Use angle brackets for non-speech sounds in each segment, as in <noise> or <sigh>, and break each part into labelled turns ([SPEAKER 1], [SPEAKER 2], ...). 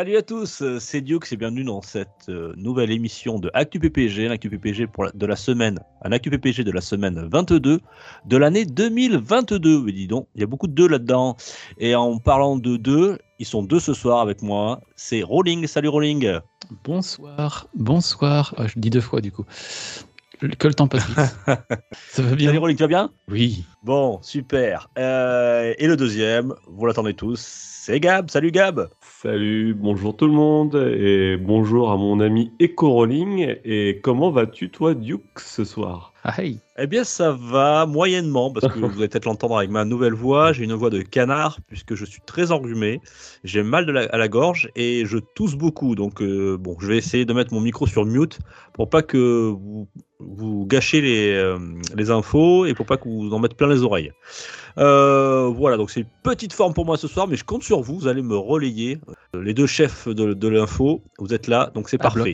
[SPEAKER 1] Salut à tous, euh, c'est Dioux et bienvenue dans cette euh, nouvelle émission de Actu PPG, un Actu PPG pour la- de la semaine, un Actu PPG de la semaine 22 de l'année 2022. Mais dis donc, il y a beaucoup de deux là-dedans. Et en parlant de deux, ils sont deux ce soir avec moi. C'est Rolling. Salut Rolling.
[SPEAKER 2] Bonsoir, bonsoir. Ah, je dis deux fois du coup. Que le temps passe vite. <laughs> Ça va bien
[SPEAKER 1] Salut Rolling, tu vas bien?
[SPEAKER 2] Oui.
[SPEAKER 1] Bon, super. Euh, et le deuxième, vous l'attendez tous, c'est Gab. Salut Gab.
[SPEAKER 3] Salut, bonjour tout le monde et bonjour à mon ami Eco Rolling. Et comment vas-tu toi Duke ce soir?
[SPEAKER 2] Ah.
[SPEAKER 1] Eh bien, ça va moyennement, parce que <laughs> vous allez peut-être l'entendre avec ma nouvelle voix. J'ai une voix de canard, puisque je suis très enrhumé. J'ai mal de la- à la gorge et je tousse beaucoup. Donc, euh, bon, je vais essayer de mettre mon micro sur mute pour pas que vous, vous gâchez les, euh, les infos et pour pas que vous en mettez plein les oreilles. Euh, voilà, donc c'est une petite forme pour moi ce soir, mais je compte sur vous. Vous allez me relayer. Les deux chefs de, de l'info, vous êtes là, donc c'est parfait.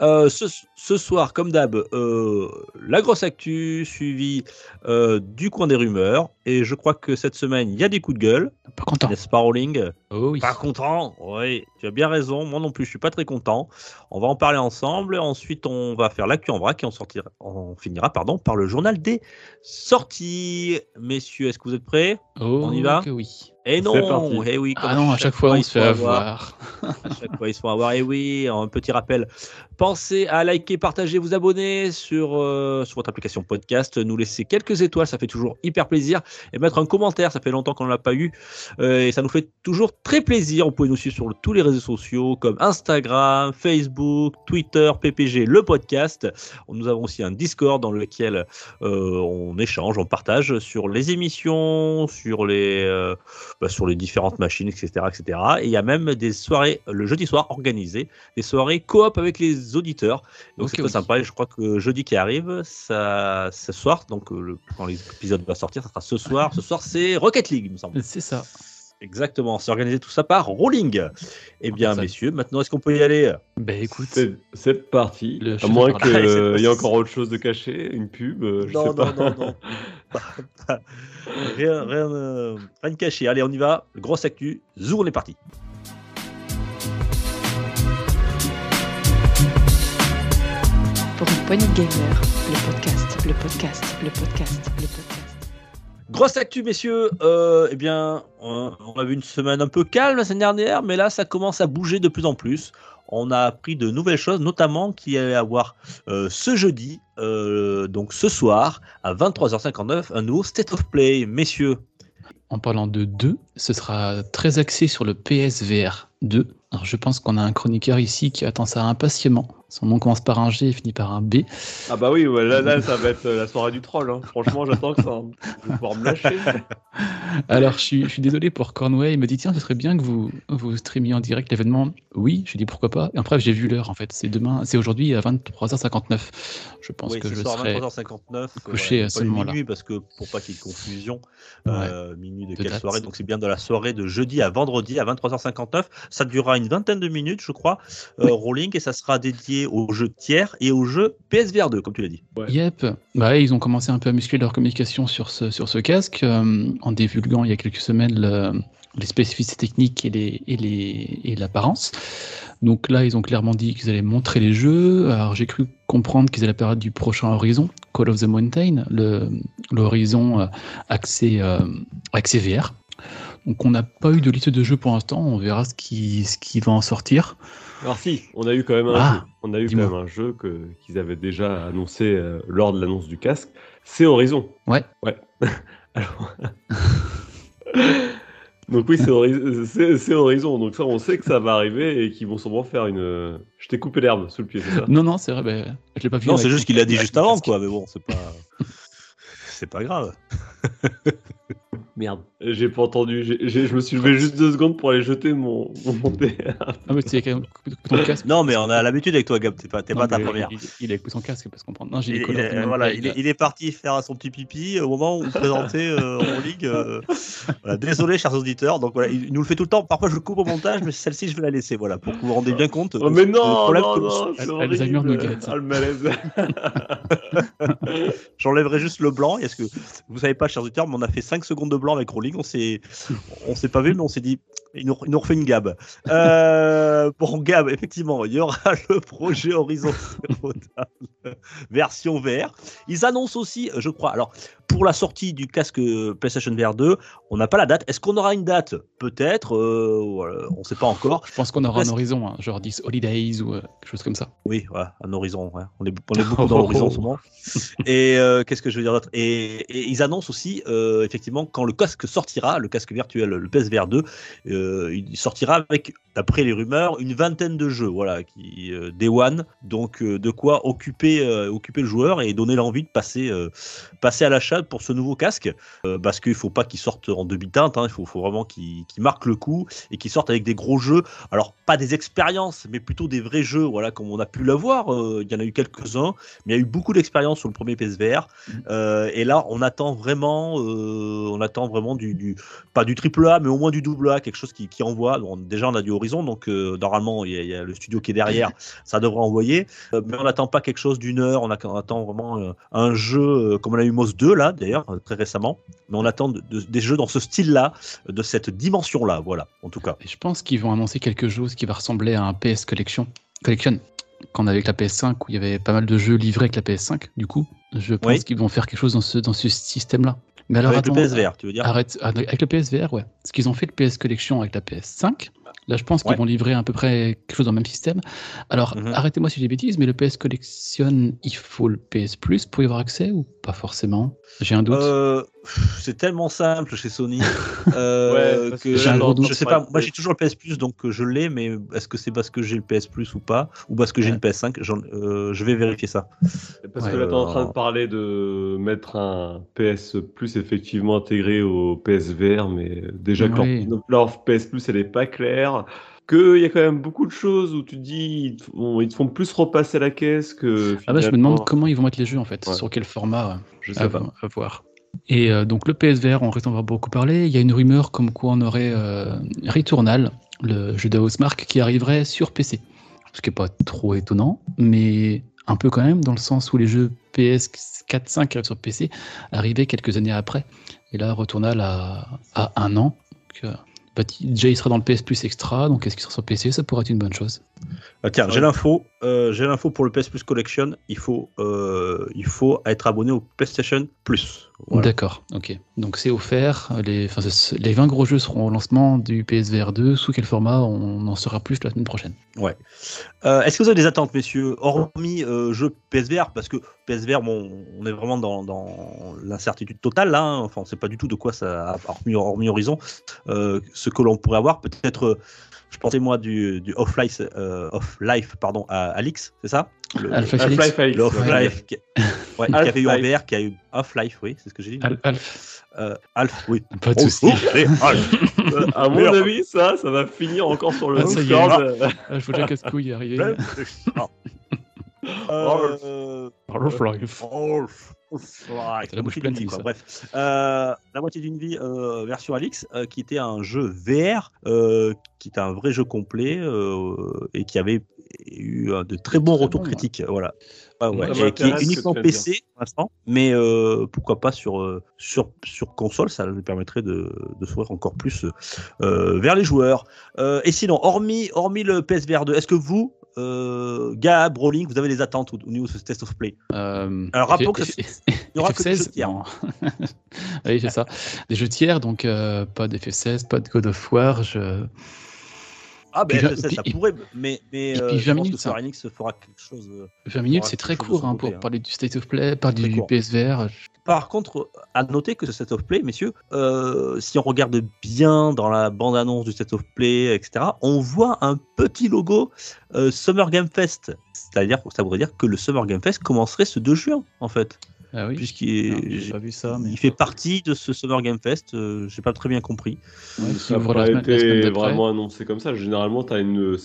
[SPEAKER 1] ce, ce soir, comme d'hab, euh, la grosse actu suivie euh, du coin des rumeurs. Et je crois que cette semaine, il y a des coups de gueule,
[SPEAKER 2] Pas content.
[SPEAKER 1] n'est-ce pas, Rolling
[SPEAKER 2] Oh oui.
[SPEAKER 1] Pas content Oui, tu as bien raison. Moi non plus, je suis pas très content. On va en parler ensemble. Ensuite, on va faire l'actu en vrac et on, sortira, on finira pardon, par le journal des sorties. Messieurs, est-ce que vous êtes prêts?
[SPEAKER 2] Oh,
[SPEAKER 1] on y va?
[SPEAKER 2] que oui.
[SPEAKER 1] Eh non
[SPEAKER 3] parti.
[SPEAKER 1] Eh oui, comme
[SPEAKER 2] Ah non, à chaque fois on
[SPEAKER 1] ils
[SPEAKER 2] se fait
[SPEAKER 1] font avoir.
[SPEAKER 2] avoir. <laughs>
[SPEAKER 1] À chaque fois, ils se font avoir. Et oui, un petit rappel. Pensez à liker, partager, vous abonner sur, euh, sur votre application podcast. Nous laisser quelques étoiles, ça fait toujours hyper plaisir. Et mettre un commentaire, ça fait longtemps qu'on ne l'a pas eu. Euh, et ça nous fait toujours très plaisir. Vous pouvez nous suivre sur le- tous les réseaux sociaux comme Instagram, Facebook, Twitter, PPG, le podcast. Nous avons aussi un Discord dans lequel euh, on échange, on partage sur les émissions, sur les, euh, bah, sur les différentes machines, etc., etc. Et il y a même des soirées le jeudi soir organisées, des soirées coop avec les auditeurs. Donc c'est
[SPEAKER 2] oui.
[SPEAKER 1] sympa. Et je crois que jeudi qui arrive, ça, ce soir, donc le- quand l'épisode va sortir, ça sera ce soir. Ce soir, c'est Rocket League, il me semble.
[SPEAKER 2] C'est ça.
[SPEAKER 1] Exactement. C'est organisé tout ça par Rolling. Eh bien,
[SPEAKER 2] ça.
[SPEAKER 1] messieurs, maintenant, est-ce qu'on peut y aller?
[SPEAKER 2] Ben écoute.
[SPEAKER 3] C'est parti.
[SPEAKER 2] Le
[SPEAKER 3] à moins qu'il
[SPEAKER 1] c'est
[SPEAKER 3] y ait encore autre chose de caché, une pub, euh, je
[SPEAKER 1] Non,
[SPEAKER 3] sais
[SPEAKER 1] non,
[SPEAKER 3] pas.
[SPEAKER 1] non, non. <laughs> rien, rien, euh, rien de caché. Allez, on y va. Grosse actu. Zou, on est parti.
[SPEAKER 4] Pour une poignée de gamers, le podcast, le podcast, le podcast, le podcast.
[SPEAKER 1] Grosse actu, messieurs. Euh, eh bien, on, a vu une semaine un peu calme la semaine dernière, mais là, ça commence à bouger de plus en plus. On a appris de nouvelles choses, notamment qu'il y allait avoir euh, ce jeudi, euh, donc ce soir, à 23h59, un nouveau State of Play. Messieurs,
[SPEAKER 2] En parlant de 2, ce sera très axé sur le PSVR 2. Alors je pense qu'on a un chroniqueur ici qui attend ça impatiemment. Son nom commence par un G et finit par un B.
[SPEAKER 3] Ah bah oui, ouais, là, là, ça va être la soirée du troll. hein. Franchement, j'attends que ça. hein. Je vais pouvoir me lâcher. <laughs>
[SPEAKER 2] Alors, je suis, je suis désolé pour Cornway. Il me dit tiens, ce serait bien que vous, vous streamiez en direct l'événement. Oui, je lui dis pourquoi pas. Et après, j'ai vu l'heure en fait. C'est demain, c'est aujourd'hui à 23h59. Je pense
[SPEAKER 1] oui,
[SPEAKER 2] que je
[SPEAKER 1] soir à
[SPEAKER 2] serai.
[SPEAKER 1] 23h59.
[SPEAKER 2] couché
[SPEAKER 1] euh,
[SPEAKER 2] à ce moment-là.
[SPEAKER 1] minuit, parce que pour pas qu'il y ait de confusion, euh, minuit de,
[SPEAKER 2] de
[SPEAKER 1] quelle
[SPEAKER 2] date.
[SPEAKER 1] soirée Donc c'est bien de la soirée de jeudi à vendredi à 23h59. Ça durera une vingtaine de minutes, je crois, euh, rolling, et ça sera dédié aux jeux tiers et aux jeux PSVR 2, comme tu l'as dit.
[SPEAKER 2] Yep. Bah, ils ont commencé un peu à muscler leur communication sur ce, sur ce casque euh, en divulguant il y a quelques semaines le- les spécificités techniques et les- et les- et l'apparence. Donc là, ils ont clairement dit qu'ils allaient montrer les jeux. Alors j'ai cru comprendre qu'ils allaient parler du prochain Horizon, Call of the Mountain, le l'Horizon euh, axé, euh, axé VR. Donc on n'a pas eu de liste de jeux pour l'instant. On verra ce qui, ce qui va en sortir.
[SPEAKER 3] Alors si, on a eu quand même un
[SPEAKER 2] Ah,
[SPEAKER 3] jeu. On a eu quand même un jeu que- qu'ils avaient déjà annoncé euh, lors de l'annonce du casque. C'est Horizon.
[SPEAKER 2] Ouais.
[SPEAKER 3] Ouais. <laughs> Alors... <laughs> Donc oui, c'est Hori- c'est- c'est Horizon. Donc ça, on sait que ça va arriver et qu'ils vont sûrement faire une... Je t'ai coupé l'herbe sous le pied, c'est ça?
[SPEAKER 2] Non, non, c'est vrai. ben, je l'ai pas vu.
[SPEAKER 1] Non, c'est juste qu'il l'a dit juste avant, quoi, mais bon, c'est pas. <laughs> c'est pas grave.
[SPEAKER 3] Merde, j'ai pas entendu. J'ai- j'ai- je me suis levé juste deux secondes pour aller jeter mon, mon. <laughs>
[SPEAKER 2] Ah, mais tu sais, quand même, ton casque.
[SPEAKER 1] Non, mais on a l'habitude avec toi, Gab. T'es pas, t'es
[SPEAKER 2] Non,
[SPEAKER 1] pas ta première.
[SPEAKER 2] Il, il a écouté son casque parce qu'on prend. Non, j'ai
[SPEAKER 1] Il,
[SPEAKER 2] des
[SPEAKER 1] il est, voilà, il, est,
[SPEAKER 2] là.
[SPEAKER 1] il est parti faire son petit pipi au moment où vous <laughs> présentez euh, en ligue. euh, voilà, désolé, chers auditeurs. Donc voilà, il, nous le fait tout le temps. Parfois, je le coupe au montage, mais celle-ci, je vais la laisser. Voilà, pour que vous vous rendez bien compte.
[SPEAKER 3] Oh, mais non, non,
[SPEAKER 1] que-
[SPEAKER 3] non, c'est
[SPEAKER 2] Al- Alzheimer
[SPEAKER 3] horrible.
[SPEAKER 2] Nugget.
[SPEAKER 3] Ah, le malaise. <laughs>
[SPEAKER 1] J'enlèverai juste le blanc. Est-ce que vous savez pas, chers auditeurs, mais on a fait 5 secondes de blanc avec Rolling. On s'est, on s'est pas vu, mais on s'est dit, il nous, il nous refait une Gab. Euh, bon, Gab, effectivement, il y aura <laughs> le projet Horizon Zero Dawn version VR. Ils annoncent aussi, je crois, alors pour la sortie du casque PlayStation VR 2, on n'a pas la date. Est-ce qu'on aura une date? Peut-être. euh, on ne sait pas encore.
[SPEAKER 2] Je pense qu'on aura un horizon, hein, genre 10 Holidays ou euh, quelque chose comme ça.
[SPEAKER 1] Oui, un horizon. ouais. On, est, on est beaucoup <laughs> dans l'horizon en ce moment. Et euh, qu'est-ce que je veux dire d'autre? Et, et ils annoncent aussi, euh, effectivement, quand le casque sortira, le casque virtuel, le PSVR 2, euh, il sortira avec, d'après les rumeurs, une vingtaine de jeux, voilà, qui euh, Day One. Donc, euh, de quoi occuper, euh, occuper le joueur et donner l'envie de passer, passer à l'achat pour ce nouveau casque. Parce qu'il faut pas qu'il sorte en demi-teinte, hein, il faut, faut vraiment qu'il marque le coup et qu'il sorte avec des gros jeux. Alors, pas des expériences, mais plutôt des vrais jeux, voilà, comme on a pu l'avoir. Il y en a eu quelques-uns, mais il y a eu beaucoup d'expérience sur le premier PSVR. Euh, et là, on attend vraiment, on attend vraiment du, du- pas du triple A, mais au moins du double A, quelque chose qui, qui envoie. Bon, déjà, on a du Horizon, donc euh, normalement, il y, a- il y a le studio qui est derrière, ça devrait envoyer. Euh, mais on n'attend pas quelque chose d'une heure. On, a- on attend vraiment euh, un jeu comme on a eu Moss 2 là, d'ailleurs, très récemment. Mais on attend de- de- des jeux dans ce style-là, de cette dimension-là, voilà, en tout cas.
[SPEAKER 2] Et je pense qu'ils vont annoncer quelque chose qui va ressembler à un PS Collection. Collection. Qu'on avait avec la PS5, où il y avait pas mal de jeux livrés avec la PS5, du coup. Je pense
[SPEAKER 1] Oui.
[SPEAKER 2] qu'ils vont faire quelque chose dans ce, dans ce système-là. Mais alors,
[SPEAKER 1] Avec le
[SPEAKER 2] attends,
[SPEAKER 1] PSVR, tu veux dire
[SPEAKER 2] Arrête, ah, avec le PSVR, ouais. Ce qu'ils ont fait le PS Collection avec la PS5, là je pense qu'ils
[SPEAKER 1] Ouais.
[SPEAKER 2] vont livrer à peu près quelque chose dans le même système. Alors
[SPEAKER 1] Mhm.
[SPEAKER 2] arrêtez-moi si j'ai des bêtises, mais le PS Collection, il faut le PS Plus pour y avoir accès ou pas forcément? J'ai un doute.
[SPEAKER 1] Euh, c'est tellement simple chez Sony <laughs> euh,
[SPEAKER 3] Ouais,
[SPEAKER 1] que je sais pas. Moi, j'ai toujours le PS Plus, donc euh, je l'ai, mais est-ce que c'est parce que j'ai le PS Plus ou pas, ou parce que j'ai
[SPEAKER 2] Ouais.
[SPEAKER 1] une PS5 J'en- euh, Je vais vérifier ça.
[SPEAKER 3] Parce
[SPEAKER 2] Ouais.
[SPEAKER 3] que là, t'es en train de parler de mettre un PS Plus effectivement intégré au PSVR, mais déjà que
[SPEAKER 2] Oui.
[SPEAKER 3] leur, leur PS Plus, elle est pas claire. Qu'il y a quand même beaucoup de choses où tu te dis, ils te font, ils te font plus repasser la caisse que.
[SPEAKER 2] ah bah je me demande comment ils vont mettre les jeux en fait,
[SPEAKER 3] Ouais.
[SPEAKER 2] sur quel format.
[SPEAKER 3] Je
[SPEAKER 2] à,
[SPEAKER 3] sais pas.
[SPEAKER 2] à voir. Et euh, donc le PSVR, on avoir beaucoup parlé. Il y a une rumeur comme quoi on aurait euh, Returnal, le jeu de Housemark, qui arriverait sur PC. Ce qui n'est pas trop étonnant, mais un peu quand même, dans le sens où les jeux PS 4, 5 arrivent sur PC, arrivaient quelques années après. Et là, Returnal a, a un an. Donc, euh, bah, déjà, il sera dans le PS Plus Extra, donc est-ce qu'il sera sur PC Ça pourrait être une bonne chose.
[SPEAKER 1] Ah, tiens, j'ai l'info. euh, j'ai l'info pour le PS Plus Collection. Il faut, euh, il faut être abonné au PlayStation Plus. Voilà.
[SPEAKER 2] D'accord, ok. Donc c'est offert. Les, les 20 gros jeux seront au lancement du PSVR 2. Sous quel format On en saura plus la semaine prochaine.
[SPEAKER 1] Euh, Est-ce que vous avez des attentes, messieurs, hormis euh, jeu PSVR Parce que PSVR, bon, on est vraiment dans, dans l'incertitude totale là. hein. Enfin, on ne sait pas du tout de quoi ça, hormis, hormis Horizon, euh, ce que l'on pourrait avoir. Peut-être, euh, je pensais moi du, du Off-Life, euh, Off-Life, pardon, à Alix, c'est ça Le-
[SPEAKER 2] Alpha
[SPEAKER 1] le-
[SPEAKER 3] Alyx,
[SPEAKER 1] le
[SPEAKER 3] ouais.
[SPEAKER 1] Off-Life qui, ouais, qui avait eu en
[SPEAKER 3] Half-Life.
[SPEAKER 1] VR, qui a eu Off-Life, oui, c'est ce que j'ai dit.
[SPEAKER 2] Al- Alf,
[SPEAKER 1] Euh, Alf, oui.
[SPEAKER 2] pas de
[SPEAKER 1] Oh,
[SPEAKER 2] soucis.
[SPEAKER 1] oh, Alf.
[SPEAKER 3] Euh, À mon avis, ça, ça va finir encore sur le
[SPEAKER 2] Ah.
[SPEAKER 3] Discord.
[SPEAKER 2] Ah, je vois déjà casse-couille arriver.
[SPEAKER 1] Non. Euh,
[SPEAKER 2] Half-Life.
[SPEAKER 1] Half-Life.
[SPEAKER 2] T'as la bouche pleine,
[SPEAKER 1] Moitié d'une vie, quoi. Bref, Euh, la moitié d'une vie euh, version Alix, euh, qui était un jeu VR, euh, qui était un vrai jeu complet euh, et qui avait eu de très bons retours
[SPEAKER 2] bon, ouais.
[SPEAKER 1] critiques. Voilà. Ouais, ouais,
[SPEAKER 3] Ça
[SPEAKER 1] et qui est uniquement PC pour l'instant, mais euh, pourquoi pas sur, sur, sur console, ça nous permettrait de, de s'ouvrir encore plus euh, vers les joueurs. Euh, et sinon, hormis, hormis le PSVR 2, est-ce que vous, euh, Gab, Rolling, vous avez des attentes au, au niveau de ce test of play
[SPEAKER 2] Euh,
[SPEAKER 1] Alors, rappelons que Il n'y aura que des jeux
[SPEAKER 2] FF16
[SPEAKER 1] tiers. <laughs>
[SPEAKER 2] Oui, c'est ça. Des jeux tiers, donc euh, pas d'FF16, pas de God of War. Je...
[SPEAKER 1] Ah, ben, ça pourrait, mais, mais
[SPEAKER 2] et
[SPEAKER 1] euh,
[SPEAKER 2] puis
[SPEAKER 1] je
[SPEAKER 2] 20
[SPEAKER 1] pense
[SPEAKER 2] minutes,
[SPEAKER 1] que Square
[SPEAKER 2] ça.
[SPEAKER 1] Enix fera quelque chose. euh.
[SPEAKER 2] 20 minutes, c'est très court hein, pour
[SPEAKER 1] hein.
[SPEAKER 2] parler du State of Play, par
[SPEAKER 1] Très
[SPEAKER 2] du
[SPEAKER 1] court.
[SPEAKER 2] PSVR.
[SPEAKER 1] Par contre, à noter que ce State of Play, messieurs, euh, si on regarde bien dans la bande-annonce du State of Play, etc., on voit un petit logo euh, Summer Game Fest. C'est-à-dire, ça voudrait dire que le Summer Game Fest commencerait ce 2 juin, en fait.
[SPEAKER 2] Ah oui.
[SPEAKER 1] puisqu'il
[SPEAKER 2] pas vu ça, mais
[SPEAKER 1] il fait partie de ce Summer Game Fest. euh, J'ai pas très bien compris.
[SPEAKER 2] Ouais,
[SPEAKER 3] ça n'a pas été vraiment annoncé comme ça. Généralement, tu as une,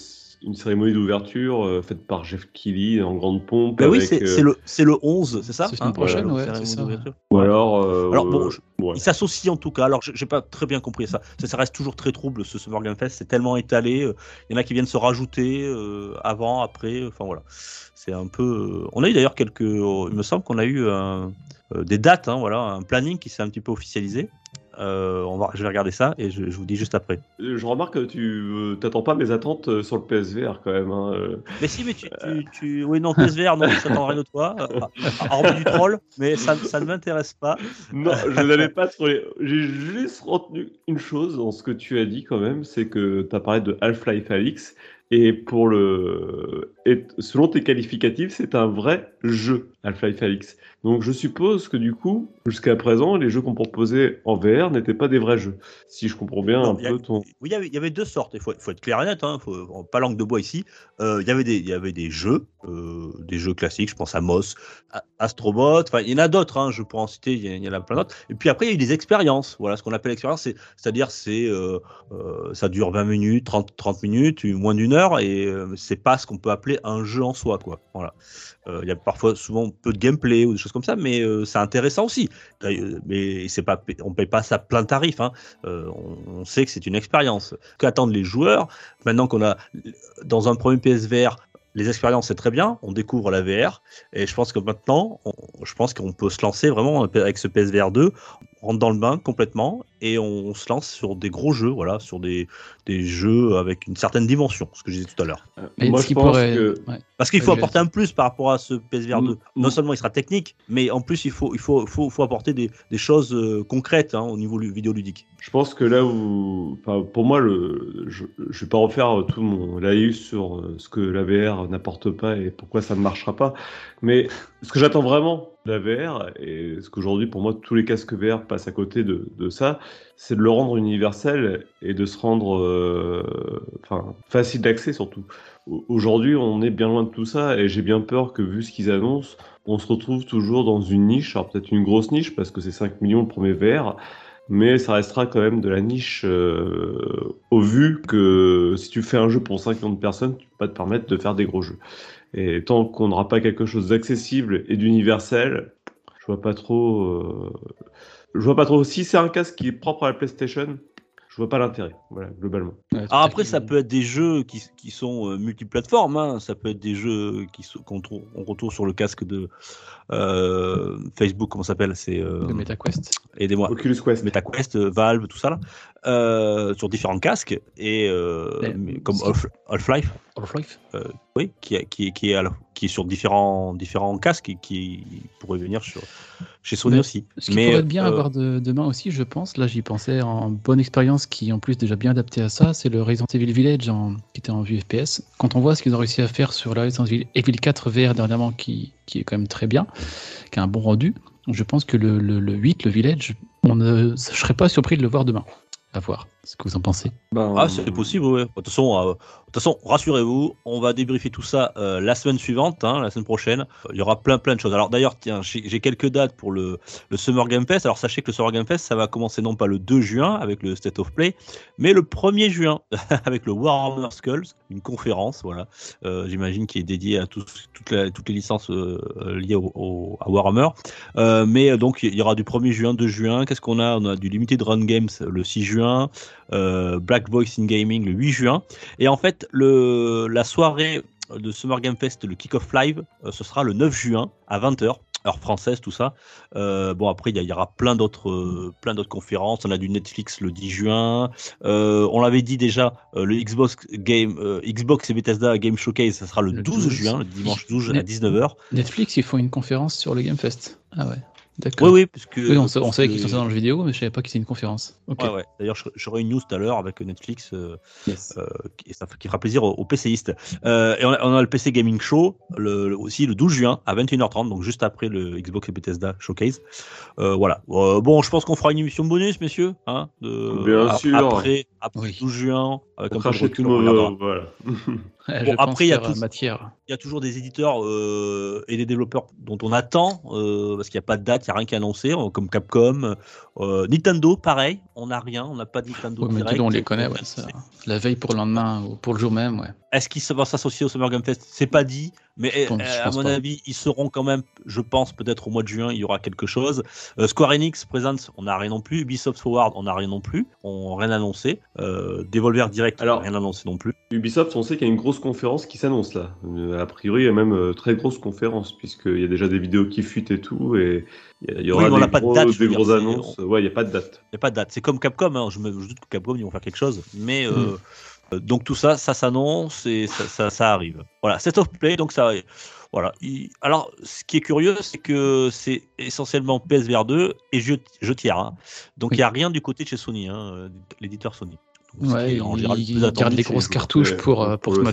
[SPEAKER 3] une cérémonie d'ouverture euh, faite par Jeff Keighley en grande pompe.
[SPEAKER 1] Bah oui, c'est
[SPEAKER 3] euh,
[SPEAKER 1] c'est le, c'est le 11, c'est ça
[SPEAKER 2] C'est la semaine prochaine, ouais, ça.
[SPEAKER 3] Ou alors. euh,
[SPEAKER 1] Alors, bon,
[SPEAKER 3] euh,
[SPEAKER 1] je-
[SPEAKER 3] ouais.
[SPEAKER 1] Il s'associe en tout cas. Alors, j'ai pas très bien compris ça. ça. ça reste toujours très trouble ce Summer Game Fest. C'est tellement étalé. Il y en a qui viennent se rajouter euh, avant, après. Enfin voilà. C'est un peu. On a eu d'ailleurs quelques. Il me semble qu'on a eu un- euh, des dates. hein, voilà, un planning qui s'est un petit peu officialisé. Euh, on va, je vais regarder ça et je, je vous dis juste après.
[SPEAKER 3] Je remarque que tu euh, t'attends pas mes attentes euh, sur le PSVR quand même. hein, euh.
[SPEAKER 1] Mais si, mais tu, tu, tu... oui non PSVR, non, je t'attends rien de toi. <laughs> Hormis du troll, mais ça, ça ne m'intéresse pas.
[SPEAKER 3] Non, je n'avais pas trop. J'ai juste retenu une chose dans ce que tu as dit quand même, c'est que tu as parlé de Half-Life Alix. Et pour le. Et selon tes qualificatifs, c'est un vrai jeu, Half-Life Alix. Donc je suppose que du coup, jusqu'à présent, les jeux qu'on proposait en VR n'étaient pas des vrais jeux. Si je comprends bien
[SPEAKER 1] Non,
[SPEAKER 3] un
[SPEAKER 1] a-
[SPEAKER 3] peu ton.
[SPEAKER 1] Oui, il y avait, deux sortes. Il faut, faut être clair et net. Hein, faut, pas langue de bois ici. Euh, il, y avait des, il y avait des jeux, euh, des jeux classiques. Je pense à Moss, à Astrobot. Enfin, il y en a d'autres. Hein, je pourrais en citer. Il y, en- a plein d'autres. Et puis après, il y a eu des expériences. Voilà, ce qu'on appelle expérience, c'est, c'est-à-dire, c'est, euh, ça dure 20 minutes, 30, 30 minutes, moins d'une heure, et c'est pas ce qu'on peut appeler un jeu en soi, quoi. Voilà. Euh, Il y a parfois, souvent, peu de gameplay ou des choses comme ça, mais euh, c'est intéressant aussi. Mais c'est pas, on paye pas ça plein tarif. Hein. Euh, on, on sait que c'est une expérience. Qu'attendent les joueurs? Maintenant qu'on a, dans un premier PSVR, les expériences, c'est très bien. On découvre la VR. Et je pense que maintenant, on- je pense qu'on peut se lancer vraiment avec ce PSVR 2, on rentre dans le bain complètement et on, se lance sur des gros jeux, voilà, sur des, des jeux avec une certaine dimension, ce que je disais tout à l'heure.
[SPEAKER 2] Et
[SPEAKER 3] Moi,
[SPEAKER 2] ce
[SPEAKER 3] je
[SPEAKER 2] qui
[SPEAKER 3] pense
[SPEAKER 2] pourrait-
[SPEAKER 3] que.
[SPEAKER 2] ouais.
[SPEAKER 1] Parce qu'il faut apporter un plus par rapport à ce PSVR 2.
[SPEAKER 3] Mm,
[SPEAKER 1] Non
[SPEAKER 3] mm.
[SPEAKER 1] seulement il sera technique, mais en plus il faut, il faut, faut, faut apporter des, des choses euh, concrètes hein, au niveau lu- vidéoludique.
[SPEAKER 3] Je pense que là où, enfin, pour moi, le, je, je vais pas refaire tout mon laïus sur euh, ce que la VR n'apporte pas et pourquoi ça ne marchera pas. Mais ce que j'attends vraiment de la VR et ce qu'aujourd'hui pour moi tous les casques VR passent à côté de, de ça, c'est de le rendre universel et de se rendre, euh, enfin, facile d'accès surtout. Au- Aujourd'hui, on est bien loin de tout ça et j'ai bien peur que vu ce qu'ils annoncent, on se retrouve toujours dans une niche, alors peut-être une grosse niche parce que c'est 5 millions le premier VR, mais ça restera quand même de la niche euh, au vu que si tu fais un jeu pour 5 millions de personnes, tu peux pas te permettre de faire des gros jeux. Et tant qu'on n'aura pas quelque chose d'accessible et d'universel, je vois pas trop. euh, Je vois pas trop. Si c'est un casque qui est propre à la PlayStation, je vois pas l'intérêt. Voilà, globalement.
[SPEAKER 2] Ouais,
[SPEAKER 1] Alors après, ça peut être des jeux qui, qui sont euh, multiplateformes, hein. ça peut être des jeux qui sont- qu'on trouve- on retrouve sur le casque de euh, Facebook, comment ça s'appelle C'est euh,
[SPEAKER 2] MetaQuest.
[SPEAKER 1] aidez-moi.
[SPEAKER 3] Oculus Quest.
[SPEAKER 1] MetaQuest, euh, Valve, tout ça là, euh, sur différents casques et euh,
[SPEAKER 2] Mais-
[SPEAKER 1] comme Half-Life,
[SPEAKER 2] Half-Life?
[SPEAKER 1] Oui, qui, est- qui, est- qui, est qui est sur différents, différents casques et qui pourrait venir sur, chez Sony
[SPEAKER 2] Mais
[SPEAKER 1] aussi.
[SPEAKER 2] Ce qui
[SPEAKER 1] Mais,
[SPEAKER 2] pourrait être bien
[SPEAKER 1] euh,
[SPEAKER 2] à voir de, demain aussi, je pense, là j'y pensais, en bonne expérience qui en plus déjà bien adapté à ça, c'est le Resident Evil Village en- qui était en vue FPS. Quand on voit ce qu'ils ont réussi à faire sur la Resident Evil 4 VR dernièrement, qui, qui est quand même très bien, qui a un bon rendu, je pense que le, le, le 8, le Village, on ne je serais pas surpris de le voir demain. À voir ce que vous en pensez.
[SPEAKER 3] Ben,
[SPEAKER 1] Ah, c'est possible, oui. De toute façon, euh, de toute façon, rassurez-vous, on va débriefer tout ça euh, la semaine suivante, hein, la semaine prochaine. Il y aura plein, plein de choses. Alors d'ailleurs, tiens, j'ai quelques dates pour le, le Summer Game Fest. Alors sachez que le Summer Game Fest, ça va commencer non pas le 2 juin avec le State of Play, mais le 1er juin <laughs> avec le Warhammer Skulls, une conférence, voilà. Euh, J'imagine qui est dédiée à toute la- toutes les licences euh, euh, liées au, au- à Warhammer. Euh, mais euh, donc il y aura du 1er juin, 2 juin. Qu'est-ce qu'on a? On a du Limited Run Games le 6 juin, euh, Black Voice in Gaming le 8 juin. Et en fait, le, la soirée de Summer Game Fest, le kick-off live, euh, ce sera le 9 juin à 20h. Heure française, tout ça. Euh, bon, après, il y, aura plein d'autres, euh, plein d'autres conférences. On a du Netflix le 10 juin. Euh, on l'avait dit déjà, euh, le Xbox Game, euh, Xbox et Bethesda Game Showcase, ça sera le,
[SPEAKER 2] Le
[SPEAKER 1] 12,
[SPEAKER 2] 12.
[SPEAKER 1] juin, le dimanche 12 à
[SPEAKER 2] Mais-
[SPEAKER 1] 19h.
[SPEAKER 2] Netflix, ils font une conférence sur le Game Fest. Ah ouais. D'accord.
[SPEAKER 1] Oui, oui, parce que.
[SPEAKER 2] Oui, on, on savait qu'ils sont dans le vidéo, mais je savais pas que c'était une conférence. Ok.
[SPEAKER 1] Ouais, ouais. D'ailleurs, je- j'aurai une news tout à l'heure avec Netflix euh,
[SPEAKER 2] Yes.
[SPEAKER 1] euh, qui, ça, qui fera plaisir aux, aux PCistes. Euh, et on a, on a le PC Gaming Show le, le- aussi le 12 juin à 21h30, donc juste après le Xbox et Bethesda Showcase. Euh, voilà. Euh, bon, je pense qu'on fera une émission bonus, messieurs. Hein, de,
[SPEAKER 3] Bien sûr.
[SPEAKER 1] Après, après
[SPEAKER 2] Oui.
[SPEAKER 1] le 12 juin, avec
[SPEAKER 3] On
[SPEAKER 1] un peu de recul,
[SPEAKER 3] tout
[SPEAKER 1] on
[SPEAKER 3] nos.
[SPEAKER 1] regardera.
[SPEAKER 3] Voilà. <laughs>
[SPEAKER 2] Ouais,
[SPEAKER 1] Bon, après, il y a
[SPEAKER 2] euh, matière.
[SPEAKER 1] Il y a toujours des éditeurs euh, et des développeurs dont on attend, euh, parce qu'il n'y a pas de date, il n'y a rien qui est annoncé, comme Capcom. Euh, Nintendo, pareil, on n'a rien, on n'a pas de Nintendo
[SPEAKER 2] Ouais,
[SPEAKER 1] direct.
[SPEAKER 2] on les connaît, ouais, <laughs> ça. La veille pour le lendemain ou pour le jour même, ouais.
[SPEAKER 1] Est-ce qu'ils vont s'associer au Summer Game Fest? C'est pas dit, mais euh,
[SPEAKER 2] je
[SPEAKER 1] à mon
[SPEAKER 2] pas.
[SPEAKER 1] avis, ils seront quand même, je pense, peut-être au mois de juin, il y aura quelque chose. Euh, Square Enix Presents, on n'a rien non plus. Ubisoft Forward, on n'a rien non plus. On n'a rien annoncé. Euh, Devolver Direct,
[SPEAKER 3] Alors-
[SPEAKER 1] rien annoncé non plus.
[SPEAKER 3] Ubisoft, on sait qu'il y a une grosse conférence qui s'annonce là. Euh, a priori, il y a même euh, très grosse conférence, puisqu'il y a déjà des vidéos qui fuitent et tout, et il y aura
[SPEAKER 1] Oui, mais on
[SPEAKER 3] des,
[SPEAKER 1] pas de date,
[SPEAKER 3] des grosses
[SPEAKER 1] c'est-
[SPEAKER 3] annonces. Ouais, il n'y a pas de date.
[SPEAKER 1] Il n'y a pas de date. C'est comme Capcom. hein. Je, me, je doute que Capcom, ils vont faire quelque chose. Mais euh,
[SPEAKER 2] Hmm.
[SPEAKER 1] Euh, donc tout ça, ça s'annonce et ça, ça, ça arrive. Voilà, Set of Play, donc ça. Voilà. Alors, ce qui est curieux, c'est que c'est essentiellement PSVR 2 et jeux, jeux tiers. hein. Donc, il
[SPEAKER 2] Oui.
[SPEAKER 1] n'y a rien du côté de chez Sony, hein, euh, l'éditeur Sony.
[SPEAKER 2] Ouais,
[SPEAKER 1] en général le plus
[SPEAKER 2] ils
[SPEAKER 1] attendu
[SPEAKER 2] gardent
[SPEAKER 1] de
[SPEAKER 2] les grosses cartouches
[SPEAKER 3] Ouais,
[SPEAKER 2] pour, euh, pour ce ouais.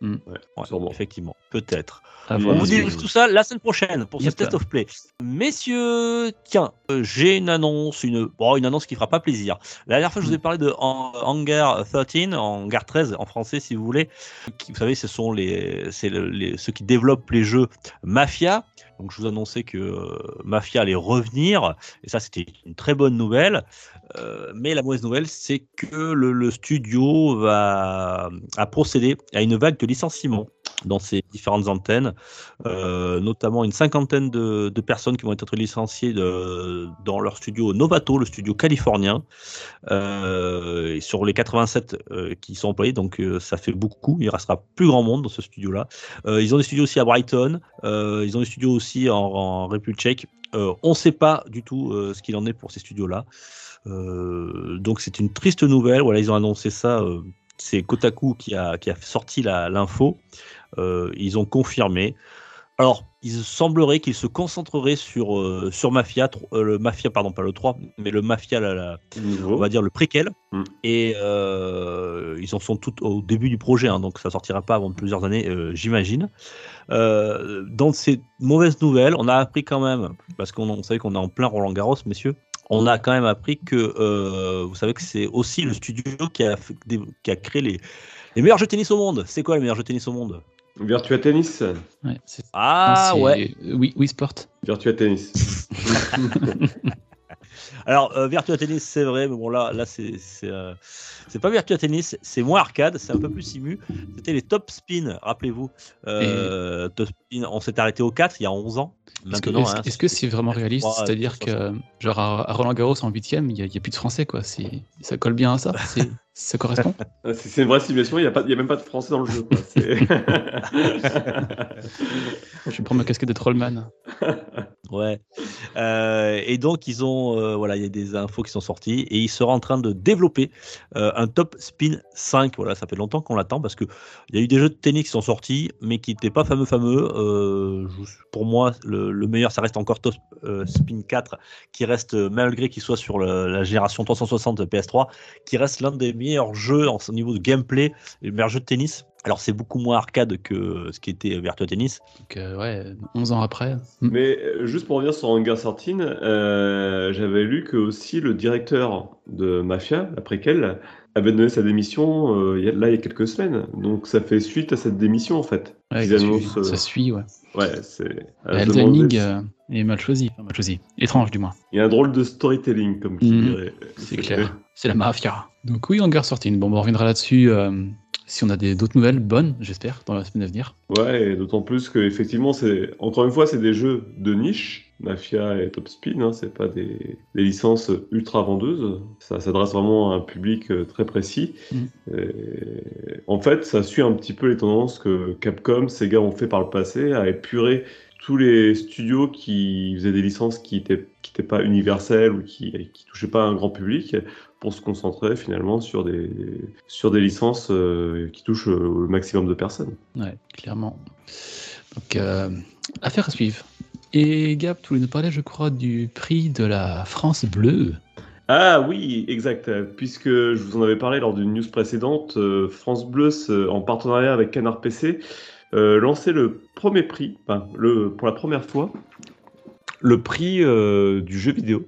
[SPEAKER 3] Ouais, sûrement.
[SPEAKER 1] effectivement, peut-être. On vous
[SPEAKER 3] Oui.
[SPEAKER 1] débriefe tout ça la semaine prochaine pour ce
[SPEAKER 2] Yep.
[SPEAKER 1] test of play. Messieurs, tiens, euh, j'ai une annonce, une, bon, une annonce qui fera pas plaisir. La dernière fois, je vous ai parlé de Han- Hangar 13, Hangar 13 en français, si vous voulez. Qui, vous savez, ce sont les, c'est le- les, ceux qui développent les jeux Mafia. Donc, je vous annonçais que euh, Mafia allait revenir, et ça, c'était une très bonne nouvelle. Euh, mais la mauvaise nouvelle, c'est que le, studio va a procédé à une vague de licenciements dans ses différentes antennes, euh, notamment une cinquantaine de, personnes qui vont être licenciées dans leur studio Novato, le studio californien, euh, sur les 87 euh, qui sont employés, donc ça fait beaucoup, il restera plus grand monde dans ce studio-là. Ils ont des studios aussi à Brighton, ils ont des studios aussi en, République tchèque. On ne sait pas du tout ce qu'il en est pour ces studios-là. Donc c'est une triste nouvelle. Voilà, ils ont annoncé ça. c'est Kotaku qui a, sorti l'info. Euh, ils ont confirmé. Alors, il semblerait qu'ils se concentreraient sur, euh, sur Mafia, euh, le Mafia, pardon, pas le 3, mais le Mafia, la- la- on va dire le préquel.
[SPEAKER 3] Mm.
[SPEAKER 1] Et euh, ils en sont tout au début du projet, hein, donc ça sortira pas avant plusieurs années, euh, j'imagine. Euh, dans ces mauvaises nouvelles, on a appris quand même, parce qu'on on savait qu'on est en plein Roland Garros, messieurs, on a quand même appris que vous savez que c'est aussi le studio a, qui a créé les, les meilleurs jeux de tennis au monde. C'est quoi les meilleurs jeux de tennis au monde?
[SPEAKER 3] Virtua Tennis.
[SPEAKER 2] Ouais, c'est-
[SPEAKER 1] Ah
[SPEAKER 2] c'est-
[SPEAKER 1] ouais.
[SPEAKER 2] Oui, oui, Sport.
[SPEAKER 3] Virtua Tennis. <laughs>
[SPEAKER 1] Alors, euh, Virtua Tennis, c'est vrai, mais bon, là, là c'est c'est euh, c'est pas Virtua Tennis, c'est moins arcade, c'est un peu plus simu. C'était les Top Spin, rappelez-vous. Euh, Top Spin, on s'est arrêté au 4 il y a 11 ans.
[SPEAKER 2] Est-ce que
[SPEAKER 1] Maintenant,
[SPEAKER 2] est-ce-
[SPEAKER 1] hein,
[SPEAKER 2] est-ce que c'est vraiment réaliste? C'est-à-dire que, genre, à, Roland Garros en huitième, il n'y a, a plus de français, quoi. C'est- Ça colle bien à ça C'est- Ça correspond? <laughs>
[SPEAKER 3] C'est une vraie simulation, il n'y a, même pas de français dans le jeu. Quoi. <laughs> <laughs>
[SPEAKER 2] Je vais prendre ma casquette de Trollman.
[SPEAKER 1] Ouais. Euh, et donc, ils ont, euh, voilà, il y a des infos qui sont sorties et ils seront en train de développer euh, un Top Spin 5. Voilà, ça fait longtemps qu'on l'attend parce que il y a eu des jeux de tennis qui sont sortis, mais qui n'étaient pas fameux, fameux. Euh, pour moi, le, le meilleur, ça reste encore Top euh, Spin 4, qui reste, malgré qu'il soit sur le- la génération 360 de PS3, qui reste l'un des meilleurs jeux en, au niveau de gameplay, le meilleur jeu de tennis. Alors, c'est beaucoup moins arcade que ce qui était Virtua Tennis.
[SPEAKER 2] Donc, euh, ouais, 11 ans après. Hmm.
[SPEAKER 3] Mais euh, juste pour revenir sur Hangar 13, euh, j'avais lu que aussi le directeur de Mafia, après qu'elle, avait donné sa démission euh, il y a- là il y a quelques semaines. Donc ça fait suite à cette démission en fait.
[SPEAKER 2] Ouais, ça, suit,
[SPEAKER 3] euh,
[SPEAKER 2] ça suit, ouais.
[SPEAKER 3] Ouais, c'est. Si-
[SPEAKER 2] euh, est mal choisi. Enfin, mal choisi. Étrange, du moins.
[SPEAKER 3] Il y a un drôle de storytelling, comme qui
[SPEAKER 2] Mhm.
[SPEAKER 3] dirait.
[SPEAKER 2] C'est clair. C'est la mafia. Donc, oui, Hangar sorti. Bon, on reviendra là-dessus euh, si on a des- d'autres nouvelles bonnes, j'espère, dans la semaine à venir.
[SPEAKER 3] Ouais, d'autant plus que effectivement, c'est encore une fois, c'est des jeux de niche. Mafia et Top Spin, hein, c'est pas des, des licences ultra vendeuses. Ça s'adresse vraiment à un public euh, très précis.
[SPEAKER 2] Mm.
[SPEAKER 3] Et en fait, ça suit un petit peu les tendances que Capcom, Sega ont fait par le passé, à épurer tous les studios qui faisaient des licences qui n'étaient qui pas universelles ou qui qui touchaient pas un grand public pour se concentrer finalement sur des sur des licences euh, qui touchent euh, le maximum de personnes.
[SPEAKER 2] Ouais, clairement. Donc, euh, affaire à suivre. Et Gab, tu voulais nous parler, je crois, du prix de la France bleue.
[SPEAKER 3] Ah oui, exact. Puisque je vous en avais parlé lors d'une news précédente, euh, France Bleu, euh, en partenariat avec Canard PC, euh, lançait le premier prix, enfin, le, pour la première fois, le prix euh, du jeu vidéo.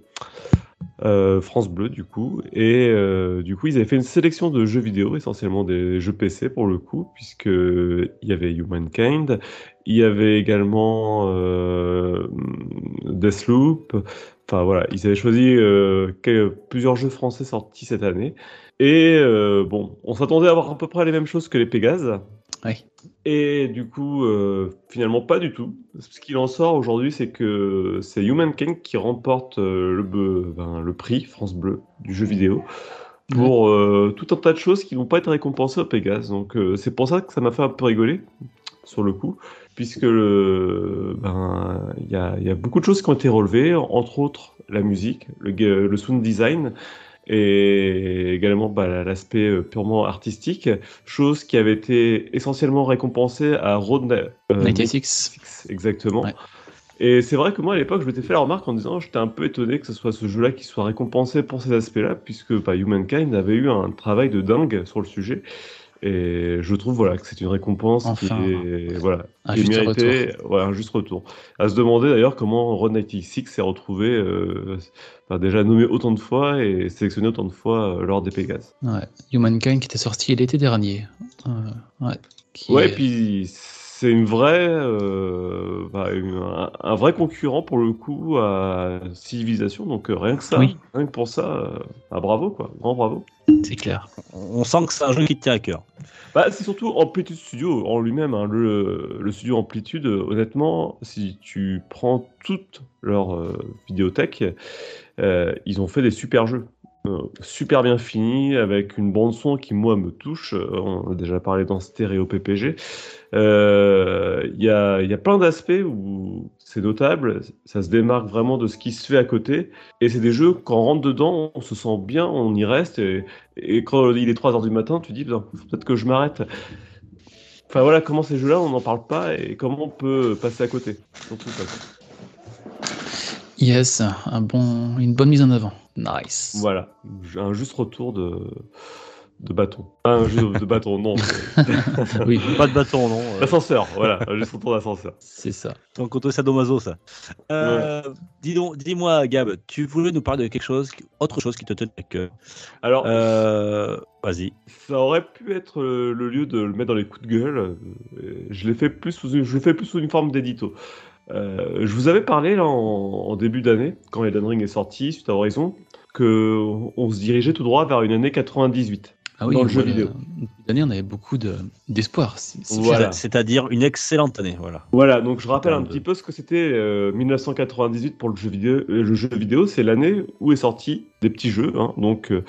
[SPEAKER 3] Euh, France Bleu du coup. Et euh, du coup ils avaient fait une sélection de jeux vidéo essentiellement des jeux PC pour le coup puisque il y avait Humankind. Il y avait également euh, Deathloop. Enfin voilà. Ils avaient choisi plusieurs jeux français sortis cette année. Et bon on s'attendait à avoir à peu près les mêmes choses que les Pégases
[SPEAKER 2] Oui.
[SPEAKER 3] et du coup, euh, finalement, pas du tout. Ce qu'il en sort aujourd'hui, c'est que c'est Humankind qui remporte euh, le, ben, le prix France Bleu du jeu vidéo pour euh, tout un tas de choses qui vont pas être récompensées au Pégase. Donc, c'est pour ça que ça m'a fait un peu rigoler sur le coup, puisque ben, il y a, il y a beaucoup de choses qui ont été relevées, entre autres la musique, le sound design et également bah, l'aspect euh, purement artistique, chose qui avait été essentiellement récompensée à Road euh,
[SPEAKER 2] 96.
[SPEAKER 3] Six, exactement.
[SPEAKER 2] Ouais.
[SPEAKER 3] Et c'est vrai que moi à l'époque je m'étais fait la remarque en disant j'étais un peu étonné que ce soit ce jeu-là qui soit récompensé pour ces aspects-là, puisque bah, Humankind avait eu un travail de dingue sur le sujet. Et je trouve voilà que c'est une récompense
[SPEAKER 2] Enfin,
[SPEAKER 3] qui est voilà
[SPEAKER 2] Un
[SPEAKER 3] qui méritée, voilà, un juste retour. À se demander d'ailleurs comment Road 96 s'est retrouvé euh, enfin, déjà nommé autant de fois et sélectionné autant de fois euh, lors des Pégases.
[SPEAKER 2] Ouais. Humankind qui était sorti l'été dernier. Euh, ouais. Qui
[SPEAKER 3] Ouais,
[SPEAKER 2] est-
[SPEAKER 3] et puis c'est une vraie, euh, bah, une- un, un vrai concurrent pour le coup à Civilisation. Donc euh, rien que ça,
[SPEAKER 2] Oui.
[SPEAKER 3] rien que pour ça, euh, bah, bravo quoi, grand bravo.
[SPEAKER 2] C'est clair.
[SPEAKER 1] On sent que c'est un jeu qui te tient à cœur.
[SPEAKER 3] Bah, c'est surtout Amplitude Studio en lui-même. hein, le, le studio Amplitude, honnêtement, si tu prends toute leur euh, vidéothèque, euh, ils ont fait des super jeux. Euh, super bien finis, avec une bande son qui, moi, me touche. Euh, on a déjà parlé dans Stéréo PPG. Euh, Il y, a, y a plein d'aspects où c'est notable, ça se démarque vraiment de ce qui se fait à côté. Et c'est des jeux, quand on rentre dedans, on se sent bien, on y reste. Et, quand il est 3h du matin, tu dis, peut-être que je m'arrête. Enfin voilà, comment ces jeux-là, on n'en parle pas et comment on peut passer à côté. Surtout.
[SPEAKER 2] Yes, un bon, une bonne mise en avant. Nice.
[SPEAKER 3] Voilà, un juste retour de, de bâton. Pas un jeu de bâton, non. <laughs>
[SPEAKER 2] Oui,
[SPEAKER 1] Pas de bâton, non. euh,
[SPEAKER 3] L'ascenseur, voilà, un juste retour d'ascenseur.
[SPEAKER 2] c'est ça.
[SPEAKER 1] Ton côté sadomaso, ça. Euh, dis donc, dis-moi, Gab, tu voulais nous parler de quelque chose, autre chose qui te tenait à cœur.
[SPEAKER 3] Alors,
[SPEAKER 1] Euh, Vas-y.
[SPEAKER 3] ça aurait pu être le lieu de le mettre dans les coups de gueule. euh, Je l'ai fait plus sous une, je l'ai fait plus sous une forme d'édito. Euh, je vous avais parlé là, en, en début d'année, quand Elden Ring est sorti, suite à Horizon, que on se dirigeait tout droit vers une année 98.
[SPEAKER 2] Ah oui,
[SPEAKER 3] Dans le jeu vidéo.
[SPEAKER 2] Cette année, on avait beaucoup de- d'espoir.
[SPEAKER 3] Voilà.
[SPEAKER 1] C'est-à-dire une excellente année, voilà.
[SPEAKER 3] Voilà, donc je rappelle un
[SPEAKER 1] de-
[SPEAKER 3] petit peu ce que c'était euh, 1998 pour le jeu vidéo. Euh, Le jeu vidéo, c'est l'année où est sorti des petits jeux. hein. donc, euh,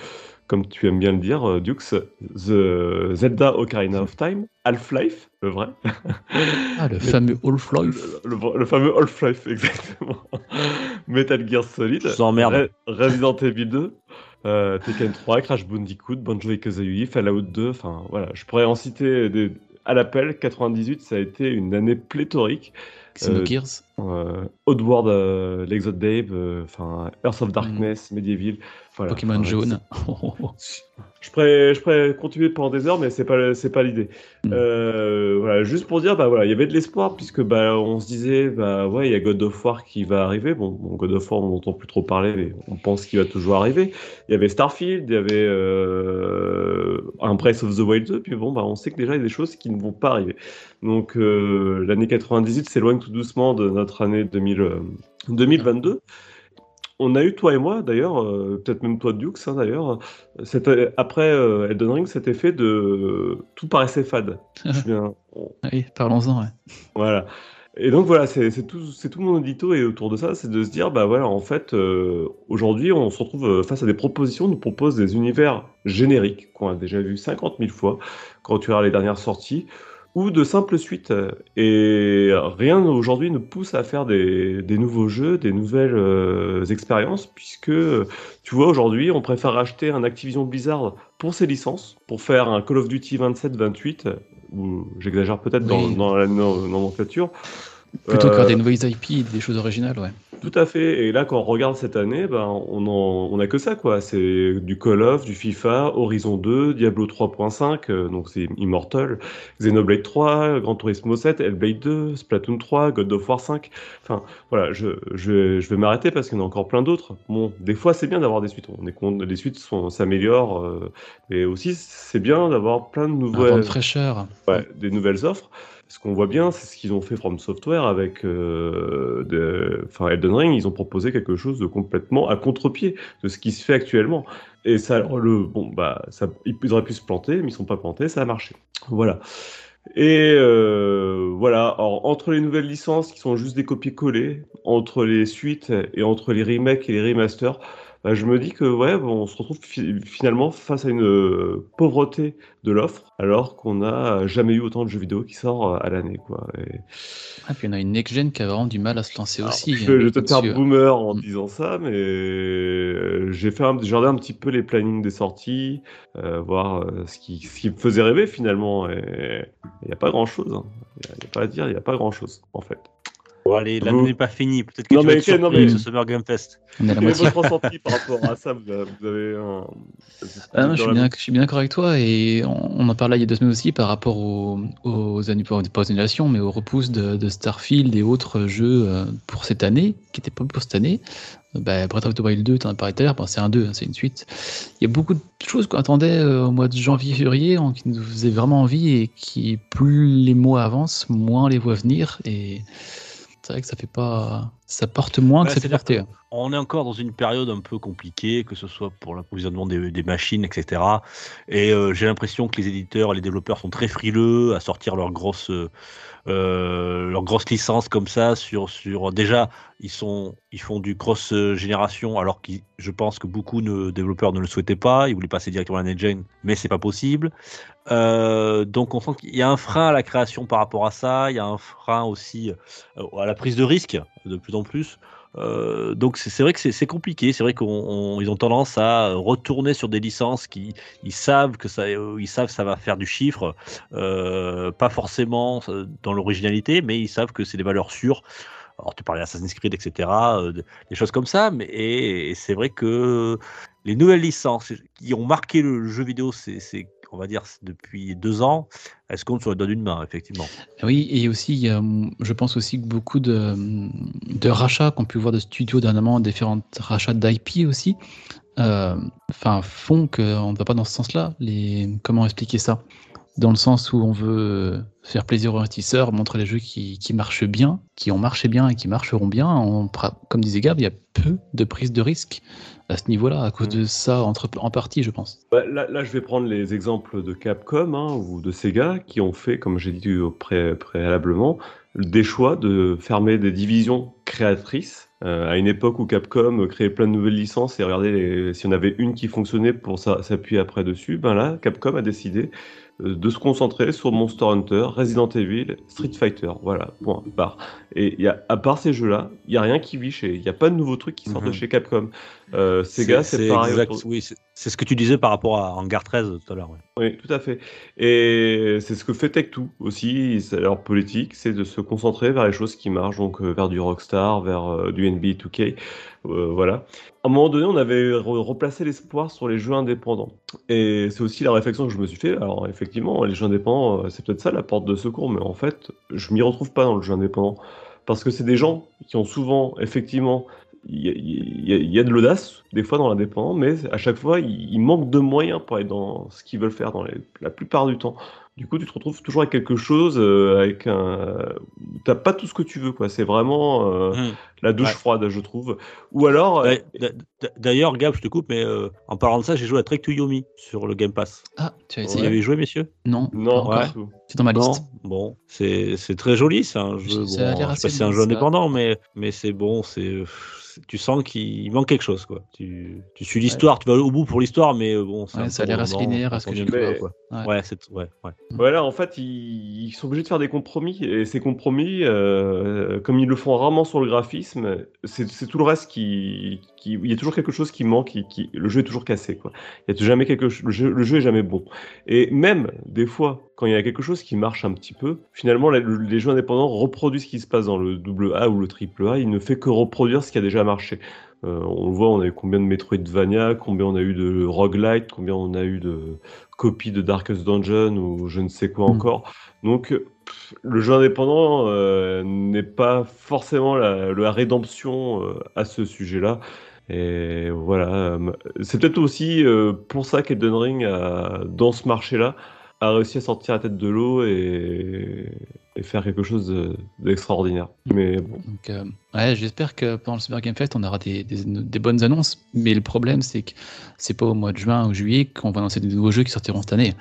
[SPEAKER 3] comme tu aimes bien le dire, euh, Dukes, The Zelda Ocarina of Time, Half-Life, le vrai. <laughs>
[SPEAKER 2] Ah, le fameux Half-Life.
[SPEAKER 3] Le, le- le fameux Half-Life, <laughs> exactement. Metal Gear Solid.
[SPEAKER 1] Emmerde.
[SPEAKER 3] Re- Resident Evil 2. euh, Tekken 3, Crash Bandicoot, Banjo et Kazooie, Fallout 2, enfin voilà, je pourrais en citer des... à l'appel. 98, ça a été une année pléthorique.
[SPEAKER 2] Xenogears.
[SPEAKER 3] Euh, Oddworld, euh, l'Exode euh, enfin Earth of Darkness, Medieval, voilà.
[SPEAKER 2] Pokémon jaune. <laughs>
[SPEAKER 3] Je pourrais, je pourrais continuer pendant des heures, mais c'est pas, c'est pas l'idée.
[SPEAKER 2] Mm.
[SPEAKER 3] Euh, voilà, juste pour dire, bah voilà, il y avait de l'espoir puisque bah on se disait, bah ouais, il y a God of War qui va arriver. Bon, bon, God of War, on n'entend plus trop parler, mais on pense qu'il va toujours arriver. Il y avait Starfield, il y avait euh, un Breath of the Wild 2, puis bon, bah on sait que déjà il y a des choses qui ne vont pas arriver. Donc euh, l'année 98 s'éloigne tout doucement de notre année 2000, euh, 2022. On a eu, toi et moi, d'ailleurs, euh, peut-être même toi, Dukes, hein, d'ailleurs, c'était- après euh, Elden Ring, cet effet de tout paraissait fade. <laughs>
[SPEAKER 2] Oui, parlons-en. ouais.
[SPEAKER 3] voilà. Et donc voilà, c'est tout, tout mon édito et autour de ça, c'est de se dire, bah voilà, en fait, euh, aujourd'hui, on se retrouve euh, face à des propositions, on nous propose des univers génériques qu'on a déjà vu 50 000 fois quand tu regardes les dernières sorties, ou de simples suites. Et rien aujourd'hui ne pousse à faire des, des nouveaux jeux, des nouvelles euh, expériences, puisque tu vois, aujourd'hui, on préfère acheter un Activision Blizzard pour ses licences, pour faire un Call of Duty 27-28, ou j'exagère peut-être dans,
[SPEAKER 2] Oui.
[SPEAKER 3] dans la no- nomenclature,
[SPEAKER 2] Plutôt que
[SPEAKER 3] Euh,
[SPEAKER 2] faire des nouvelles IP, des choses originales, ouais.
[SPEAKER 3] Tout à fait. Et là, quand on regarde cette année, ben, on en, on a que ça, quoi. C'est du Call of, du FIFA, Horizon 2, Diablo 3.5, euh, donc c'est Immortal, Xenoblade 3, Gran Turismo 7, Hellblade 2, Splatoon 3, God of War 5. Enfin, voilà, je, je, je vais m'arrêter parce qu'il y en a encore plein d'autres. Bon, des fois, c'est bien d'avoir des suites. On est con- les suites sont- s'améliorent, euh, mais aussi, c'est bien d'avoir plein de
[SPEAKER 2] Un
[SPEAKER 3] nouvelles,
[SPEAKER 2] de fraîcheur.
[SPEAKER 3] Ouais, des nouvelles offres. Ce qu'on voit bien, c'est ce qu'ils ont fait From Software avec euh, de- Elden Ring. Ils ont proposé quelque chose de complètement à contre-pied de ce qui se fait actuellement. Et ça, bah, ils auraient pu se planter, mais ils sont pas plantés, ça a marché. Voilà. Et euh, voilà, entre les nouvelles licences qui sont juste des copier-coller, entre les suites et entre les remakes et les remasters, bah, je me dis que ouais, bon, on se retrouve fi- finalement face à une euh, pauvreté de l'offre, alors qu'on n'a jamais eu autant de jeux vidéo qui sortent à l'année, quoi. Et-
[SPEAKER 2] Ah, puis on a une next-gen qui a vraiment du mal à se lancer
[SPEAKER 3] alors,
[SPEAKER 2] aussi.
[SPEAKER 3] je, vais- je vais
[SPEAKER 2] hein,
[SPEAKER 3] te faire boomer en
[SPEAKER 2] Mm.
[SPEAKER 3] disant ça, mais euh, j'ai fait un, un petit peu les plannings des sorties, euh, voir euh, ce qui, ce qui me faisait rêver finalement. Et il n'y a pas grand chose. Il n'y a, pas à dire, il n'y a pas grand chose en fait.
[SPEAKER 1] Bon, allez, l'année
[SPEAKER 3] Vous-
[SPEAKER 1] n'est pas finie. Peut-être que
[SPEAKER 3] Non,
[SPEAKER 1] tu
[SPEAKER 3] mais
[SPEAKER 1] vas être
[SPEAKER 3] non, mais-
[SPEAKER 1] ce Summer Game Fest.
[SPEAKER 2] On est à la moitié.
[SPEAKER 3] votre ressenti par rapport à ça vous avez, un.
[SPEAKER 2] Ah non, je, suis
[SPEAKER 3] la-
[SPEAKER 2] bien, je suis bien d'accord avec toi et on, on en parlait il y a deux semaines aussi par rapport aux, aux, annu- pas aux annulations, mais aux repousses de, de Starfield et autres jeux euh, pour cette année, qui n'étaient pas pour cette année. Euh, Bah, Breath of the Wild 2, tu en as parlé tout à l'heure, c'est un 2, hein, c'est une suite. Il y a beaucoup de choses qu'on attendait euh, au mois de janvier-février qui nous faisaient vraiment envie et qui, plus les mois avancent, moins on les voit venir. Et c'est vrai que ça fait pas. Ça porte moins
[SPEAKER 1] Bah,
[SPEAKER 2] que ça porter.
[SPEAKER 1] On est encore dans une période un peu compliquée, que ce soit pour l'approvisionnement des, des machines, etc. Et euh, j'ai l'impression que les éditeurs et les développeurs sont très frileux à sortir leurs grosses, euh, leurs grosses licences comme ça. Sur, sur déjà, ils sont, ils font du cross génération, alors que je pense que beaucoup de développeurs ne le souhaitaient pas. Ils voulaient passer directement à la next gen, mais c'est pas possible. Euh, donc on sent qu'il y a un frein à la création par rapport à ça. Il y a un frein aussi euh, à la prise de risque de plus en plus. Euh, donc c'est vrai que c'est compliqué. C'est vrai qu'ils ont tendance à retourner sur des licences qui ils savent que ça ils savent ça va faire du chiffre, pas forcément dans l'originalité, mais ils savent que c'est des valeurs sûres. Alors tu parlais d'Assassin's Creed, etc. de- des choses comme ça. Mais et, c'est vrai que les nouvelles licences qui ont marqué le jeu vidéo, c'est, on va dire depuis deux ans, elles se comptent sur les doigts d'une main, effectivement?
[SPEAKER 2] Oui, et aussi, hum, je pense aussi que beaucoup de, de rachats qu'on pu voir de studios dernièrement, différents rachats d'IP aussi, euh, font qu'on ne va pas dans ce sens-là. Comment expliquer ça? Dans le sens où on veut faire plaisir aux investisseurs, montrer les jeux qui, qui marchent bien, qui ont marché bien et qui marcheront bien. On comme disait Gab, il y a peu de prise de risque à ce niveau-là, à cause
[SPEAKER 3] Mm.
[SPEAKER 2] de ça, entre, en partie, je pense.
[SPEAKER 3] Bah, là, là, je vais prendre les exemples de Capcom hein, ou de Sega qui ont fait, comme j'ai dit pré- préalablement, des choix de fermer des divisions créatrices. euh, à une époque où Capcom créait plein de nouvelles licences et regardez les- si on avait une qui fonctionnait pour s'a- s'appuyer après dessus, ben là, Capcom a décidé euh, de se concentrer sur Monster Hunter, Resident Evil, Street Fighter. Voilà, point, barre. Et y a, à part ces jeux-là, il n'y a rien qui vit chez. Il n'y a pas de nouveaux trucs qui sortent de
[SPEAKER 1] Mhm.
[SPEAKER 3] chez Capcom. Euh, Sega, c'est pareil.
[SPEAKER 1] exact,
[SPEAKER 3] autour-
[SPEAKER 1] oui, c'est ce que tu disais par rapport à Hangar 13 tout à l'heure.
[SPEAKER 3] Oui, tout à fait. Et c'est ce que fait Tech2 aussi. Leur politique, c'est de se concentrer vers les choses qui marchent, donc euh, vers du Rockstar, vers euh, du NBA 2K. euh, voilà. À un moment donné, on avait re- replacé l'espoir sur les jeux indépendants. Et c'est aussi la réflexion que je me suis fait. Alors, effectivement, les jeux indépendants, c'est peut-être ça la porte de secours, mais en fait, je m'y retrouve pas dans le jeu indépendant. Parce que c'est des gens qui ont souvent, effectivement, y, y a- il y a de l'audace, des fois, dans l'indépendant, mais à chaque fois, il, manque de moyens pour être dans ce qu'ils veulent faire dans les- la plupart du temps. Du coup, tu te retrouves toujours avec quelque chose, euh, avec un. T'as pas tout ce que tu veux, quoi. C'est vraiment euh,
[SPEAKER 1] Mhm.
[SPEAKER 3] la douche
[SPEAKER 1] Ouais.
[SPEAKER 3] froide, je trouve. Ou alors. euh,
[SPEAKER 1] d'a- D'ailleurs, Gab, je te coupe, mais euh, en parlant de ça, j'ai joué à Trek to Yomi sur le Game Pass.
[SPEAKER 2] Ah, tu as
[SPEAKER 1] Vous
[SPEAKER 2] essayé
[SPEAKER 1] y avez joué, messieurs?
[SPEAKER 2] Non,
[SPEAKER 3] non,
[SPEAKER 1] Ouais.
[SPEAKER 3] du tout.
[SPEAKER 2] c'est dans ma
[SPEAKER 1] Non,
[SPEAKER 2] liste.
[SPEAKER 1] bon, c'est c'est très joli, c'est un jeu. Bon,
[SPEAKER 2] Ça a l'air
[SPEAKER 1] je sais pas
[SPEAKER 2] assez
[SPEAKER 1] si c'est un jeu indépendant, mais, mais c'est bon, c'est- tu sens qu'il manque quelque chose, quoi. Tu, tu suis l'histoire, tu vas au bout pour l'histoire, mais euh, bon,
[SPEAKER 2] Ouais, ça a l'air assez linéaire à ce que j'ai
[SPEAKER 1] voir. quoi.
[SPEAKER 2] Ouais.
[SPEAKER 1] Ouais, ouais.
[SPEAKER 3] Voilà, en fait, ils, ils sont obligés de faire des compromis. Et ces compromis, euh, comme ils le font rarement sur le graphisme, c'est tout le reste qui, qui- Il y a toujours quelque chose qui manque. Qui, qui- le jeu est toujours cassé. Quoi. Il y a jamais quelque, le, jeu, le jeu est jamais bon. Et même, des fois, quand il y a quelque chose qui marche un petit peu, finalement, les jeux indépendants reproduisent ce qui se passe dans le double A ou le triple A. Il ne fait que reproduire ce qui a déjà marché. Euh, on le voit, on a eu combien de Metroidvania, combien on a eu de roguelite, combien on a eu de copies de Darkest Dungeon ou je ne sais quoi
[SPEAKER 2] Mm.
[SPEAKER 3] encore. Donc, pff, le jeu indépendant euh, n'est pas forcément la, la rédemption euh, à ce sujet-là. Et voilà, c'est peut-être aussi pour ça qu'Elden Ring, a- dans ce marché-là, a réussi à sortir la tête de l'eau et, et faire quelque chose de- d'extraordinaire. Mais bon.
[SPEAKER 2] Donc, euh, ouais, j'espère que pendant le Super Game Fest, on aura des, des- des bonnes annonces. Mais le problème, c'est que c'est pas au mois de juin ou juillet qu'on va annoncer des nouveaux jeux qui sortiront cette année.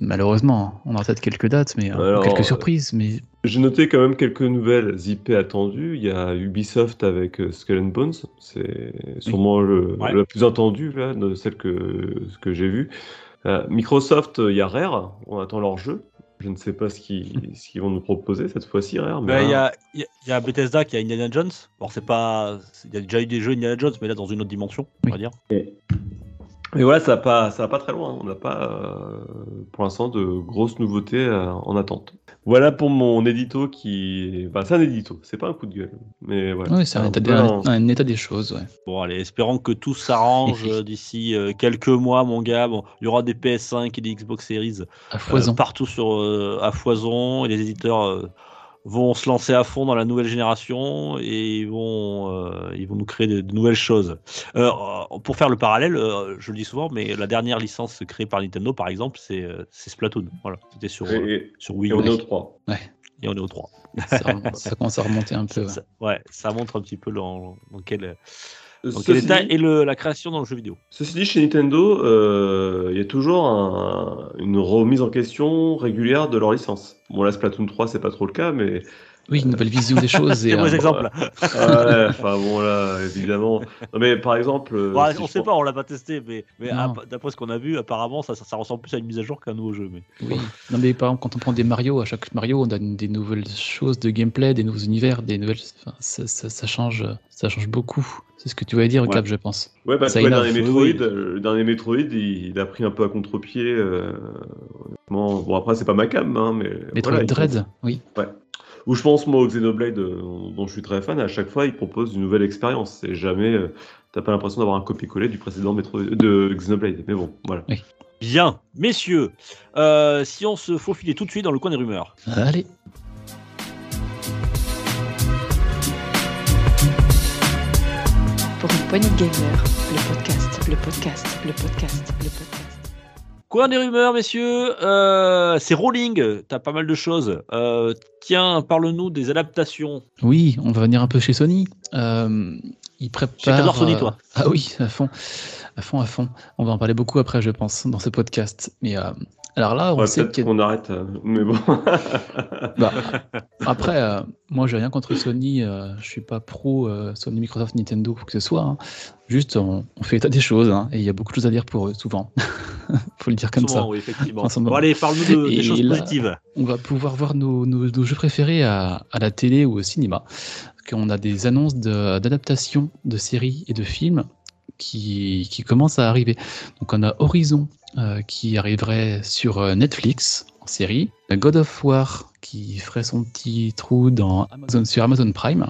[SPEAKER 2] Malheureusement, on aura peut-être quelques dates, mais euh,
[SPEAKER 3] Alors,
[SPEAKER 2] quelques
[SPEAKER 3] euh,
[SPEAKER 2] surprises. Mais
[SPEAKER 3] J'ai noté quand même quelques nouvelles IP attendues. Il y a Ubisoft avec euh, Skull and Bones, c'est sûrement le,
[SPEAKER 1] Ouais.
[SPEAKER 3] la plus attendue là, de celle que, que j'ai vue. Euh, Microsoft, euh, il y a Rare, on attend leur jeu. Je ne sais pas ce qu'ils <laughs> ce qu'ils vont nous proposer cette fois-ci, Rare. mais
[SPEAKER 1] Il y, a, il y a- il y a Bethesda qui a Indiana Jones. Bon, c'est pas. Il y a déjà eu des jeux Indiana Jones, mais là dans une autre dimension, on va dire.
[SPEAKER 3] Et voilà, ça va pas, ça va pas très loin. hein. On n'a pas, euh, pour l'instant, de grosses nouveautés euh, en attente. Voilà pour mon édito qui, enfin, c'est un édito, c'est pas un coup de gueule, mais voilà.
[SPEAKER 2] ouais, c'est un, état des-
[SPEAKER 3] peu
[SPEAKER 2] un- un état des choses. Ouais.
[SPEAKER 1] Bon, allez, espérons que tout s'arrange <laughs> d'ici euh, quelques mois, mon gars. Bon, il y aura des PS5 et des Xbox Series
[SPEAKER 2] À
[SPEAKER 1] euh,
[SPEAKER 2] foison.
[SPEAKER 1] partout sur, euh, à foison et les éditeurs euh, vont se lancer à fond dans la nouvelle génération et ils vont, euh, ils vont nous créer de, de nouvelles choses. Euh, pour faire le parallèle, euh, je le dis souvent, mais la dernière licence créée par Nintendo, par exemple, c'est euh, c'est Splatoon. Voilà, c'était sur, euh,
[SPEAKER 3] Et, et-
[SPEAKER 1] sur Wii
[SPEAKER 3] et
[SPEAKER 1] U
[SPEAKER 3] on est au 3.
[SPEAKER 1] et on est au 3.
[SPEAKER 2] ça, commence à remonter un peu. ouais.
[SPEAKER 1] Ça, ouais, ça montre un petit peu dans, dans quel,
[SPEAKER 3] Ceci dit-
[SPEAKER 1] le, la création dans le jeu vidéo.
[SPEAKER 3] Ceci dit, chez Nintendo, euh, il y a toujours un- une remise en question régulière de leur licence. Bon, là, Splatoon 3, c'est pas trop le cas, mais.
[SPEAKER 2] Oui, une nouvelle vision des choses.
[SPEAKER 1] C'est
[SPEAKER 2] Et, <laughs>
[SPEAKER 1] un mauvais
[SPEAKER 2] euh,
[SPEAKER 1] exemple.
[SPEAKER 3] Ouais, enfin bon, là, évidemment. Non, mais par exemple. euh,
[SPEAKER 1] Ouais,
[SPEAKER 3] si
[SPEAKER 1] on
[SPEAKER 3] je
[SPEAKER 1] sait pas, on l'a pas testé, mais, d'après ce qu'on a vu, apparemment, ça, ça, ça ressemble plus à une mise à jour qu'un nouveau jeu. Mais...
[SPEAKER 2] Oui. Non, mais par exemple, quand on prend des Mario, à chaque Mario, on a des nouvelles choses de gameplay, des nouveaux univers, des nouvelles. enfin, ça, ça- ça change, ça change beaucoup. C'est ce que tu voulais dire,
[SPEAKER 3] Ouais.
[SPEAKER 2] Cap, je pense.
[SPEAKER 3] Ouais, bah,
[SPEAKER 2] Ça
[SPEAKER 3] tu vois, le dernier
[SPEAKER 1] oui,
[SPEAKER 3] Metroid,
[SPEAKER 1] oui.
[SPEAKER 3] le dernier Metroid, il, il a pris un peu à contre-pied. euh, bon, après, c'est pas ma cam, hein, mais.
[SPEAKER 2] Metroid
[SPEAKER 3] voilà, il-
[SPEAKER 2] Dread, oui.
[SPEAKER 3] Ou je pense, moi, au Xenoblade, euh, dont je suis très fan, à chaque fois, il propose une nouvelle expérience. C'est jamais. euh, T'as pas l'impression d'avoir un copier-coller du précédent Metroid, de Xenoblade. Mais bon, voilà.
[SPEAKER 1] Bien, messieurs, euh, si on se faufilait tout de suite dans le coin des rumeurs.
[SPEAKER 2] Allez.
[SPEAKER 4] Pour une poignée de gamers, le podcast, le podcast, le podcast, le podcast.
[SPEAKER 1] Coin des rumeurs, messieurs, euh, c'est Rolling, t'as pas mal de choses. Euh, tiens, parle-nous des adaptations.
[SPEAKER 2] Oui, on va venir un peu chez Sony. Euh,
[SPEAKER 1] Sony,
[SPEAKER 2] euh,
[SPEAKER 1] toi.
[SPEAKER 2] Ah oui, à fond, à fond, à fond. On va en parler beaucoup après, je pense, dans ce podcast. Mais alors là, on
[SPEAKER 3] Ouais,
[SPEAKER 2] sait
[SPEAKER 3] qu'on arrête. euh, mais bon. <laughs>
[SPEAKER 2] Bah, <laughs> après, euh, moi, j'ai rien contre Sony. euh, je suis pas pro euh, Sony, Microsoft, Nintendo, ou que ce soit. hein. Juste, on, on fait état des choses, hein, et il y a beaucoup de choses à dire pour eux, souvent. <laughs> Faut le dire comme
[SPEAKER 1] Souvent,
[SPEAKER 2] ça.
[SPEAKER 1] oui, effectivement. Bon, allez, parle-nous de, des choses
[SPEAKER 2] là-
[SPEAKER 1] positives.
[SPEAKER 2] On va pouvoir voir nos, nos- nos jeux préférés à, à la télé ou au cinéma. Qu'on a des annonces de- d'adaptation de, séries et de films qui, qui commencent à arriver. Donc on a Horizon euh, qui arriverait sur euh, Netflix en série, God of War qui ferait son petit trou dans Amazon, sur Amazon Prime,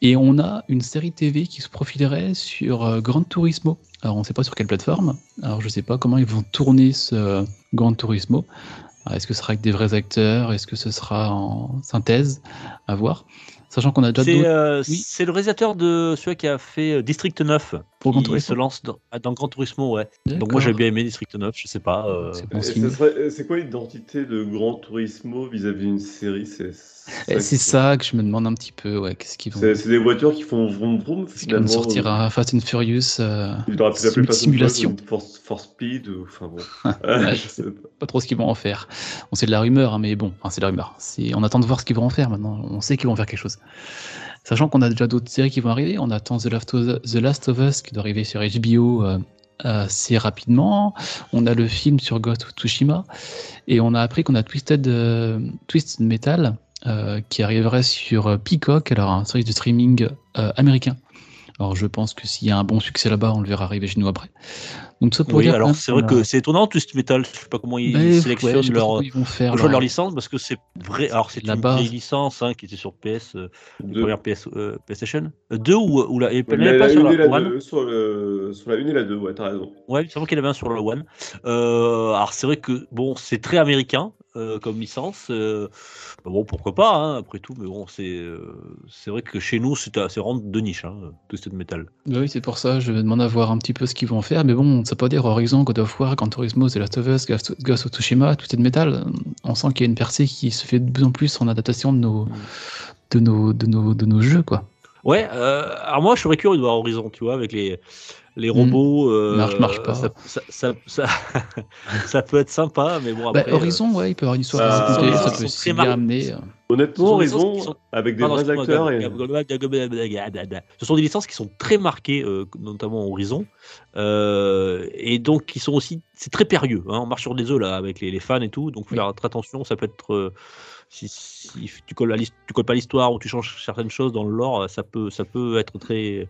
[SPEAKER 2] et on a une série TV qui se profilerait sur euh, Gran Turismo. Alors on ne sait pas sur quelle plateforme, alors je ne sais pas comment ils vont tourner ce Gran Turismo. Est-ce que ce sera avec des vrais acteurs? Est-ce que ce sera en synthèse? À voir. Sachant qu'on a déjà
[SPEAKER 1] C'est euh,
[SPEAKER 2] Oui.
[SPEAKER 1] le réalisateur de celui qui a fait District 9
[SPEAKER 2] pour Gran
[SPEAKER 1] qui se
[SPEAKER 2] Turismo.
[SPEAKER 1] lance dans, dans Gran Turismo, ouais. Donc moi j'ai bien aimé District 9, je sais pas. euh,
[SPEAKER 2] C'est
[SPEAKER 3] quoi l'identité de Gran Turismo vis-à-vis d'une série? C'est
[SPEAKER 2] Et C'est ça que je me demande un petit peu. Ouais, qu'est-ce qu'ils vont,
[SPEAKER 3] C'est c'est des voitures qui font vroom vroom
[SPEAKER 2] est-ce qu'ils vont
[SPEAKER 3] finalement.
[SPEAKER 2] sortir un Fast and Furious euh,
[SPEAKER 3] Il
[SPEAKER 2] sim- simulation.
[SPEAKER 3] Force, Force Speed ou enfin bon. <laughs>
[SPEAKER 2] Ouais,
[SPEAKER 3] Euh,
[SPEAKER 2] je sais pas trop ce qu'ils vont en faire. On sait de la rumeur, hein, mais bon, enfin, c'est de la rumeur. C'est- On attend de voir ce qu'ils vont en faire maintenant. On sait qu'ils vont faire quelque chose. Sachant qu'on a déjà d'autres séries qui vont arriver. On attend The Last of, Us qui doit arriver sur HBO euh, assez rapidement. On a le film sur Ghost of Tsushima et on a appris qu'on a Twisted, euh, Twisted Metal euh, qui arriverait sur Peacock, alors un service de streaming euh, américain. Alors je pense que s'il y a un bon succès là-bas, on le verra arriver chez nous après. Donc ça pour
[SPEAKER 1] Oui,
[SPEAKER 2] dire
[SPEAKER 1] alors c'est vrai
[SPEAKER 2] a-
[SPEAKER 1] que c'est étonnant, Twist Metal. Je sais pas comment ils
[SPEAKER 2] Ben, ouais, je
[SPEAKER 1] sélectionnent
[SPEAKER 2] pas
[SPEAKER 1] leur,
[SPEAKER 2] ils vont faire
[SPEAKER 1] le choix de
[SPEAKER 2] leur-
[SPEAKER 1] leur licence parce que c'est vrai. Alors c'est
[SPEAKER 2] La
[SPEAKER 1] une vieille licence hein, qui était sur PS, euh, la
[SPEAKER 3] Deux.
[SPEAKER 1] première PS, euh, PlayStation 2 ou, ou la, et
[SPEAKER 3] Mais la,
[SPEAKER 1] pas
[SPEAKER 3] la
[SPEAKER 1] sur la
[SPEAKER 3] la
[SPEAKER 1] One.
[SPEAKER 3] deux, sur, le, sur la une et la deux, ouais, t'as raison.
[SPEAKER 1] Ouais, c'est vrai qu'il y en avait un sur le One. Euh, alors c'est vrai que bon, c'est très américain euh, comme licence. Bah bon, pourquoi pas hein, après tout, mais bon, c'est euh, c'est vrai que chez nous c'est vraiment de niche, hein, Twisted Metal.
[SPEAKER 2] Oui, c'est pour ça, je me demande à voir un petit peu ce qu'ils vont faire. Mais bon, ça peut dire Horizon, God of War, Gran Turismo, The Last of Us, Ghost of Tsushima, tout est de métal. On sent qu'il y a une percée qui se fait de plus en plus en adaptation de nos, de nos, de nos, de nos jeux, quoi.
[SPEAKER 1] Ouais, euh, alors moi je serais curieux de voir Horizon, tu vois, avec les, les robots. euh,
[SPEAKER 2] Marche, marche pas.
[SPEAKER 1] Ça, ça, ça, ça, <laughs> ça peut être sympa, mais bon
[SPEAKER 2] Bah,
[SPEAKER 1] après. euh,
[SPEAKER 2] Horizon, ouais, il peut y avoir une histoire
[SPEAKER 3] ça-
[SPEAKER 2] ça peut
[SPEAKER 1] très
[SPEAKER 2] aussi bien amener. euh.
[SPEAKER 3] Honnêtement, Horizon,
[SPEAKER 1] sont-
[SPEAKER 3] avec des vrais acteurs. Et...
[SPEAKER 1] Ce sont des licences qui sont très marquées, euh, notamment Horizon, euh, et donc qui sont aussi, c'est très périlleux. hein, on marche sur des œufs là avec les, les fans et tout, donc faut
[SPEAKER 2] Oui.
[SPEAKER 1] faire très attention. Ça peut être euh, si, si tu colles la liste, tu colles pas l'histoire ou tu changes certaines choses dans le lore, ça peut, ça peut être très,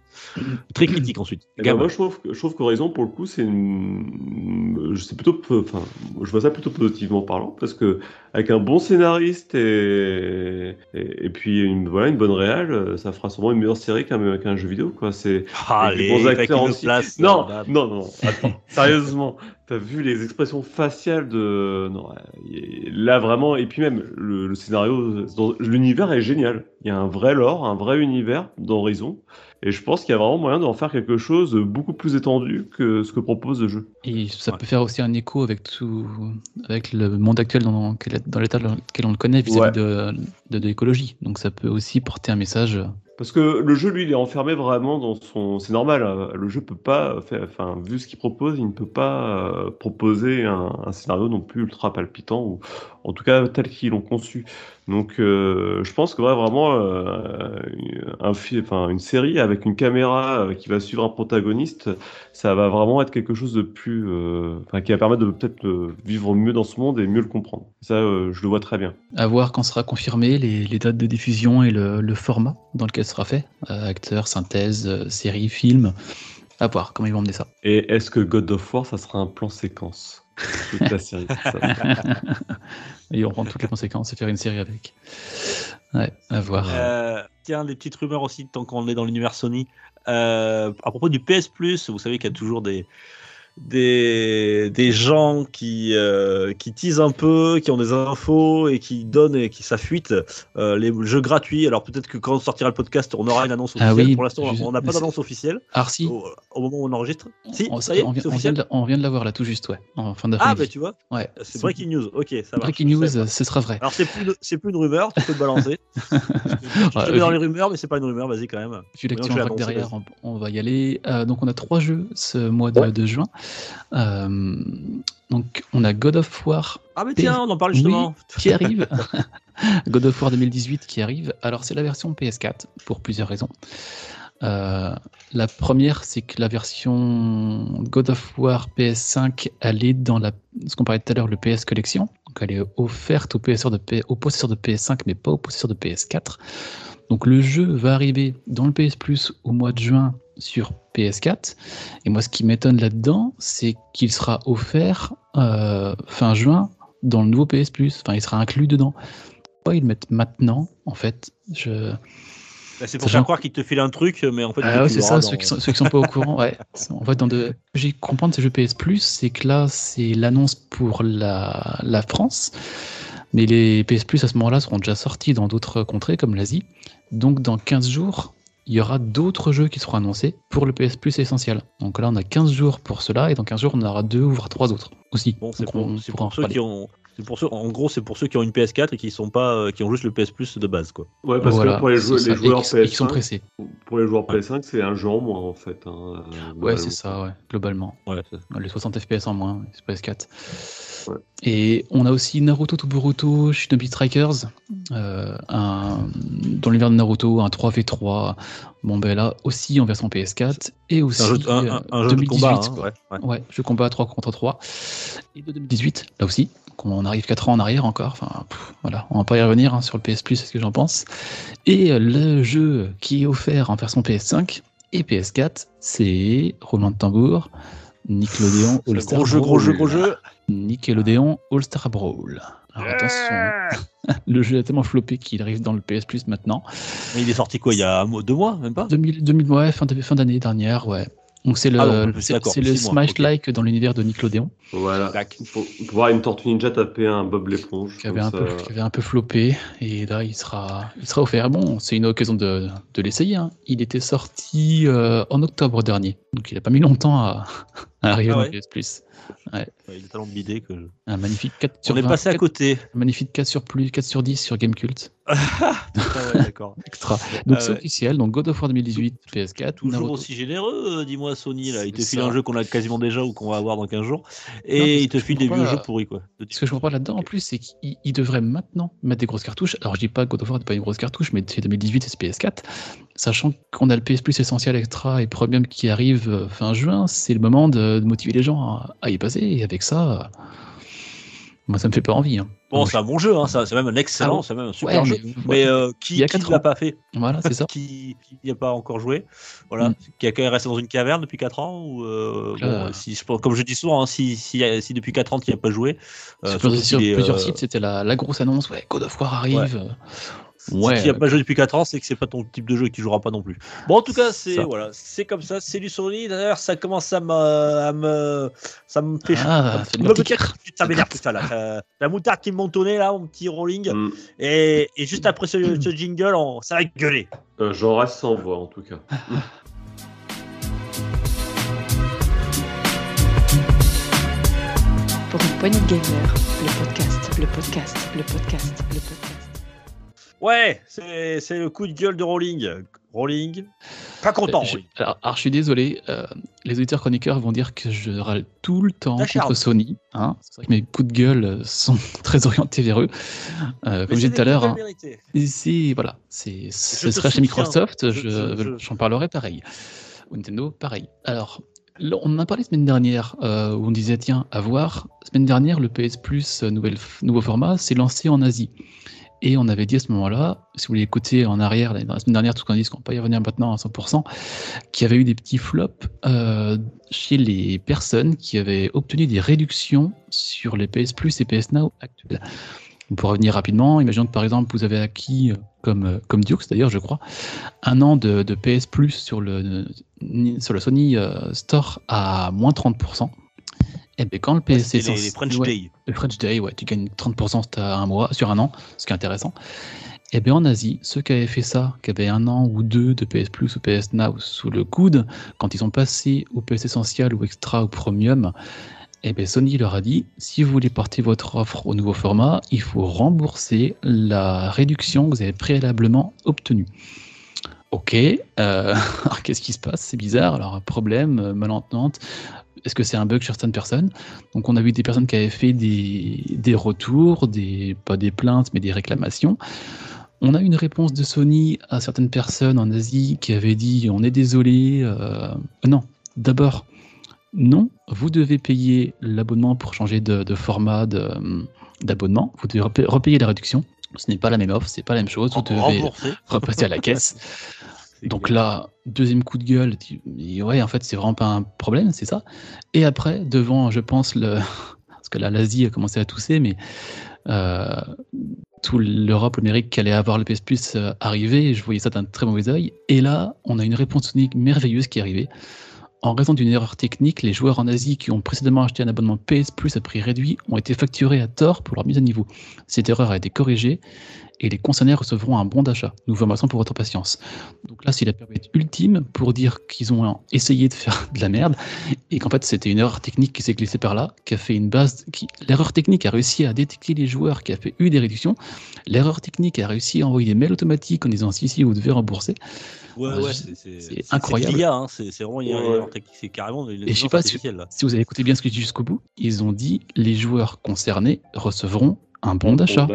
[SPEAKER 1] très critique ensuite.
[SPEAKER 3] Eh ben, moi, je trouve, que- je trouve qu'Horizon, pour le coup, c'est une. Plutôt. Enfin, je vois ça plutôt positivement parlant, parce que avec un bon scénariste et, et, et puis une, voilà, une bonne réale, ça fera sûrement une meilleure série qu'un jeu vidéo. Quoi. C'est,
[SPEAKER 1] Allez,
[SPEAKER 3] bons
[SPEAKER 1] avec
[SPEAKER 3] acteurs aussi.
[SPEAKER 1] place.
[SPEAKER 3] Non, non, non, attends, sérieusement, t'as vu les expressions faciales de. Non, là vraiment, et puis même le, le scénario, l'univers est génial. Il y a un vrai lore, un vrai univers d'Horizon, et je pense qu'il y a vraiment moyen d'en faire quelque chose de beaucoup plus étendu que ce que propose le jeu.
[SPEAKER 2] Et ça
[SPEAKER 1] Ouais.
[SPEAKER 2] peut faire aussi un écho avec tout, avec le monde actuel dans, dans l'état dans lequel on le connaît vis-à-vis
[SPEAKER 3] Ouais.
[SPEAKER 2] de, de, de l'écologie. Donc ça peut aussi porter un message.
[SPEAKER 3] Parce que le jeu, lui, il est enfermé vraiment dans son. C'est normal, hein, le jeu peut pas faire. Enfin, vu ce qu'il propose, il ne peut pas euh, proposer un, un scénario non plus ultra palpitant, ou en tout cas tel qu'ils l'ont conçu. Donc, euh, je pense que ouais, vraiment, euh, un enfin, une série avec une caméra euh, qui va suivre un protagoniste, ça va vraiment être quelque chose de plus. euh, Enfin, qui va permettre de peut-être vivre mieux dans ce monde et mieux le comprendre. Ça, je le vois très bien.
[SPEAKER 2] À voir quand sera confirmé les, les dates de diffusion et le, le format dans lequel sera fait. Acteur, synthèse, série, film. À voir comment ils vont emmener ça.
[SPEAKER 3] Et est-ce que God of War, ça sera un plan séquence? Toute la série. ça. <laughs>
[SPEAKER 2] et on prend toutes les conséquences et faire une série avec. Ouais, à voir.
[SPEAKER 1] Euh, tiens, des petites rumeurs aussi, tant qu'on est dans l'univers Sony. Euh, à propos du PS Plus, vous savez qu'il y a toujours des, des, des gens qui, euh, qui teasent un peu, qui ont des infos et qui donnent et qui s'affuitent euh, les jeux gratuits. Alors peut-être que quand on sortira le podcast, on aura une annonce
[SPEAKER 2] Ah
[SPEAKER 1] officielle.
[SPEAKER 2] oui,
[SPEAKER 1] Pour l'instant,
[SPEAKER 2] je-
[SPEAKER 1] on n'a pas d'annonce officielle
[SPEAKER 2] Arsi,
[SPEAKER 1] au, au moment où on enregistre. Si,
[SPEAKER 2] on,
[SPEAKER 1] ça y est,
[SPEAKER 2] on vient, on vient
[SPEAKER 1] officiel.
[SPEAKER 2] de, on vient de l'avoir là tout juste, ouais, en fin
[SPEAKER 1] Ah, bah tu vois,
[SPEAKER 2] ouais.
[SPEAKER 1] c'est breaking news. Ok, ça va.
[SPEAKER 2] Breaking news, ce sera vrai.
[SPEAKER 1] Alors c'est plus, plus une rumeur, tu peux te balancer. <laughs> je te
[SPEAKER 2] Ouais,
[SPEAKER 1] mets dans les rumeurs, mais c'est pas une rumeur, vas-y quand même.
[SPEAKER 2] Vu l'actu derrière, on, on va y aller. Euh, donc on a trois jeux ce mois de,
[SPEAKER 3] Ouais.
[SPEAKER 2] de juin. Euh, donc on a God of War
[SPEAKER 1] Ah mais tiens, on en parle justement.
[SPEAKER 2] qui arrive. <laughs> God of War 2018 qui arrive. Alors c'est la version PS4 pour plusieurs raisons. Euh, la première, c'est que la version God of War PS5, elle est dans la, ce qu'on parlait tout à l'heure, le PS Collection. Donc elle est offerte aux de, possesseurs de PS5, mais pas aux possesseurs de PS4. Donc le jeu va arriver dans le PS Plus au mois de juin sur PS4. Et moi, ce qui m'étonne là-dedans, c'est qu'il sera offert euh, fin juin dans le nouveau PS Plus. Enfin, il sera inclus dedans. Pourquoi ils le mettent maintenant, en fait? Je...
[SPEAKER 1] Bah, c'est pour faire croire qu'il te file un truc, mais en fait.
[SPEAKER 2] Ah ouais, c'est ça,
[SPEAKER 1] dans-
[SPEAKER 2] ceux qui, sont, ceux qui sont pas au courant. Ouais. <laughs> En fait, dans de... j'ai compris de ces jeux PS Plus, c'est que là, c'est l'annonce pour la, la France. Mais les PS Plus à ce moment-là seront déjà sortis dans d'autres contrées comme l'Asie. Donc dans 15 jours, il y aura d'autres jeux qui seront annoncés pour le PS Plus essentiel. Donc là, on a 15 jours pour cela, et dans 15 jours, on aura deux voire trois autres aussi.
[SPEAKER 1] Bon, c'est pour,
[SPEAKER 2] on en
[SPEAKER 1] pour ceux qui ont. C'est pour ceux, en gros, c'est pour ceux qui ont une PS4 et qui sont pas, euh, qui ont juste le PS Plus de base, quoi.
[SPEAKER 3] Ouais, parce
[SPEAKER 2] Voilà,
[SPEAKER 3] que pour les, jou- joueurs
[SPEAKER 2] qui- et qui sont
[SPEAKER 3] PS5,
[SPEAKER 2] pressés.
[SPEAKER 3] pour les joueurs PS5, c'est un jeu en moins en fait. hein,
[SPEAKER 2] Ouais, c'est ça, ouais, globalement.
[SPEAKER 1] Ouais,
[SPEAKER 2] Les 60 FPS en moins, c'est PS4.
[SPEAKER 3] Ouais.
[SPEAKER 2] Et on a aussi Naruto to Boruto Shinobi Strikers, euh, un, dans l'univers de Naruto, un 3v3. Bon, ben là aussi en version PS4 et aussi
[SPEAKER 1] C'est un jeu, de- un-
[SPEAKER 2] euh,
[SPEAKER 1] un- jeu de
[SPEAKER 2] 2018,
[SPEAKER 1] combat. hein, ouais, ouais.
[SPEAKER 2] Ouais, jeu combat 3 contre 3. Et de 2018, là aussi. Donc on arrive 4 ans en arrière encore. Enfin, pff, voilà, on va pas y revenir hein, sur le PS Plus, c'est ce que j'en pense. Et le jeu qui est offert en version PS5 et PS4, c'est roulement de tambour, Nickelodeon All-Star
[SPEAKER 1] Gros jeu, gros jeu, gros jeu.
[SPEAKER 2] Nickelodeon All-Star Brawl. Alors attention, <laughs> le jeu a tellement floppé qu'il arrive dans le PS Plus maintenant.
[SPEAKER 1] Mais il est sorti quoi Il y a un mois, deux mois, même pas?
[SPEAKER 2] 2000, 2000 ouais, fin d'année dernière, ouais. Donc c'est le,
[SPEAKER 1] Ah
[SPEAKER 2] c'est le Smash-like dans l'univers de Nickelodeon.
[SPEAKER 3] Voilà. Pour, pour voir une tortue ninja taper un Bob l'éponge.
[SPEAKER 2] qui avait, un peu, qui avait un peu floppé et là il sera, il sera offert. Bon, c'est une occasion de, de l'essayer. hein. Il était sorti euh, en octobre dernier, donc il a pas mis longtemps à, <laughs> à arriver
[SPEAKER 1] Ah
[SPEAKER 2] dans
[SPEAKER 1] ouais.
[SPEAKER 2] PS Plus.
[SPEAKER 1] Ouais, Il est tellement bidé que.
[SPEAKER 2] Un magnifique 4 sur
[SPEAKER 1] On est
[SPEAKER 2] 20,
[SPEAKER 1] passé à
[SPEAKER 2] 4
[SPEAKER 1] côté.
[SPEAKER 2] magnifique 4 sur plus, 4 sur 10 sur Gamecult. <laughs>
[SPEAKER 1] Ah ouais, d'accord. <laughs>
[SPEAKER 2] Extra. Donc
[SPEAKER 1] Ah
[SPEAKER 2] c'est
[SPEAKER 1] ouais.
[SPEAKER 2] officiel, donc God of War 2018, PS4.
[SPEAKER 1] Toujours
[SPEAKER 2] Naruto.
[SPEAKER 1] aussi généreux, euh, dis-moi Sony. Là. Il te file
[SPEAKER 2] ça.
[SPEAKER 1] un jeu qu'on a quasiment déjà ou qu'on va avoir dans 15 jours.
[SPEAKER 2] Non,
[SPEAKER 1] Et
[SPEAKER 2] parce
[SPEAKER 1] il te file des vieux jeux pourris. Quoi.
[SPEAKER 2] Ce que je comprends pas là-dedans en plus, c'est qu'il il devrait maintenant mettre des grosses cartouches. Alors je dis pas God of War n'est pas une grosse cartouche, mais c'est 2018 et c'est PS4. Sachant qu'on a le PS Plus Essentiel Extra et Premium qui arrive euh, fin juin, c'est le moment de, de motiver les gens à, à y passer. Et avec ça, euh, moi ça me fait pas envie. hein.
[SPEAKER 1] Bon, c'est un bon jeu, hein, c'est même un excellent,
[SPEAKER 2] Ah
[SPEAKER 1] c'est même un super
[SPEAKER 2] Ouais,
[SPEAKER 1] jeu.
[SPEAKER 2] mais-
[SPEAKER 1] Mais euh, qui ne l'a pas fait?
[SPEAKER 2] Voilà, c'est <laughs> ça.
[SPEAKER 1] Qui n'y a pas encore joué? Voilà.
[SPEAKER 2] Mm.
[SPEAKER 1] Qui a quand même resté dans une caverne depuis 4 ans ou euh, bon, si, je Comme je dis souvent, hein, si, si, si depuis 4 ans tu n'y as pas joué, euh,
[SPEAKER 2] sur plusieurs
[SPEAKER 1] euh,
[SPEAKER 2] sites, c'était la, la grosse annonce. Ouais, God of War arrive.
[SPEAKER 1] Si tu n'y as pas joué depuis 4 ans, c'est que c'est pas ton type de jeu et que tu joueras pas non plus. Bon, en tout cas, c'est voilà, c'est comme ça, c'est du Sony. D'ailleurs, ça commence à me, à me, ça me fait.
[SPEAKER 2] Ah,
[SPEAKER 1] ça m'énerve tout ça là. Euh, La moutarde qui me montonnait là, mon petit rolling.
[SPEAKER 3] Mm.
[SPEAKER 1] Et, et juste après ce, ce jingle, on, ça va gueuler.
[SPEAKER 3] Euh, J'en reste sans voix en tout cas.
[SPEAKER 4] Pour une poignée de gamers, le podcast, le podcast, le podcast, le podcast.
[SPEAKER 1] Ouais, c'est c'est le coup de gueule de rolling. Rolling, pas content.
[SPEAKER 2] Je-
[SPEAKER 1] Rolling.
[SPEAKER 2] alors, alors, je suis désolé, euh, les auditeurs chroniqueurs vont dire que je râle tout le temps contre Sony. Hein c'est vrai que mes coups de gueule euh, sont <laughs> très orientés vers eux. Euh, comme j'ai dit tout à l'heure,
[SPEAKER 1] gueules
[SPEAKER 2] hein, voilà, c'est ce serait chez. Microsoft,
[SPEAKER 1] Je-
[SPEAKER 2] je-
[SPEAKER 1] je- je-
[SPEAKER 2] j'en parlerai pareil. Ou Nintendo, pareil. Alors, on en a parlé semaine dernière euh, où on disait tiens, à voir. Semaine dernière, le PS Plus euh, nouvelle, nouveau format s'est lancé en Asie. Et on avait dit à ce moment-là, si vous voulez écouter en arrière, la semaine dernière, tout qu'on dit, qu'on peut y revenir maintenant à 100%, qu'il y avait eu des petits flops euh, chez les personnes qui avaient obtenu des réductions sur les PS Plus et PS Now actuels. Pour revenir rapidement, imaginons que par exemple vous avez acquis, euh, comme, euh, comme Dukes d'ailleurs, je crois, un an de, de PS Plus sur le, sur le Sony Store à moins 30%. Et bien quand le PS
[SPEAKER 1] C'est
[SPEAKER 2] est
[SPEAKER 1] les, French
[SPEAKER 2] ouais,
[SPEAKER 1] Day.
[SPEAKER 2] le French Day, ouais, tu gagnes 30% sur un mois, sur un an, ce qui est intéressant. Et bien en Asie, ceux qui avaient fait ça, qui avaient un an ou deux de PS Plus ou PS Now sous le coude, quand ils sont passés au PS Essential ou Extra ou Premium, et bien Sony leur a dit, si vous voulez porter votre offre au nouveau format, il faut rembourser la réduction que vous avez préalablement obtenue. Ok, euh, <laughs> alors qu'est-ce qui se passe? C'est bizarre. Alors, problème, euh, malentente. Est-ce que c'est un bug chez certaines personnes? Donc, on a vu des personnes qui avaient fait des, des retours, des, pas des plaintes, mais des réclamations. On a une réponse de Sony à certaines personnes en Asie qui avaient dit On est désolé. euh, Non, d'abord, non, vous devez payer l'abonnement pour changer de, de format de- d'abonnement. Vous devez repa- repayer la réduction. Ce n'est pas la même offre, c'est pas la même chose. Vous devez
[SPEAKER 1] Remboursé.
[SPEAKER 2] repasser à la caisse. <laughs> Donc
[SPEAKER 1] clair.
[SPEAKER 2] là, deuxième coup de gueule, tu- ouais, en fait, c'est vraiment pas un problème, c'est ça. Et après, devant, je pense, le. <laughs> Parce que là, l'Asie a commencé à tousser, mais euh, tout l'Europe, l'Amérique qui allait avoir le PS Plus euh, arriver, je voyais ça d'un très mauvais œil. Et là, on a une réponse sonique merveilleuse qui est arrivée. En raison d'une erreur technique, les joueurs en Asie qui ont précédemment acheté un abonnement PS Plus à prix réduit ont été facturés à tort pour leur mise à niveau. Cette erreur a été corrigée et les concernés recevront un bon d'achat. Nous vous remercions pour votre patience. Donc là, c'est la période ultime pour dire qu'ils ont essayé de faire de la merde et qu'en fait, c'était une erreur technique qui s'est glissée par là, qui a fait une base. Qui... L'erreur technique a réussi à détecter les joueurs qui a fait eu des réductions. L'erreur technique a réussi à envoyer des mails automatiques en disant si, si, vous devez rembourser.
[SPEAKER 1] Ouais,
[SPEAKER 2] Ouais,
[SPEAKER 1] ouais,
[SPEAKER 2] c'est- incroyable.
[SPEAKER 1] C'est hein, c'est vraiment une
[SPEAKER 3] Ouais.
[SPEAKER 1] erreur technique, c'est carrément une
[SPEAKER 2] Et je sais pas si-. Si vous avez écouté bien ce que je dis jusqu'au bout, ils ont dit les joueurs concernés recevront un bon d'achat.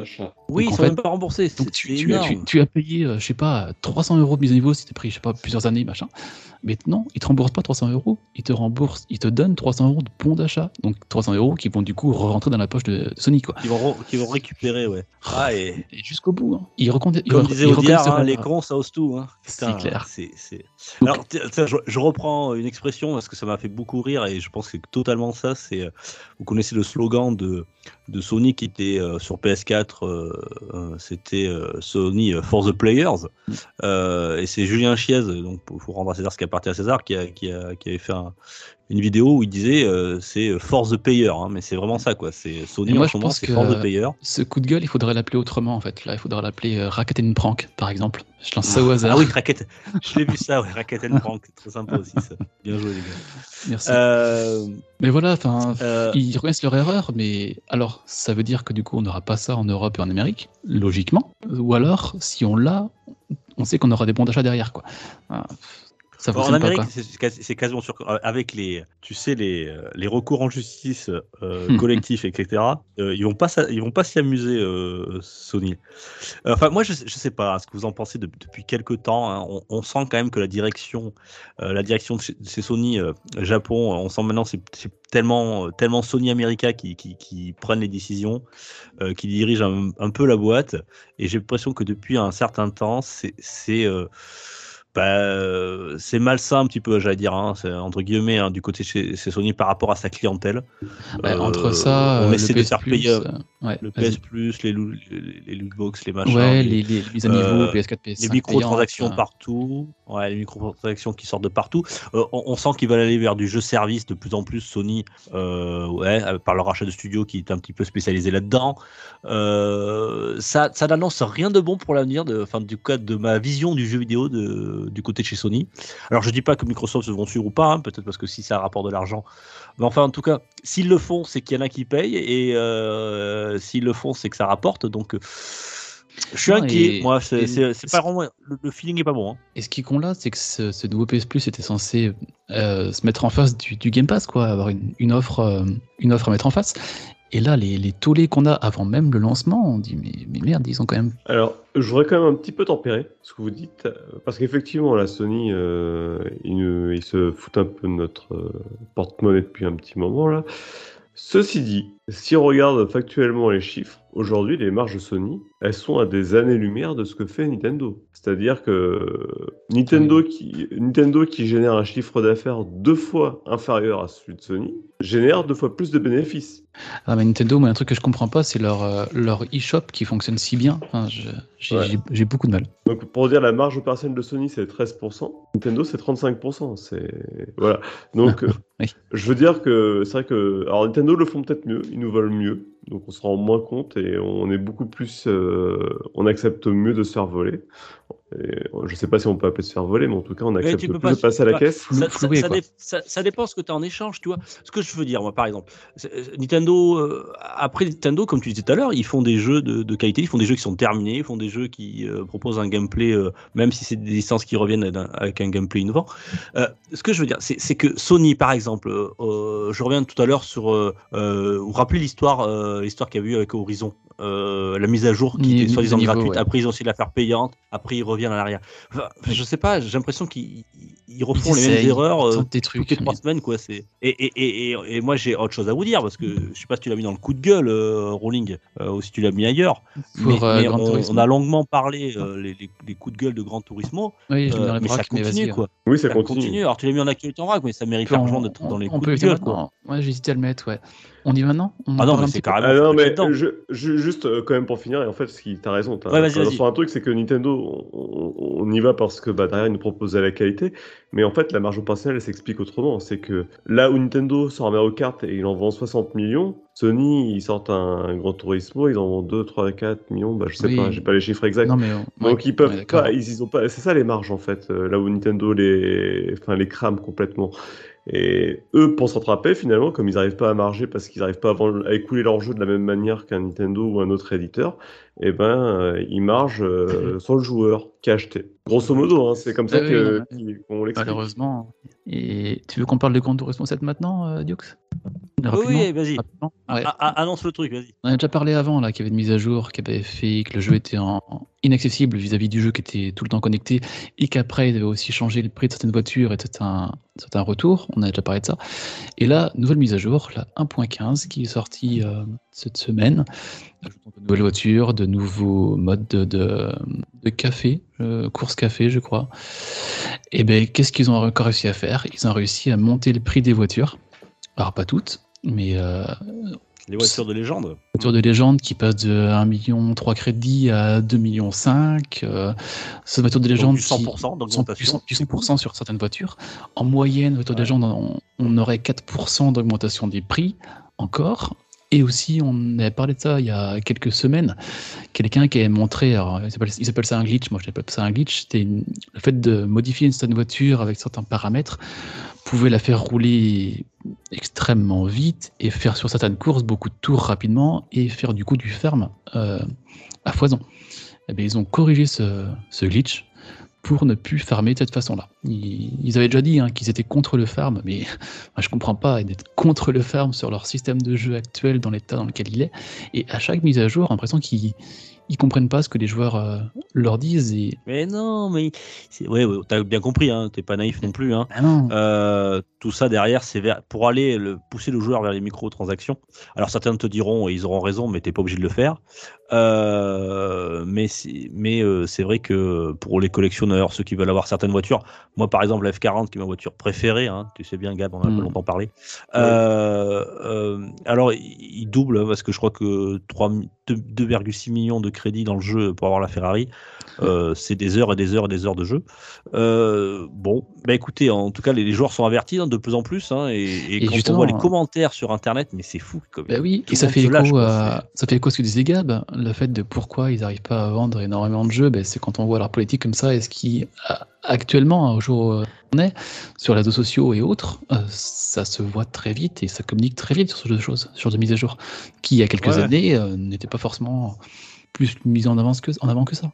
[SPEAKER 1] Oui, ils sont
[SPEAKER 2] fait,
[SPEAKER 1] même pas remboursés.
[SPEAKER 2] Donc tu as payé, euh, je sais pas, 300 euros de mise à niveau si tu pris, je sais pas, plusieurs années, machin. Mais non, ils te remboursent pas 300 euros, ils te remboursent, ils te donnent 300 euros de bon d'achat. Donc 300 euros qui vont du coup rentrer dans la poche de, de Sony, quoi.
[SPEAKER 1] Qui vont, re- qui vont récupérer, ouais. Ah, et
[SPEAKER 2] Et jusqu'au bout, hein. Ils ils
[SPEAKER 1] comme disait Audiard, hein, les cons, ça ose tout. Hein.
[SPEAKER 2] C'est clair. Donc-
[SPEAKER 1] Alors, tiens, je, je reprends une expression parce que ça m'a fait beaucoup rire et je pense que c'est totalement ça. C'est, euh, vous connaissez le slogan de, de Sony qui était euh, sur PS4, euh, c'était euh, Sony for the players.
[SPEAKER 2] Mm.
[SPEAKER 1] Et c'est Julien Chiez, donc il faut rendre à César ce appartient à César, qui, a, qui, a- qui avait fait un- une vidéo où il disait euh, c'est for the player, hein, mais c'est vraiment ça quoi. C'est Sony
[SPEAKER 2] moi,
[SPEAKER 1] en
[SPEAKER 2] je
[SPEAKER 1] ce moment,
[SPEAKER 2] pense que-. Ce coup de gueule, il faudrait l'appeler autrement en fait. Là, il faudrait l'appeler euh, Racket and Prank, par exemple. Je lance ça au hasard.
[SPEAKER 1] Ah oui, Racket. <laughs> Je l'ai vu ça, ouais, Racket and Prank. Très sympa aussi ça. Bien joué les gars.
[SPEAKER 2] Merci.
[SPEAKER 1] Euh,
[SPEAKER 2] Mais voilà, enfin,
[SPEAKER 1] euh,
[SPEAKER 2] ils reconnaissent leur erreur, mais alors, ça veut dire que du coup, on n'aura pas ça en Europe et en Amérique, logiquement? Ou alors, si on l'a, on sait qu'on aura des bons d'achat derrière, quoi. Ah, Ça
[SPEAKER 1] en Amérique, c'est- c'est quasi- c'est quasiment sûr. euh, Avec les, tu sais, les, euh, les recours en justice euh, <laughs> collectifs, etc. euh, ils vont pas, ils vont pas s'y amuser, euh, Sony. Enfin, moi, je, je sais pas hein, ce que vous en pensez de- depuis quelques temps. hein. on, on sent quand même que la direction, la direction de chez, de chez Sony Japon, on sent maintenant c'est c'est tellement, tellement Sony America qui, qui, qui prennent les décisions, qui dirigent un, un peu la boîte. Et j'ai l'impression que depuis un certain temps, c'est bah, euh, c'est malsain un petit peu, j'allais dire, hein, entre guillemets, hein, du côté chez, chez Sony par rapport à sa clientèle.
[SPEAKER 2] Bah,
[SPEAKER 1] Euh,
[SPEAKER 2] entre ça,
[SPEAKER 1] on
[SPEAKER 2] euh,
[SPEAKER 1] essaie
[SPEAKER 2] le
[SPEAKER 1] de faire
[SPEAKER 2] Plus,
[SPEAKER 1] payer
[SPEAKER 2] euh, ouais,
[SPEAKER 1] le. PS Plus, les, loo- les, les lootbox, les machins,
[SPEAKER 2] Ouais,
[SPEAKER 1] les,
[SPEAKER 2] les, les niveau,
[SPEAKER 1] euh,
[SPEAKER 2] PS4, PS5.
[SPEAKER 1] les microtransactions
[SPEAKER 2] payantes,
[SPEAKER 1] partout, ouais, les microtransactions qui sortent de partout. Euh, on, sent qu'ils veulent aller vers du jeu service de plus en plus. Sony, euh, ouais, euh, par leur rachat de studio qui est un petit peu spécialisé là-dedans. Ça, ça n'annonce rien de bon pour l'avenir, enfin, du cas de ma vision du jeu vidéo de, du côté de chez Sony. Alors, je dis pas que Microsoft se vont suivre ou pas, hein, peut-être parce que si ça rapporte de l'argent. Mais enfin, en tout cas, s'ils le font, c'est qu'il y en a qui payent, et s'ils le font, c'est que ça rapporte. Donc, je suis
[SPEAKER 2] Non,
[SPEAKER 1] inquiet.
[SPEAKER 2] et-
[SPEAKER 1] Moi, c'est
[SPEAKER 2] et-
[SPEAKER 1] c'est- c'est pas vraiment. Le, le feeling est pas bon. hein.
[SPEAKER 2] Et ce qui compte là, c'est que ce, ce nouveau PS Plus était censé euh, se mettre en face du, du Game Pass, quoi, avoir une, une offre, euh, une offre à mettre en face. Et là, les, les tollés qu'on a avant même le lancement, on dit mais, mais merde, ils ont quand même.
[SPEAKER 3] Alors, je voudrais quand même un petit peu tempérer ce que vous dites, parce qu'effectivement, la Sony, euh, ils, ils se foutent un peu de notre euh, porte-monnaie depuis un petit moment là. Ceci dit, si on regarde factuellement les chiffres, aujourd'hui, les marges de Sony, elles sont à des années-lumière de ce que fait Nintendo. C'est-à-dire que Nintendo qui, Nintendo qui génère un chiffre d'affaires deux fois inférieur à celui de Sony, génère deux fois plus de bénéfices.
[SPEAKER 2] Ah, mais Nintendo, moi, un truc que je comprends pas, c'est leur, euh, leur e-shop qui fonctionne si bien. Enfin, j'ai
[SPEAKER 3] Ouais.
[SPEAKER 2] beaucoup de mal.
[SPEAKER 3] Donc pour dire la marge opérationnelle de Sony c'est 13%, Nintendo c'est 35%, c'est voilà. Donc <laughs> euh,
[SPEAKER 2] Oui.
[SPEAKER 3] je veux dire que c'est vrai que alors Nintendo le font peut-être mieux, ils nous veulent mieux, donc on se rend moins compte et on est beaucoup plus, euh, on accepte mieux de se faire voler. Et, je sais pas si on peut appeler se faire voler, mais en tout cas on accepte
[SPEAKER 1] tu peux
[SPEAKER 3] plus
[SPEAKER 1] pas-
[SPEAKER 3] de passer à la caisse.
[SPEAKER 1] Ça, ça-
[SPEAKER 2] floué,
[SPEAKER 1] ça
[SPEAKER 2] quoi.
[SPEAKER 1] dé- ça- ça dépend ce que tu as en échange, tu vois. Ce que je veux dire, moi, par exemple, euh, Nintendo, euh, après Nintendo, comme tu disais tout à l'heure, ils font des jeux de, de qualité, ils font des jeux qui sont terminés, ils font des jeux qui euh, proposent un gameplay, euh, même si c'est des licences qui reviennent avec un gameplay innovant. Euh, ce que je veux dire, c'est que Sony, par exemple, je reviens tout à l'heure sur, euh, euh, vous vous rappelez l'histoire, euh, l'histoire qu'il y a eu avec Horizon, euh, la mise à jour qui
[SPEAKER 2] Mise-
[SPEAKER 1] était soi-disant
[SPEAKER 2] à
[SPEAKER 1] gratuite,
[SPEAKER 2] ouais.
[SPEAKER 1] après ils ont essayé de la faire payante, après ils reviennent en arrière. Enfin, je sais pas, j'ai l'impression qu'ils ils refont les mêmes erreurs
[SPEAKER 2] ils
[SPEAKER 1] euh,
[SPEAKER 2] des
[SPEAKER 1] toutes
[SPEAKER 2] trucs.
[SPEAKER 1] les trois semaines, quoi. C'est et, et, et, et, et moi j'ai autre chose à vous dire parce que je sais pas si tu l'as mis dans le coup de gueule, euh, Rolling, euh, ou si tu l'as mis ailleurs.
[SPEAKER 2] Pour,
[SPEAKER 1] mais
[SPEAKER 2] euh,
[SPEAKER 1] on, a longuement parlé euh, les, les, les coups de gueule de Gran Turismo,
[SPEAKER 2] Oui,
[SPEAKER 1] euh, mais ça
[SPEAKER 2] braque, mais
[SPEAKER 1] continue
[SPEAKER 2] vas-y.
[SPEAKER 1] quoi.
[SPEAKER 3] Oui, ça
[SPEAKER 1] Ça
[SPEAKER 3] continue.
[SPEAKER 1] continue. Alors tu l'as mis en actualité en vrac, mais ça mérite largement d'être dans les coups de gueule.
[SPEAKER 2] Ouais, j'hésitais à le mettre, ouais. On y va maintenant On
[SPEAKER 1] Ah non, mais c'est carrément.
[SPEAKER 3] Ah non,
[SPEAKER 1] faut
[SPEAKER 3] mais
[SPEAKER 1] dedans.
[SPEAKER 3] je, je- juste euh, quand même pour finir, et en fait, t'as raison, t'as
[SPEAKER 1] Ouais, vas-y.
[SPEAKER 3] sur un truc, c'est que Nintendo, on, y va parce que bah, derrière, ils nous proposent la qualité, mais en fait, la marge opérationnelle, elle s'explique autrement. C'est que là où Nintendo sort un Mario Kart et il en vend 60 millions, Sony, ils sortent un, Gran Turismo, ils en vendent 2, 3, 4 millions, bah, je sais
[SPEAKER 2] Oui.
[SPEAKER 3] pas, j'ai pas les chiffres exacts.
[SPEAKER 2] Non, mais on-
[SPEAKER 3] Donc
[SPEAKER 2] ouais,
[SPEAKER 3] ils peuvent pas, ils, ils ont pas, c'est ça les marges en fait, euh, là où Nintendo les, enfin les crame complètement. Et eux, pour se rattraper finalement, comme ils n'arrivent pas à marger parce qu'ils n'arrivent pas à, à écouler leur jeu de la même manière qu'un Nintendo ou un autre éditeur, et ben euh, ils margent euh, <laughs> sur le joueur qui a acheté. Grosso modo, hein, c'est comme ça que- qu'on l'explique.
[SPEAKER 2] Malheureusement, Et tu veux qu'on parle de Grand Turismo 7 maintenant, euh, Dioux
[SPEAKER 1] Oui, vas-y.
[SPEAKER 2] Ouais.
[SPEAKER 1] Ah, ah, Annonce le truc, vas-y.
[SPEAKER 2] On a déjà parlé avant là qu'il y avait une mise à jour qui avait fait que le jeu était en inaccessible vis-à-vis du jeu qui était tout le temps connecté et qu'après il avait aussi changé le prix de certaines voitures et c'était un, c'était un retour. On a déjà parlé de ça. Et là, nouvelle mise à jour, la 1.15 qui est sortie euh, cette semaine. Ajoutant de nouvelles voitures, de nouveaux modes de, de, de café, euh, course café, je crois. Et ben, qu'est-ce qu'ils ont encore réussi à faire? Ils ont réussi à monter le prix des voitures. Alors pas toutes, mais euh,
[SPEAKER 1] Les voitures de légende.
[SPEAKER 2] voitures de légende qui passent de 1 million 3 crédits à 2 millions 5. Euh, ces voitures de
[SPEAKER 1] Donc,
[SPEAKER 2] légende
[SPEAKER 1] du 100%
[SPEAKER 2] qui sont
[SPEAKER 1] d'augmentation.
[SPEAKER 2] du 100% sur certaines voitures. En moyenne, voitures de légende, on, on aurait 4% d'augmentation des prix encore. Et aussi, on avait parlé de ça il y a quelques semaines. Quelqu'un qui avait montré, alors, il s'appelle- ça un glitch, moi je l'appelle ça un glitch, c'était le fait de modifier une certaine voiture avec certains paramètres pouvait la faire rouler extrêmement vite et faire sur certaines courses beaucoup de tours rapidement et faire du coup du ferme euh, à foison. Eh bien, ils ont corrigé ce glitch pour ne plus farmer de cette façon-là. Ils, avaient déjà dit hein, qu'ils étaient contre le farm, mais <laughs> moi, je comprends pas d'être contre le farm sur leur système de jeu actuel dans l'état dans lequel il est. Et à chaque mise à jour, l'impression qu'ils ils comprennent pas ce que les joueurs euh, leur disent. Et
[SPEAKER 1] Mais non, mais. Ouais, ouais, t'as bien compris, hein, t'es pas naïf non plus. Hein.
[SPEAKER 2] ah non,
[SPEAKER 1] Euh, tout ça derrière, c'est pour aller le, pousser le joueur vers les microtransactions. Alors certains te diront, et ils auront raison, mais t'es pas obligé de le faire. Euh, mais c'est, mais c'est vrai que pour les collectionneurs, ceux qui veulent avoir certaines voitures, moi par exemple la F40 qui est ma voiture préférée, hein, tu sais bien Gab, on en a
[SPEAKER 2] Mm.
[SPEAKER 1] pas longtemps parlé. Alors il, double hein, parce que je crois que 3 mi- deux- 2,6 millions de crédits dans le jeu pour avoir la Ferrari. Euh, c'est des heures et des heures et des heures de jeu. Euh, bon, bah écoutez, en tout cas, les, les joueurs sont avertis hein, de plus en plus. hein, et, et
[SPEAKER 2] Et
[SPEAKER 1] quand on
[SPEAKER 2] justement,
[SPEAKER 1] voit les
[SPEAKER 2] hein.
[SPEAKER 1] commentaires sur Internet, mais c'est fou. Comme,
[SPEAKER 2] Bah oui, et ça fait, écho
[SPEAKER 1] lâche,
[SPEAKER 2] à, ça fait écho à ce que disait Gab, le fait de pourquoi ils n'arrivent pas à vendre énormément de jeux, ben, c'est quand on voit leur politique comme ça, et ce qui, actuellement, au jour où on est, sur les réseaux sociaux et autres, euh, ça se voit très vite et ça communique très vite sur ce genre de choses, sur de mise à jour, qui, il y a quelques
[SPEAKER 3] Ouais.
[SPEAKER 2] années, euh, n'était pas forcément plus mise en, avance que, en avant que ça.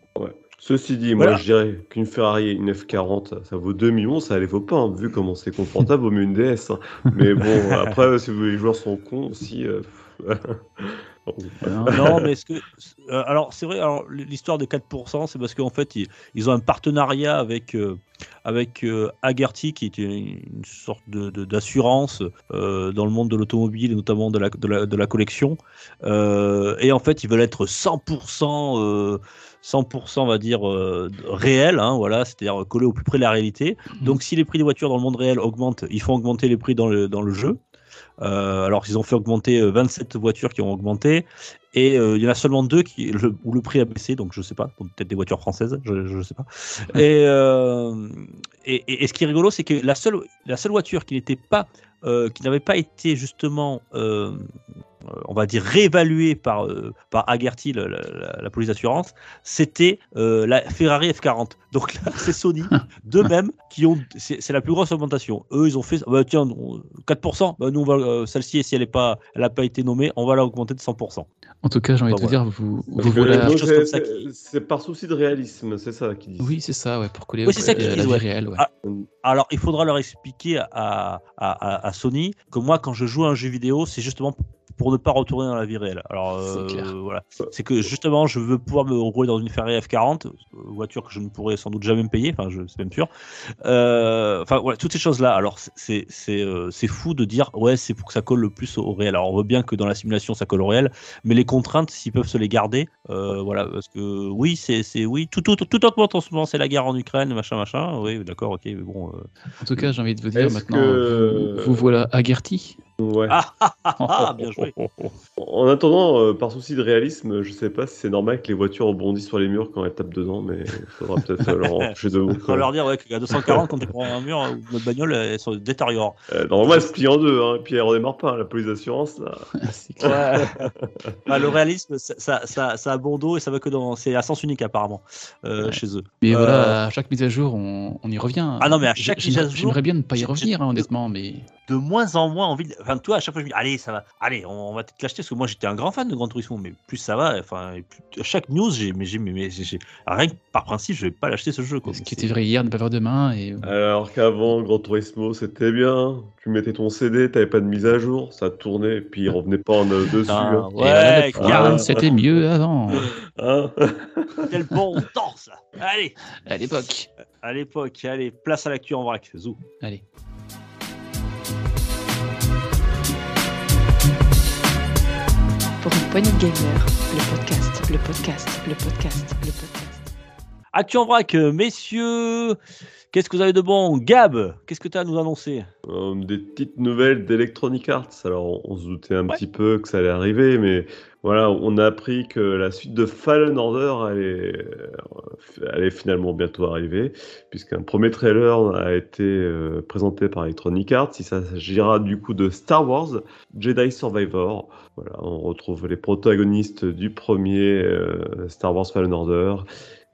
[SPEAKER 3] Ceci dit,
[SPEAKER 1] Voilà.
[SPEAKER 3] moi je dirais qu'une Ferrari et une F40, ça vaut 2 millions, ça les vaut pas, hein, vu comment c'est confortable, vaut mieux une DS. hein. Mais bon, <laughs> après, si vous- les joueurs sont cons aussi. euh, <laughs> bon,
[SPEAKER 1] Non, mais est-ce que. euh, alors, c'est vrai, alors, l'histoire des 4%, c'est parce qu'en fait, ils, ils ont un partenariat avec, euh, avec euh, Agerty, qui est une, une sorte de- de- d'assurance euh, dans le monde de l'automobile et notamment de la, de la, de la collection. Euh, et en fait, ils veulent être 100%. euh, 100% on va dire euh, réel, hein, voilà, c'est-à-dire collé au plus près de la réalité. Donc si les prix des voitures dans le monde réel augmentent, ils font augmenter les prix dans le, dans le jeu. Euh, alors ils ont fait augmenter euh, 27 voitures qui ont augmenté et euh, il y en a seulement deux qui, le- où le prix a baissé, donc je sais pas, peut-être des voitures françaises, je, je sais pas. <laughs> Et, euh, et, et- et ce qui est rigolo, c'est que la seule, la seule voiture qui n'était pas, euh, qui n'avait pas été justement, euh, euh, on va dire réévaluée par euh, par Agerty, la, la- la police d'assurance, c'était euh, la Ferrari F40. Donc là, <laughs> c'est Sony d'eux-mêmes <laughs> qui ont, c'est c'est la plus grosse augmentation. Eux, ils ont fait, bah, tiens, on- 4%, bah, nous, on va, euh, celle-ci, si elle n'a pas, elle a pas été nommée, on va la augmenter de 100%.
[SPEAKER 2] En tout cas, j'ai envie
[SPEAKER 1] Bah,
[SPEAKER 2] de te
[SPEAKER 1] voilà.
[SPEAKER 2] dire, vous, vous voilà.
[SPEAKER 3] c'est-
[SPEAKER 1] ça
[SPEAKER 3] c'est- C'est par souci de réalisme, c'est ça qu'ils disent.
[SPEAKER 2] Oui, c'est ça, ouais, pour coller
[SPEAKER 1] Oui, ça qu'ils disent,
[SPEAKER 2] vie
[SPEAKER 1] ouais. Ah, Alors, il faudra leur expliquer à, à, à- à Sony que moi, quand je joue à un jeu vidéo, c'est justement pour ne pas retourner dans la vie réelle. Alors,
[SPEAKER 2] C'est
[SPEAKER 1] euh,
[SPEAKER 2] clair.
[SPEAKER 1] voilà. C'est que justement, je veux pouvoir me rouler dans une Ferrari F40, euh, voiture que je ne pourrais sans doute jamais me payer, enfin, je c'est même sûr. Euh, Enfin, voilà, toutes ces choses-là. Alors, c'est- c'est c'est euh, c'est fou de dire, ouais, c'est pour que ça colle le plus au, réel. Alors, on voit bien que dans la simulation, ça colle au réel, mais les contraintes, s'ils peuvent se les garder, euh, voilà, parce que oui, c'est c'est- oui, tout, tout, tout augmente en ce moment, c'est la guerre en Ukraine, machin, machin. Oui, d'accord, ok, mais bon. euh,
[SPEAKER 2] En tout cas, j'ai envie de vous dire maintenant,
[SPEAKER 3] que-
[SPEAKER 2] vous, vous voilà Agerty.
[SPEAKER 3] Ouais.
[SPEAKER 1] Ah, ah, bien joué.
[SPEAKER 3] En attendant, euh, par souci de réalisme, je sais pas si c'est normal que les voitures rebondissent sur les murs quand elles tapent dedans, mais il faudra peut-être euh, leur <laughs> empêcher de
[SPEAKER 1] On va leur dire ouais, qu'à 240, quand tu <laughs> prends un mur, euh, notre bagnole, elle se détériore.
[SPEAKER 3] Euh, normalement, elle se plie en deux, hein, puis elle redémarre pas, hein, la police d'assurance. Là. <laughs>
[SPEAKER 2] C'est clair.
[SPEAKER 1] Bah, le réalisme, ça, ça, ça, ça a bon dos et ça va que dans. C'est à sens unique apparemment euh,
[SPEAKER 2] Ouais.
[SPEAKER 1] chez eux.
[SPEAKER 2] Mais
[SPEAKER 1] Euh,
[SPEAKER 2] voilà, à chaque mise à jour, on, on y revient.
[SPEAKER 1] Ah non, mais à chaque mise à jour-
[SPEAKER 2] J'aimerais bien ne pas y revenir, hein, honnêtement, mais
[SPEAKER 1] de moins en moins envie. De... Enfin, toi, à chaque fois, je me dis, allez, ça va, allez, on, va peut-être l'acheter parce que moi, j'étais un grand fan de Gran Turismo, mais plus ça va, enfin, plus... chaque news, j'ai, mais j'ai, mais, j'ai, rien que par principe, je vais pas l'acheter ce jeu. Quoi.
[SPEAKER 2] Ce qui était vrai hier ne pas faire demain. Et...
[SPEAKER 3] Alors qu'avant, Gran Turismo, c'était bien. Tu mettais ton CD, t'avais pas de mise à jour, ça tournait, et puis il revenait pas en, <laughs> euh, dessus.
[SPEAKER 1] hein. Ouais,
[SPEAKER 2] ah, c'était mieux avant.
[SPEAKER 3] Hein <laughs>
[SPEAKER 1] Quel bon temps, ça. Allez.
[SPEAKER 2] À l'époque.
[SPEAKER 1] À l'époque, allez, place à l'actu en vrac, Zou.
[SPEAKER 2] Allez.
[SPEAKER 4] Pour une poignée de gamer, le podcast, le podcast, le podcast, le podcast.
[SPEAKER 1] Actu en vrac, messieurs. Qu'est-ce que vous avez de bon Gab, qu'est-ce que tu as à nous annoncer?
[SPEAKER 3] Euh, Des petites nouvelles d'Electronic Arts. Alors, on, on se doutait un
[SPEAKER 1] Ouais.
[SPEAKER 3] petit peu que ça allait arriver, mais voilà, on a appris que la suite de Fallen Order allait, euh, allait finalement bientôt arriver, puisqu'un premier trailer a été euh, présenté par Electronic Arts. Il s'agira du coup de Star Wars Jedi Survivor. Voilà, on retrouve les protagonistes du premier euh, Star Wars Fallen Order.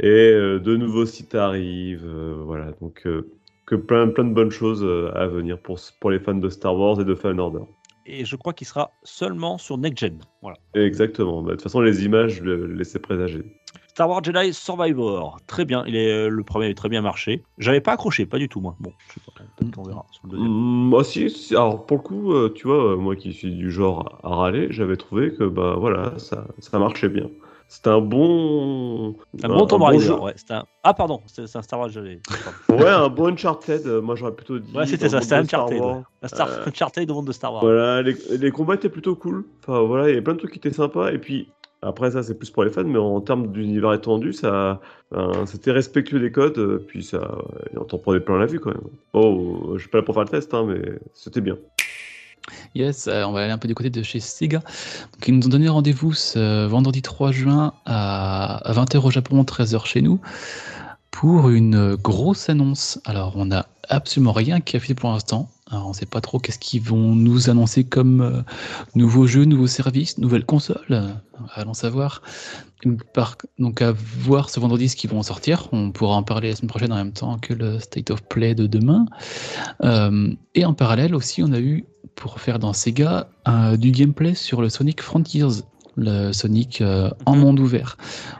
[SPEAKER 3] Et euh, de nouveaux sites arrivent. euh, voilà, donc euh, que plein, plein de bonnes choses à venir pour, pour les fans de Star Wars et de Fallen Order.
[SPEAKER 1] Et je crois qu'il sera seulement sur Next Gen. Voilà.
[SPEAKER 3] Exactement. Bah, de toute façon, les images le laissaient présager.
[SPEAKER 1] Star Wars Jedi Survivor, très bien. Il est, le premier avait très bien marché. J'avais pas accroché, pas du tout moi. Bon, je sais pas, peut-être qu'on verra sur le deuxième.
[SPEAKER 3] Mm, moi aussi, si- alors pour le coup, euh, tu vois, moi qui suis du genre à râler, j'avais trouvé que bah voilà, ça, ça marchait bien. C'était un bon.
[SPEAKER 1] Un bon Tomb
[SPEAKER 3] bon
[SPEAKER 1] Raider.
[SPEAKER 3] jeu.
[SPEAKER 1] ouais, un- Ah pardon, c'est c'est un Star Wars pardon. <laughs>
[SPEAKER 3] Ouais, un bon Uncharted. euh, Moi, j'aurais plutôt dit.
[SPEAKER 1] Ouais, c'était ça, c'était Uncharted. Ouais. Un Star
[SPEAKER 3] Euh, <laughs>
[SPEAKER 1] Uncharted au monde de Star Wars.
[SPEAKER 3] Voilà, les, les combats étaient plutôt cool. Enfin voilà, il y a plein de trucs qui étaient sympas. Et puis après ça, c'est plus pour les fans, mais en termes d'univers étendu, ça, ben, c'était respectueux des codes. euh, Puis ça, euh, on t'en prenait plein la vue quand même. Oh, je suis pas là pour faire le test, hein, mais c'était bien.
[SPEAKER 2] Yes, euh, on va aller un peu du côté de chez Sega. Ils nous ont donné rendez-vous ce vendredi 3 juin à 20h au Japon, 13h chez nous, pour une grosse annonce. Alors, on n'a absolument rien qui a fait pour l'instant. Alors, on ne sait pas trop qu'est-ce qu'ils vont nous annoncer comme euh, nouveaux jeux, nouveaux services, nouvelles consoles. Allons savoir. Par- donc, à voir ce vendredi ce qu'ils vont en sortir. On pourra en parler la semaine prochaine en même temps que le State of Play de demain. Euh, et en parallèle aussi, on a eu pour faire dans Sega du gameplay sur le Sonic Frontiers, le Sonic euh, en
[SPEAKER 1] Mhm.
[SPEAKER 2] monde ouvert.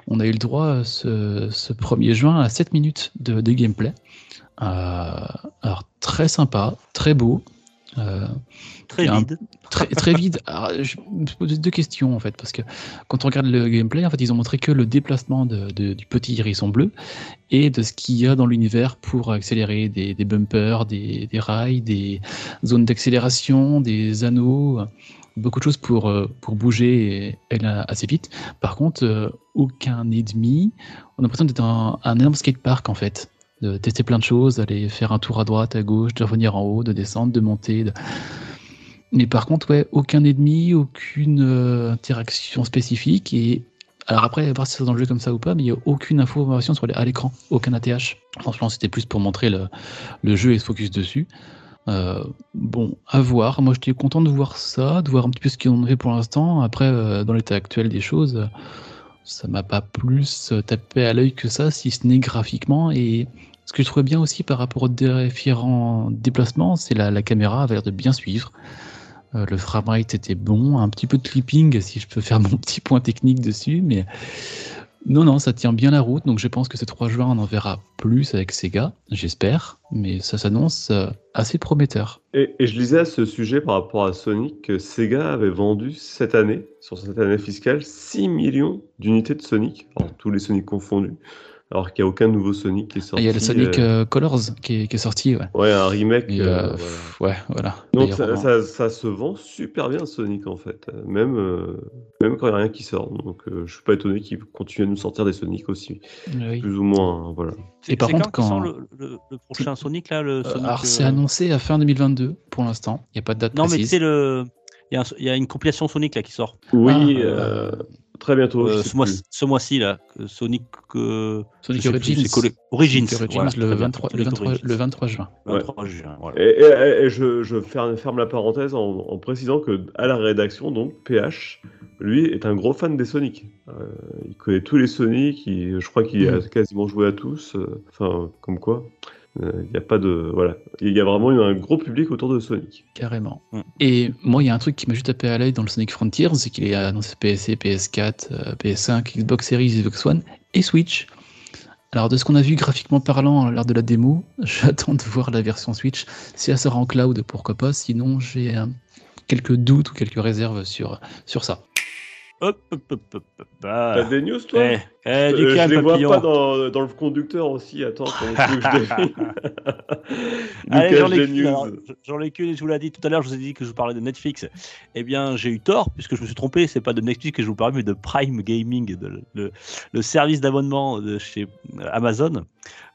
[SPEAKER 2] On a eu le droit euh, ce, ce 1er juin à 7 minutes de, de gameplay. Euh, alors très sympa, très beau. euh,
[SPEAKER 1] Très
[SPEAKER 2] un-
[SPEAKER 1] vide. <laughs>
[SPEAKER 2] très, très vide. Alors, je me pose deux questions en fait, parce que quand on regarde le gameplay, en fait, ils ont montré que le déplacement de- de- du petit hérisson bleu et de ce qu'il y a dans l'univers pour accélérer des, des bumpers, des, des rails, des zones d'accélération, des anneaux, beaucoup de choses pour, euh, pour bouger et assez vite. Par contre, aucun ennemi. On a l'impression d'être un, un énorme skatepark en fait. De tester plein de choses, d'aller faire un tour à droite, à gauche, de revenir en haut, de descendre, de monter. mais par contre, ouais, aucun ennemi, aucune euh, interaction spécifique. Et alors après, voir si c'est dans le jeu comme ça ou pas, mais il n'y a aucune information sur à l'écran, aucun ATH. Franchement, c'était plus pour montrer le, jeu et se focus dessus. Euh, bon, à voir. Moi, j'étais content de voir ça, de voir un petit peu ce qu'ils ont fait pour l'instant. Après, euh, dans l'état actuel des choses, ça m'a pas plus tapé à l'œil que ça, si ce n'est graphiquement. Et ce que je trouvais bien aussi par rapport aux différents déplacements, c'est la, la caméra avait l'air de bien suivre. Euh, le framerate était bon, un petit peu de clipping si je peux faire mon <laughs> petit point technique dessus, mais non, non, ça tient bien la route. Donc je pense que ce 3 juin, on en verra plus avec Sega, j'espère, mais ça s'annonce euh, assez prometteur.
[SPEAKER 3] Et, et je lisais à ce sujet par rapport à Sonic que Sega avait vendu cette année, sur cette année fiscale, 6 millions d'unités de Sonic, alors tous les Sonic confondus, alors qu'il n'y a aucun nouveau Sonic qui est sorti.
[SPEAKER 2] Il y a le Sonic
[SPEAKER 3] euh,
[SPEAKER 2] euh, Colors qui est, qui est sorti, ouais.
[SPEAKER 3] Ouais, un remake.
[SPEAKER 2] Et,
[SPEAKER 3] euh,
[SPEAKER 2] euh,
[SPEAKER 3] voilà.
[SPEAKER 2] ouais, voilà.
[SPEAKER 3] Donc ça, ça- ça se vend super bien Sonic en fait, même, euh, même quand il n'y a rien qui sort. Donc euh, je suis pas étonné qu'ils continuent à nous sortir des Sonic aussi,
[SPEAKER 2] oui.
[SPEAKER 3] plus ou moins. hein, voilà.
[SPEAKER 1] C'est
[SPEAKER 2] Et par
[SPEAKER 1] c'est
[SPEAKER 2] contre,
[SPEAKER 1] quand, le, le- le prochain Sonic là, le
[SPEAKER 2] Euh,
[SPEAKER 1] Sonic,
[SPEAKER 2] alors c'est annoncé à fin 2022 pour l'instant. Il n'y a pas de date
[SPEAKER 1] Non, mais tu
[SPEAKER 2] précise.
[SPEAKER 1] sais le, il y, a un- il y a une compilation Sonic là qui sort
[SPEAKER 3] Oui,
[SPEAKER 2] Ah,
[SPEAKER 3] euh, très bientôt.
[SPEAKER 1] euh, ce mois- ce mois-ci là, Sonic. euh,
[SPEAKER 2] Sonic
[SPEAKER 1] sais plus,
[SPEAKER 2] Origins.
[SPEAKER 1] Origins,
[SPEAKER 2] Sonic Origins,
[SPEAKER 1] voilà,
[SPEAKER 2] le,
[SPEAKER 1] très bien,
[SPEAKER 2] 23, le,
[SPEAKER 1] Sonic
[SPEAKER 2] 23,
[SPEAKER 1] Origins.
[SPEAKER 2] le 23 juin.
[SPEAKER 1] 23 juin, voilà.
[SPEAKER 3] Et, et- et je, je ferme, ferme la parenthèse en, en précisant que à la rédaction, donc PH, lui est un gros fan des Sonic. Euh, il connaît tous les Sonic, il- je crois qu'il a
[SPEAKER 2] Mhm.
[SPEAKER 3] quasiment joué à tous. euh, Enfin, comme quoi. Euh, Il n'y a pas de. Voilà. Il y a vraiment un gros public autour de Sonic.
[SPEAKER 2] Carrément.
[SPEAKER 1] Mm.
[SPEAKER 2] Et moi, il y a un truc qui m'a juste tapé à l'œil dans le Sonic Frontiers, c'est qu'il est annoncé PSC, PS4, euh, PS5, Xbox Series, Xbox One et Switch. Alors, de ce qu'on a vu graphiquement parlant lors de la démo, <laughs> j'attends de voir la version Switch. Si elle sort en cloud, pourquoi pas. Sinon, j'ai euh, quelques doutes ou quelques réserves sur, sur ça.
[SPEAKER 1] Hop, hop, hop, hop, hop. Ah.
[SPEAKER 3] T'as des news, toi
[SPEAKER 1] Eh, eh,
[SPEAKER 3] Euh,
[SPEAKER 1] du
[SPEAKER 3] Je
[SPEAKER 1] calme,
[SPEAKER 3] les vois
[SPEAKER 1] papillon.
[SPEAKER 3] pas dans, dans le conducteur aussi. Attends, je <laughs>
[SPEAKER 1] Allez, ai qu'une, je vous l'ai dit tout à l'heure, je vous ai dit que je vous parlais de Netflix. Eh bien, j'ai eu tort, puisque je me suis trompé, c'est pas de Netflix que je vous parlais, mais de Prime Gaming, de- le, le service d'abonnement de chez Amazon.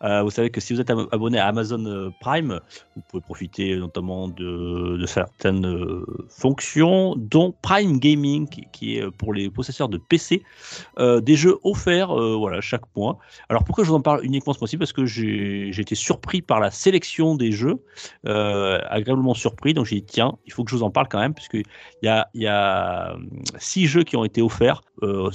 [SPEAKER 1] Euh, vous savez que si vous êtes ab- abonné à Amazon euh, Prime, vous pouvez profiter notamment de, certaines euh, fonctions, dont Prime Gaming, qui, est euh, pour les possesseurs de PC, euh, des jeux offerts euh, voilà, chaque mois. Alors pourquoi je vous en parle uniquement ce mois-ci? Parce que j'ai été surpris par la sélection des jeux, euh, agréablement surpris. Donc j'ai dit tiens, il faut que je vous en parle quand même, puisqu'il y a, y a six jeux qui ont été offerts,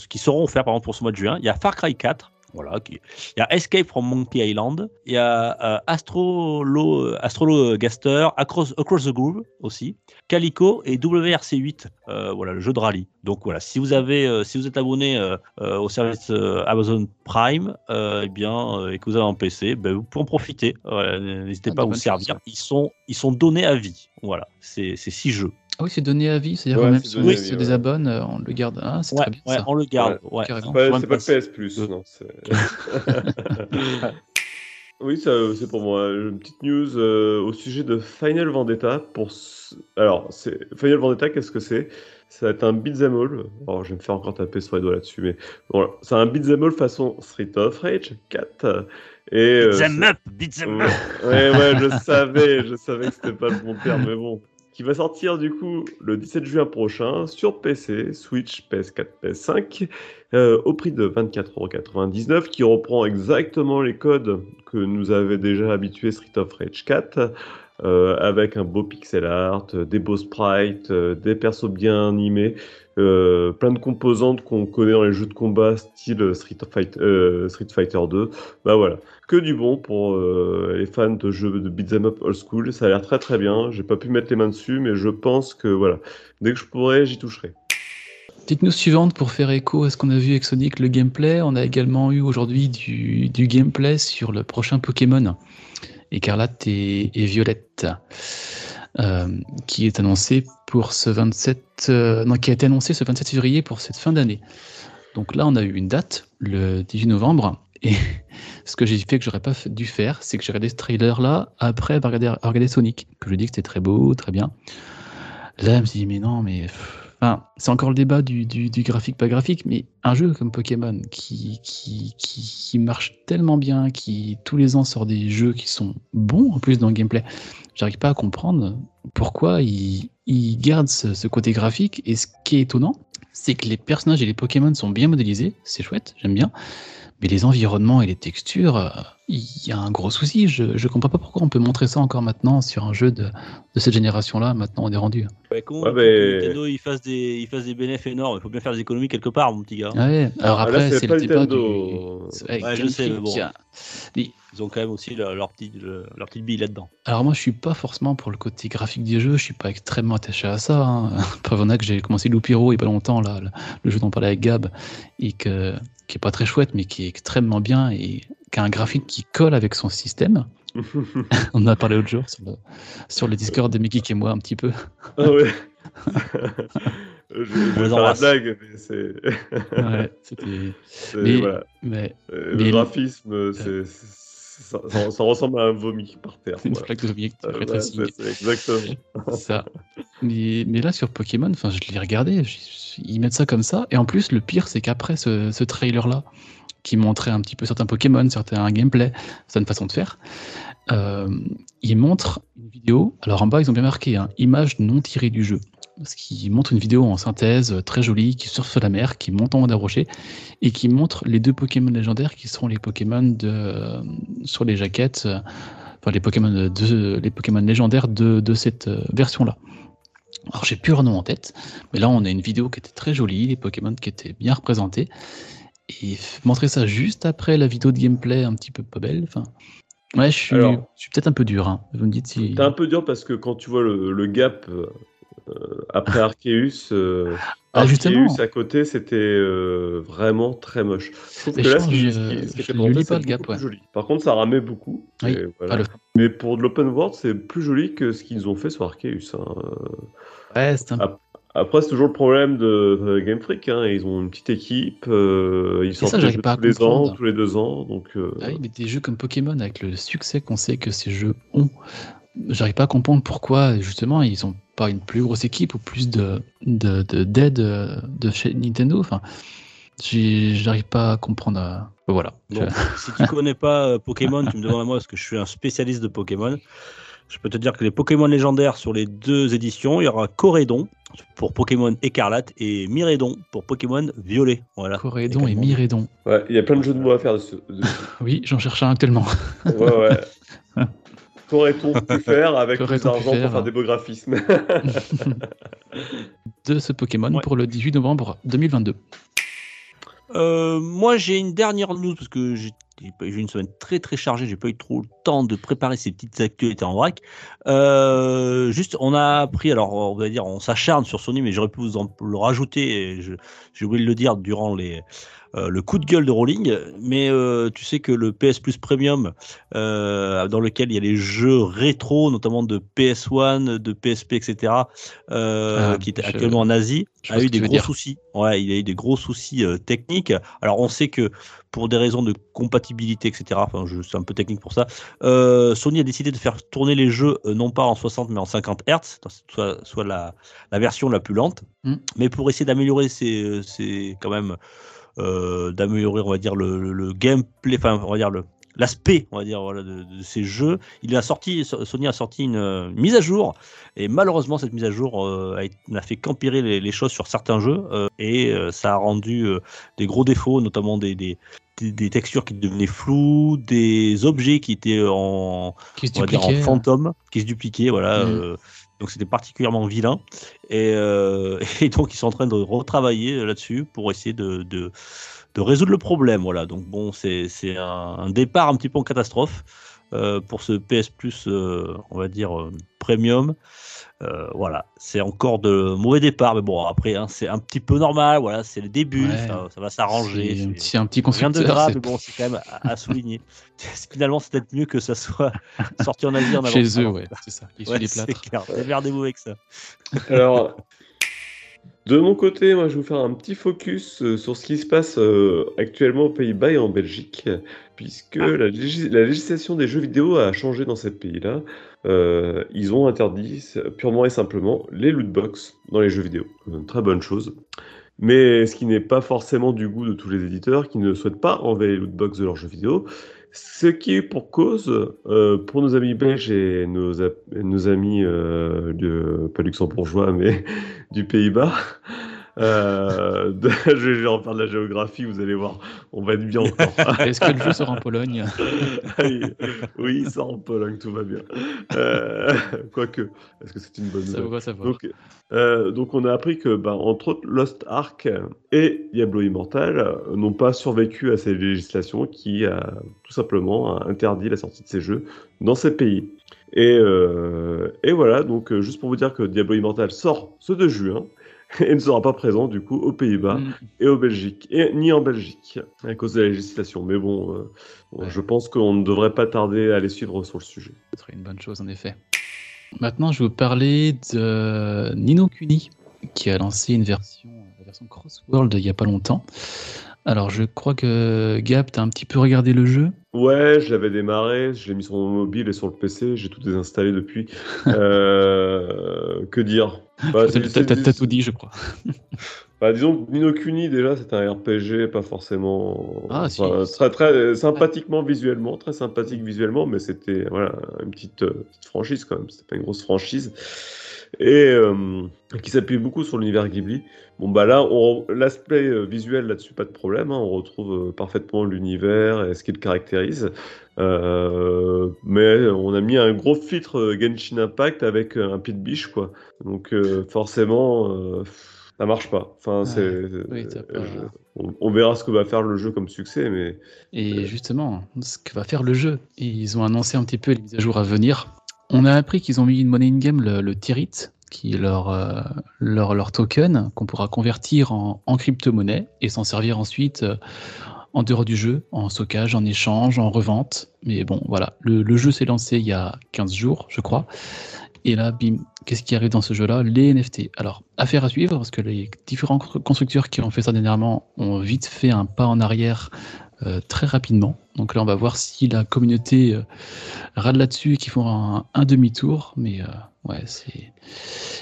[SPEAKER 1] qui seront offerts par exemple pour ce mois de juin. Il y a Far Cry 4. Voilà, il y a Escape from Monkey Island, il y a euh, Astrolo, Astrolo Gaster, Across, Across the Groove aussi, Calico et WRC8, euh, voilà le jeu de rallye. Donc voilà, si vous avez, euh, si vous êtes abonné au service Amazon Prime, eh bien, et que vous avez un PC, ben, vous pouvez en profiter. N'hésitez
[SPEAKER 2] Ah,
[SPEAKER 1] pas à vous servir. Ils sont, ils sont donnés à vie. Voilà, c'est c'est six jeux.
[SPEAKER 2] Ah oui, c'est donné à vie, c'est-à-dire
[SPEAKER 3] Ouais,
[SPEAKER 2] même si on
[SPEAKER 3] à
[SPEAKER 2] se
[SPEAKER 3] ouais.
[SPEAKER 2] désabonne, euh, on le garde. Ah, c'est
[SPEAKER 1] Ouais,
[SPEAKER 2] très bien
[SPEAKER 1] ouais,
[SPEAKER 2] ça.
[SPEAKER 1] on le garde.
[SPEAKER 3] C'est pas PS Plus, non. c'est- <laughs> oui, c'est pour moi. Une petite news euh, au sujet de Final Vendetta. Pour Alors, c'est Final Vendetta, qu'est-ce que c'est? Ça va être un beat'em all. Alors, je vais me faire encore taper sur les doigts là-dessus, mais voilà. C'est un beat'em all façon Street of Rage 4. Et, euh,
[SPEAKER 1] Beat 'em
[SPEAKER 3] c'est-
[SPEAKER 1] up, beat 'em
[SPEAKER 3] Ouais,
[SPEAKER 1] up.
[SPEAKER 3] ouais, ouais, je <laughs> savais, je savais que c'était pas le bon terme, mais bon. Va sortir du coup le 17 juin prochain sur PC, Switch, PS4, PS5, euh, au prix de 24,99€, qui reprend exactement les codes que nous avait déjà habitué Street of Rage 4, euh, avec un beau pixel art, des beaux sprites, euh, des persos bien animés, euh, plein de composantes qu'on connaît dans les jeux de combat style Street, euh, Fighter 2. Bah voilà, que du bon pour euh, les fans de jeux de beat'em up old school. Ça a l'air très très bien. J'ai pas pu mettre les mains dessus, mais je pense que voilà, dès que je pourrai, j'y toucherai.
[SPEAKER 2] Petite news suivante pour faire écho à ce qu'on a vu avec Sonic, le gameplay. On a également eu aujourd'hui du, gameplay sur le prochain Pokémon, Écarlate et, et Violette, qui est annoncé pour ce 27, euh, non, qui a été annoncé ce 27 février pour cette fin d'année. Donc là, on a eu une date, le 18 novembre, et <laughs> ce que j'ai fait que j'aurais pas dû faire, c'est que j'ai regardé ce trailer-là après avoir regardé, Sonic, que je dis que c'était très beau, très bien. Là, je me suis dit, mais non, mais. Enfin, c'est encore le débat du, graphique, pas graphique, mais un jeu comme Pokémon qui marche tellement bien, qui tous les ans sort des jeux qui sont bons en plus dans le gameplay, j'arrive pas à comprendre pourquoi il, il garde ce, ce côté graphique. Et ce qui est étonnant, c'est que les personnages et les Pokémon sont bien modélisés, c'est chouette, j'aime bien. Mais les environnements et les textures, euh, il y a un gros souci. Je, je comprends pas pourquoi on peut montrer ça encore maintenant sur un jeu de, de cette génération-là. Maintenant, on est rendu.
[SPEAKER 1] Ouais, comment
[SPEAKER 3] Ouais,
[SPEAKER 1] faut
[SPEAKER 3] mais-
[SPEAKER 1] Nintendo il fasse des, il fasse des bénéfices énormes? Il faut bien faire des économies quelque part, mon petit gars.
[SPEAKER 2] Ah ouais. Alors
[SPEAKER 3] Ah,
[SPEAKER 2] après,
[SPEAKER 3] c'est
[SPEAKER 2] le débat du. Ouais,
[SPEAKER 1] Ouais, je
[SPEAKER 2] Game
[SPEAKER 1] sais, mais bon. Ils ont quand même aussi leur, leur petit, le- leur petite bille là-dedans.
[SPEAKER 2] alors moi, je suis pas forcément pour le côté graphique des jeux. Je suis pas extrêmement attaché à ça. Hein. Preuve en est que j'ai commencé Loupiro il y a pas longtemps là, le, le jeu dont on parlait avec Gab, et que qui est pas très chouette, mais qui est extrêmement bien et qui a un graphique qui colle avec son système. <laughs> <laughs> On en a parlé l'autre jour sur le, sur le Discord de Mickey et moi un petit peu.
[SPEAKER 3] ah ouais. <laughs> je, je faire la blague, mais c'est.
[SPEAKER 2] Ouais, c'était.
[SPEAKER 3] c'est-
[SPEAKER 2] Mais-
[SPEAKER 3] voilà.
[SPEAKER 2] Mais
[SPEAKER 3] Euh,
[SPEAKER 2] mais-
[SPEAKER 3] le graphisme, c'est- ça, ça- ça ressemble à un vomi par terre.
[SPEAKER 2] c'est une
[SPEAKER 3] voilà.
[SPEAKER 2] flaque de vomi
[SPEAKER 3] Euh,
[SPEAKER 2] très
[SPEAKER 3] ouais, c'est, exactement.
[SPEAKER 2] ça. Mais, mais là, sur Pokémon, enfin, je l'ai regardé, ils mettent ça comme ça. Et en plus, le pire, c'est qu'après ce, ce trailer-là, qui montrait un petit peu certains Pokémon, certains gameplay, certaines façons de faire, euh, ils montrent une vidéo. Alors en bas, ils ont bien marqué hein, image non tirée du jeu. Parce qu'ils montrent une vidéo en synthèse euh, très jolie qui surfe sur la mer, qui monte en haut d'un rocher et qui montre les deux Pokémon légendaires qui seront les Pokémon de, euh, sur les jaquettes, enfin les Pokémon, légendaires de, cette version-là. Alors j'ai plus leur nom en tête, mais là on a une vidéo qui était très jolie, les Pokémon qui étaient bien représentés. Et montrer ça juste après la vidéo de gameplay un petit peu pas belle, enfin, Ouais, je suis,
[SPEAKER 3] Alors-
[SPEAKER 2] je suis peut-être un peu dur. hein. Vous me dites si.
[SPEAKER 3] T'es un peu dur parce que quand tu vois le, le gap euh, euh, après <laughs> Arceus, euh,
[SPEAKER 2] Ah.
[SPEAKER 3] Arceus à côté, c'était euh, vraiment très moche. Je trouve
[SPEAKER 2] Mais
[SPEAKER 3] que là, ce qui,
[SPEAKER 2] le gap, ouais.
[SPEAKER 3] joli. Par contre, ça ramait beaucoup.
[SPEAKER 2] Oui,
[SPEAKER 3] et voilà.
[SPEAKER 2] Le-
[SPEAKER 3] Mais pour de l'open world, c'est plus joli que ce qu'ils ont fait sur Arceus. hein.
[SPEAKER 2] Ouais, c'est un
[SPEAKER 3] Ah, Après, c'est toujours le problème de, de Game Freak. hein. Ils ont une petite équipe, euh, ils
[SPEAKER 2] ça,
[SPEAKER 3] sortent jeux
[SPEAKER 2] pas à
[SPEAKER 3] tous les ans,
[SPEAKER 2] comprendre.
[SPEAKER 3] tous les deux ans. Donc, euh,
[SPEAKER 2] Ah oui, mais des jeux comme Pokémon, avec le succès qu'on sait que ces jeux ont, j'arrive pas à comprendre pourquoi, justement, ils ont pas une plus grosse équipe ou plus de de- de- d'aide euh, de, chez Nintendo. Enfin, j'arrive pas à comprendre. euh, Voilà.
[SPEAKER 1] Bon, <laughs> si tu connais pas Pokémon, tu me demandes à moi parce que je suis un spécialiste de Pokémon. Je peux te dire que les Pokémon légendaires sur les deux éditions, il y aura Corédon pour Pokémon écarlate et Mirédon pour Pokémon violet. Voilà.
[SPEAKER 2] Corédon et. Mirédon.
[SPEAKER 3] ouais, il y a plein de jeux de mots à faire dessus. dessus. <laughs>
[SPEAKER 2] Oui, j'en cherche un actuellement.
[SPEAKER 3] Ouais, ouais. <laughs> Qu'aurait-on pu faire avec plus d'argent pour
[SPEAKER 2] faire
[SPEAKER 3] faire des beaux graphismes <laughs>
[SPEAKER 2] de ce Pokémon
[SPEAKER 1] Ouais.
[SPEAKER 2] pour le 18 novembre 2022.
[SPEAKER 1] Euh, moi, j'ai une dernière news parce que j'ai j'ai eu une semaine très très chargée. J'ai pas eu trop le temps de préparer ces petites actualités en vrac. Euh, juste, on a appris. Alors, on va dire, on s'acharne sur Sony, mais j'aurais pu vous en le rajouter. J'ai oublié de le dire durant les euh, le coup de gueule de Rolling. Mais euh, tu sais que le PS Plus Premium, euh, dans lequel il y a les jeux rétro, notamment de PS1, de PSP, etc.,
[SPEAKER 2] Ah,
[SPEAKER 1] qui est actuellement en Asie, a eu des gros
[SPEAKER 2] dire.
[SPEAKER 1] soucis. Ouais, il a eu des gros soucis techniques. Alors, on sait que pour des raisons de compatibilité, etc., enfin, je c'est un peu technique pour ça, euh, Sony a décidé de faire tourner les jeux euh, non pas en 60 mais en 50 Hz, soit, soit la, la version la plus lente.
[SPEAKER 2] Mm.
[SPEAKER 1] Mais pour essayer d'améliorer ces, ces- quand même, euh, d'améliorer, on va dire, le, le- le gameplay, enfin, on va dire le l'aspect, on va dire, voilà, de, de ces jeux. Il a sorti, Sony a sorti une, euh, mise à jour et malheureusement, cette mise à jour euh, n'a fait qu'empirer les, les choses sur certains jeux euh, et euh, ça a rendu euh, des gros défauts, notamment des, des, des- des textures qui devenaient floues, des objets qui étaient en,
[SPEAKER 2] Qui se
[SPEAKER 1] on va dire en
[SPEAKER 2] dupliquait.
[SPEAKER 1] fantôme, qui se dupliquaient, voilà. Euh, donc c'était particulièrement vilain. Et, <laughs> et donc ils sont en train de retravailler là-dessus pour essayer de, de, de résoudre le problème. Voilà. Donc bon, c'est c'est un, un départ un petit peu en catastrophe euh, pour ce PS Plus, euh, on va dire euh, premium. Euh, voilà, c'est encore de mauvais départ, mais bon après hein, c'est un petit peu normal. Voilà, c'est le début,
[SPEAKER 2] Ouais.
[SPEAKER 1] ça, ça va s'arranger.
[SPEAKER 2] C'est un
[SPEAKER 1] c'est-
[SPEAKER 2] petit- un petit
[SPEAKER 1] Rien de grave, mais bon, c'est quand même à, à souligner. <laughs> Finalement, c'est peut-être mieux que ça soit sorti en Asie en <laughs>
[SPEAKER 2] Chez
[SPEAKER 1] avance.
[SPEAKER 2] eux, ouais, c'est ça. Ils
[SPEAKER 1] Ouais,
[SPEAKER 2] les
[SPEAKER 1] c'est
[SPEAKER 2] plâtres.
[SPEAKER 1] clair. Démerdez-vous avec ça.
[SPEAKER 3] Alors, de mon côté, moi, je vais vous faire un petit focus euh, sur ce qui se passe euh, actuellement aux Pays-Bas et en Belgique, puisque la, légis- la législation des jeux vidéo a changé dans ces pays-là. Euh, ils ont interdit purement et simplement les lootbox dans les jeux vidéo. Une très bonne chose. Mais ce qui n'est pas forcément du goût de tous les éditeurs qui ne souhaitent pas enlever les lootbox de leurs jeux vidéo. Ce qui est pour cause, euh, pour nos amis belges et nos, amis, euh, de, pas luxembourgeois, mais <laughs> du Pays-Bas, euh, <laughs> de- je vais refaire de la géographie, vous allez voir, on va être bien encore. <laughs>
[SPEAKER 2] Est-ce que le jeu sort en Pologne?
[SPEAKER 3] Oui, oui, ça en Pologne, tout va bien. Euh, <laughs> quoique, est-ce que c'est une bonne
[SPEAKER 2] Ça
[SPEAKER 3] nouvelle?
[SPEAKER 2] va savoir.
[SPEAKER 3] donc, euh, donc on a appris que, bah, entre autres, Lost Ark et Diablo Immortal n'ont pas survécu à ces législations qui a tout simplement a interdit la sortie de ces jeux dans ces pays. Et, euh, et voilà, donc juste pour vous dire que Diablo Immortal sort ce 2 juin <laughs> et ne sera pas présent du coup aux Pays-Bas
[SPEAKER 2] Mm.
[SPEAKER 3] et au Belgique, et ni en Belgique, à cause de la législation. Mais bon, euh, bon,
[SPEAKER 2] Ouais.
[SPEAKER 3] je pense qu'on ne devrait pas tarder à les suivre sur le sujet.
[SPEAKER 2] Ce serait une bonne chose en effet. Maintenant, je vais vous parler de Nino Kuni, qui a lancé une version, la version Crossworld il n'y a pas longtemps. Alors, je crois que Gab, tu as un petit peu regardé le jeu?
[SPEAKER 3] Ouais, je l'avais démarré, je l'ai mis sur mon mobile et sur le PC, j'ai tout désinstallé depuis. <laughs> Euh, que dire? Bah,
[SPEAKER 2] T'as t'as- t'as tout dit, je crois. <laughs>
[SPEAKER 3] bah, Disons que Nino Kuni, déjà, c'est un RPG, pas forcément.
[SPEAKER 2] Ah, si.
[SPEAKER 3] très, très sympathiquement visuellement, très sympathique visuellement, mais c'était voilà, une petite, euh, petite franchise quand même, c'était pas une grosse franchise. Et euh, qui s'appuie beaucoup sur l'univers Ghibli. Bon, bah là, l'aspect euh, visuel là-dessus, pas de problème, hein, on retrouve euh, parfaitement l'univers et ce qui le caractérise. Euh, mais on a mis un gros filtre Genshin Impact avec un pit biche, quoi. Donc, euh, forcément. ça marche pas. Enfin,
[SPEAKER 2] Ouais.
[SPEAKER 3] c'est,
[SPEAKER 2] Oui,
[SPEAKER 3] on, on verra ce que va faire le jeu comme succès, mais
[SPEAKER 2] Et justement, ce que va faire le jeu, ils ont annoncé un petit peu les mises à jour à venir. On a appris qu'ils ont mis une monnaie in-game, le, le Tirit, qui est leur, euh, leur, token, qu'on pourra convertir en, crypto-monnaie et s'en servir ensuite euh, en dehors du jeu, en stockage, en échange, en revente. Mais bon, voilà, le, le jeu s'est lancé il y a 15 jours, je crois. Et là, bim, qu'est-ce qui arrive dans ce jeu-là? Les NFT. Alors, affaire à suivre, parce que les différents constructeurs qui ont fait ça dernièrement ont vite fait un pas en arrière très rapidement. Donc là, on va voir si la communauté euh, râle là-dessus et qu'ils font un, un demi-tour. Mais euh, ouais, c'est.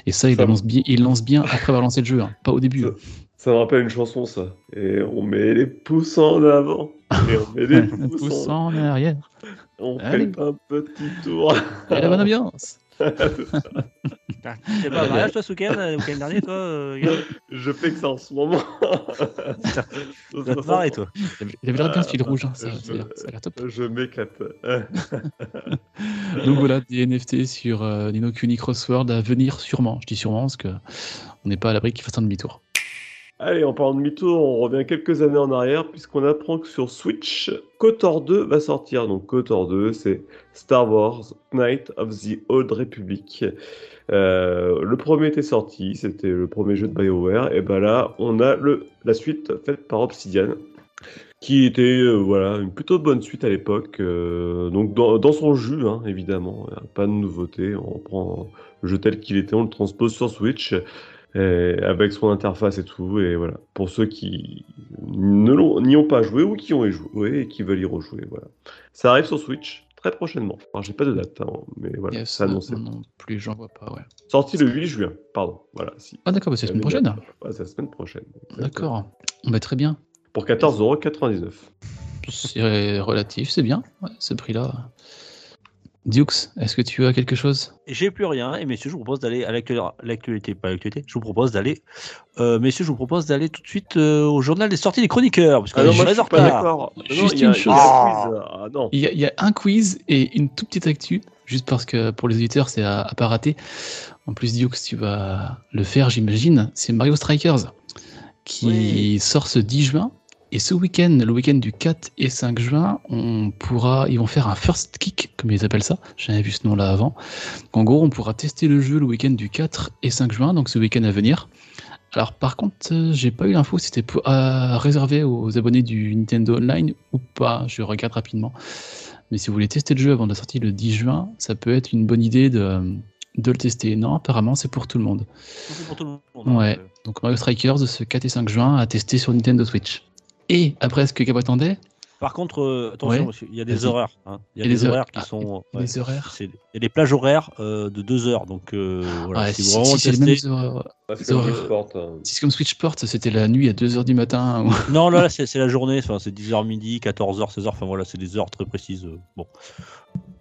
[SPEAKER 2] Et ça, il
[SPEAKER 3] Ça-
[SPEAKER 2] lance bien, il lance bien après avoir lancé le jeu, hein, pas au début.
[SPEAKER 3] Ça- ça me rappelle une chanson, ça. Et on met les pouces en avant, et on met les <laughs> pouces
[SPEAKER 2] pouce
[SPEAKER 3] en
[SPEAKER 2] en arrière.
[SPEAKER 3] On
[SPEAKER 2] Allez.
[SPEAKER 3] fait un petit tour.
[SPEAKER 2] Et la bonne ambiance.
[SPEAKER 1] T'es pas au mariage, toi, ce week-end, le week-end dernier, toi euh, <laughs>
[SPEAKER 3] Je fais que ça en ce moment.
[SPEAKER 1] Tu vas te marrer, toi.
[SPEAKER 2] Avait l'air bien ce fil rouge, hein, ça,
[SPEAKER 3] je-
[SPEAKER 2] ça ça a l'air top.
[SPEAKER 3] Je m'éclate. <laughs>
[SPEAKER 2] Donc voilà, des NFT sur euh, Nino Kuni Crossword à venir sûrement. Je dis sûrement parce que on n'est pas à l'abri qu'il fasse un demi-tour.
[SPEAKER 3] Allez, en parlant de demi-tour, on revient quelques années en arrière, puisqu'on apprend que sur Switch, KOTOR 2 va sortir. Donc KOTOR 2, c'est Star Wars Knight of the Old Republic. Euh, le premier était sorti, c'était le premier jeu de BioWare, et ben là, on a la suite faite par Obsidian, qui était euh, voilà une plutôt bonne suite à l'époque. euh, donc dans, son jus, hein, évidemment, pas de nouveauté. On reprend le jeu tel qu'il était, on le transpose sur Switch. Et avec son interface et tout, et voilà. Pour ceux qui n'y ont pas joué ou qui ont joué et qui veulent y rejouer, voilà. Ça arrive sur Switch très prochainement. Alors j'ai pas de date, hein, mais voilà,
[SPEAKER 2] Yes,
[SPEAKER 3] c'est annoncé.
[SPEAKER 2] non, non plus, j'en vois pas. Ouais.
[SPEAKER 3] Sorti le 8 juin, pardon. Voilà, si.
[SPEAKER 2] Ah d'accord, bah, c'est la semaine
[SPEAKER 3] avait
[SPEAKER 2] prochaine.
[SPEAKER 3] date. Ouais, c'est la semaine prochaine.
[SPEAKER 2] D'accord. Bah, très bien.
[SPEAKER 3] Pour 14,99€.
[SPEAKER 2] C'est relatif, c'est bien. Ouais, ce prix-là. Dukes, est-ce que tu as quelque chose?
[SPEAKER 1] J'ai plus rien, et messieurs, je vous propose d'aller à l'actu- l'actualité, pas l'actualité, je vous propose d'aller, euh, messieurs, je vous propose d'aller tout de suite euh, au journal des sorties des chroniqueurs, parce qu'on
[SPEAKER 3] Ah non, moi je suis pas d'accord.
[SPEAKER 2] Juste
[SPEAKER 3] il y a-
[SPEAKER 2] une
[SPEAKER 3] a
[SPEAKER 2] chose.
[SPEAKER 3] un quiz. Ah non.
[SPEAKER 2] il y, a, il y a un quiz et une toute petite actu, juste parce que pour les auditeurs, c'est à, à pas rater. En plus, Dukes, tu vas le faire, j'imagine. C'est Mario Strikers qui
[SPEAKER 1] Oui.
[SPEAKER 2] sort ce 10 juin. Et ce week-end, le week-end du 4 et 5 juin, on pourra, ils vont faire un first kick, comme ils appellent ça. J'avais vu ce nom-là avant. En gros, on pourra tester le jeu le week-end du 4 et 5 juin, donc ce week-end à venir. Alors, par contre, euh, j'ai pas eu l'info si c'était à réserver aux abonnés du Nintendo Online ou pas. Je regarde rapidement. Mais si vous voulez tester le jeu avant de la sortie le 10 juin, ça peut être une bonne idée de, de le tester. Non, apparemment, c'est pour tout le monde.
[SPEAKER 1] C'est pour tout le monde.
[SPEAKER 2] Ouais.
[SPEAKER 1] Euh,
[SPEAKER 2] Donc, Mario Strikers, ce 4 et 5 juin, à tester sur Nintendo Switch. Et après ce que Gab attendait,
[SPEAKER 1] Par contre, euh, attention,
[SPEAKER 2] Ouais.
[SPEAKER 1] parce qu'il y a des horaires. hein. Il y a
[SPEAKER 2] Il
[SPEAKER 1] des,
[SPEAKER 2] des heures-
[SPEAKER 1] horaires qui
[SPEAKER 2] ah,
[SPEAKER 1] sont.
[SPEAKER 2] il y a
[SPEAKER 1] ouais,
[SPEAKER 2] des horaires.
[SPEAKER 1] Il y a des plages horaires euh, de 2 heures, donc euh, voilà.
[SPEAKER 2] Ouais,
[SPEAKER 1] si
[SPEAKER 2] si, si c'est les mêmes horaires-
[SPEAKER 3] Ah, hein.
[SPEAKER 2] si c'est comme Switch Sport, c'était la nuit à 2h du matin. ou- <laughs>
[SPEAKER 1] Non, là, là, c'est la journée, enfin, c'est 10h midi, 14h, 16h, enfin voilà, c'est des heures très précises. euh, Bon,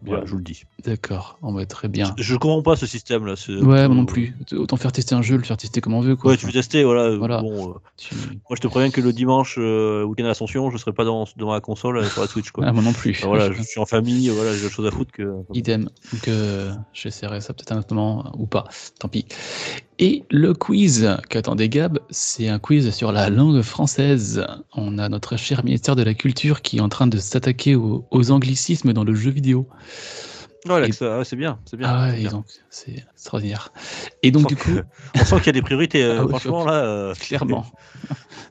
[SPEAKER 1] voilà, je vous le dis.
[SPEAKER 2] D'accord, on va très bien.
[SPEAKER 1] Je, je comprends pas ce système-là. c'est-
[SPEAKER 2] Ouais,
[SPEAKER 1] euh,
[SPEAKER 2] moi non plus. Autant faire tester un jeu, le faire tester comme on veut. Quoi.
[SPEAKER 1] Ouais, tu veux tester, voilà.
[SPEAKER 2] Voilà.
[SPEAKER 1] Bon, euh,
[SPEAKER 2] Tu-
[SPEAKER 1] moi, je te préviens que le dimanche, euh, week-end à l'Ascension, je serai pas dans, devant la console euh, sur la Switch, quoi.
[SPEAKER 2] Ah, moi non plus.
[SPEAKER 1] Voilà, je suis en famille, voilà, j'ai autre chose à foutre que.
[SPEAKER 2] Idem. Donc, euh, j'essaierai ça peut-être un autre moment euh, ou pas. Tant pis. Et le quiz qu'attendait Gab, c'est un quiz sur la langue française. On a notre cher ministère de la Culture qui est en train de s'attaquer aux, aux anglicismes dans le jeu vidéo.
[SPEAKER 1] Ouais,
[SPEAKER 2] Et-
[SPEAKER 1] c'est bien, c'est bien.
[SPEAKER 2] Ah
[SPEAKER 1] c'est
[SPEAKER 2] ouais, c'est extraordinaire. Et donc
[SPEAKER 1] On
[SPEAKER 2] du coup,
[SPEAKER 1] que- on sent qu'il y a des priorités, euh, <laughs>
[SPEAKER 2] Ah ouais,
[SPEAKER 1] franchement, là. euh, <laughs>
[SPEAKER 2] clairement,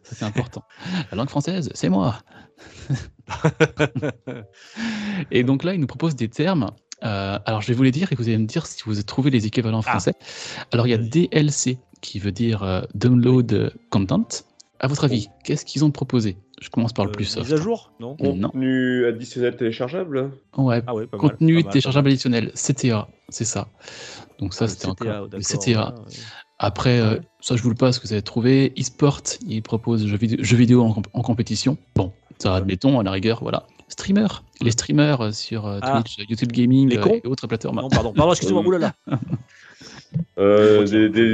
[SPEAKER 2] ça c'est important. La langue française, c'est moi. <laughs> Et donc là, il nous propose des termes. Euh, alors, je vais vous les dire et vous allez me dire si vous avez trouvé les équivalents en
[SPEAKER 1] Ah.
[SPEAKER 2] français. Alors, il y a. DLC qui veut dire euh, Download Content. À votre avis, qu'est-ce qu'ils ont proposé? Je commence par le
[SPEAKER 1] euh,
[SPEAKER 2] plus soft.
[SPEAKER 1] mise à jour, non?
[SPEAKER 2] Non.
[SPEAKER 3] Contenu additionnel téléchargeable?
[SPEAKER 2] Ouais,
[SPEAKER 1] Ah ouais, pas mal,
[SPEAKER 2] contenu
[SPEAKER 1] pas mal,
[SPEAKER 2] téléchargeable
[SPEAKER 1] pas mal.
[SPEAKER 2] additionnel, CTA, c'est ça. Donc ça,
[SPEAKER 1] Ah,
[SPEAKER 2] c'était encore
[SPEAKER 1] CTA,
[SPEAKER 2] le CTA.
[SPEAKER 1] ouais, ouais.
[SPEAKER 2] Après, euh, ça je vous le passe, que vous avez trouvé. eSport, il propose jeux vidéo, jeux vidéo en, comp- en compétition. Bon, ça admettons, à la rigueur, voilà. Streamer, les streamers euh, sur euh,
[SPEAKER 1] Ah.
[SPEAKER 2] Twitch, YouTube Gaming
[SPEAKER 1] Les
[SPEAKER 2] euh,
[SPEAKER 1] cons
[SPEAKER 2] et autres plateformes.
[SPEAKER 1] Non, pardon, pardon, excusez-moi,
[SPEAKER 3] Euh,
[SPEAKER 1] oulala. <laughs>
[SPEAKER 3] Euh, des, des,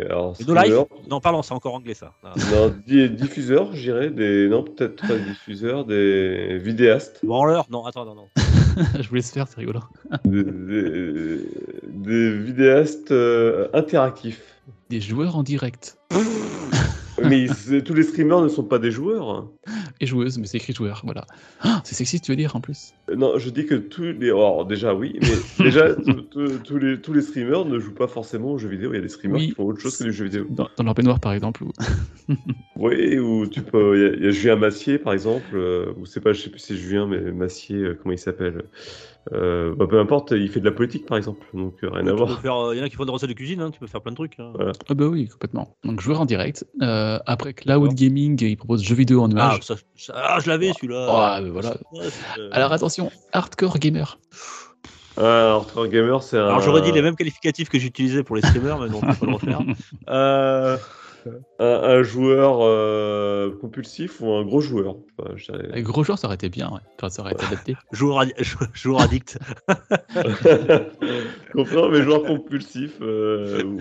[SPEAKER 3] des- alors,
[SPEAKER 1] No Life
[SPEAKER 3] streamers.
[SPEAKER 1] Non, pardon, c'est encore anglais ça. Ah. <laughs>
[SPEAKER 3] Non, di- diffuseurs, je dirais. Des... Non, peut-être pas des diffuseurs, des vidéastes.
[SPEAKER 1] Branleur Non, attends, non, non. <laughs>
[SPEAKER 2] je vous laisse faire, c'est rigolo.
[SPEAKER 3] des, des- des vidéastes euh, interactifs.
[SPEAKER 2] des joueurs en direct. <laughs>
[SPEAKER 3] Mais tous les streamers ne sont pas des joueurs.
[SPEAKER 2] Et joueuses, mais c'est écrit joueur, voilà. Ah, c'est sexy, tu veux dire, en plus?
[SPEAKER 3] Euh, Non, je dis que tous les. Alors, déjà, oui, mais <laughs> déjà, tous- les, tous les streamers ne jouent pas forcément aux jeux vidéo. Il y a des streamers
[SPEAKER 2] Oui.
[SPEAKER 3] qui font autre chose que les jeux vidéo.
[SPEAKER 2] Dans, dans leur baignoire, par exemple. Ou... <laughs>
[SPEAKER 3] Oui, ou tu peux. Il y a- il y, a Julien Massier, par exemple, euh, ou c'est pas, je sais plus si c'est Julien, mais Massier, euh, comment il s'appelle Euh, bah, Peu importe, il fait de la politique, par exemple. Donc, euh, rien à voir.
[SPEAKER 1] euh, Il y en a qui font des recettes de cuisine, hein, tu peux faire plein de trucs. hein.
[SPEAKER 2] Ah bah oui, complètement. Donc joueur en direct. Euh, après Cloud. Gaming, il propose jeux vidéo en
[SPEAKER 1] Ah,
[SPEAKER 2] nuage.
[SPEAKER 1] ça- ça- ah, je l'avais celui-là.
[SPEAKER 2] Ah, voilà.
[SPEAKER 1] Euh,
[SPEAKER 2] Alors attention, hardcore gamer.
[SPEAKER 3] Ah, Hardcore Gamer, c'est un.
[SPEAKER 1] Alors j'aurais dit les mêmes qualificatifs que j'utilisais pour les streamers, mais non, on peut pas le refaire. <laughs>
[SPEAKER 3] Euh, un, un joueur euh, compulsif ou un gros joueur? Enfin,
[SPEAKER 2] Les gros joueurs, ça aurait été bien, ouais. Enfin, ça aurait été adapté. <laughs>
[SPEAKER 1] Joueur, joueur addict. <laughs>
[SPEAKER 3] Comprends, mais joueur compulsif. euh, ou-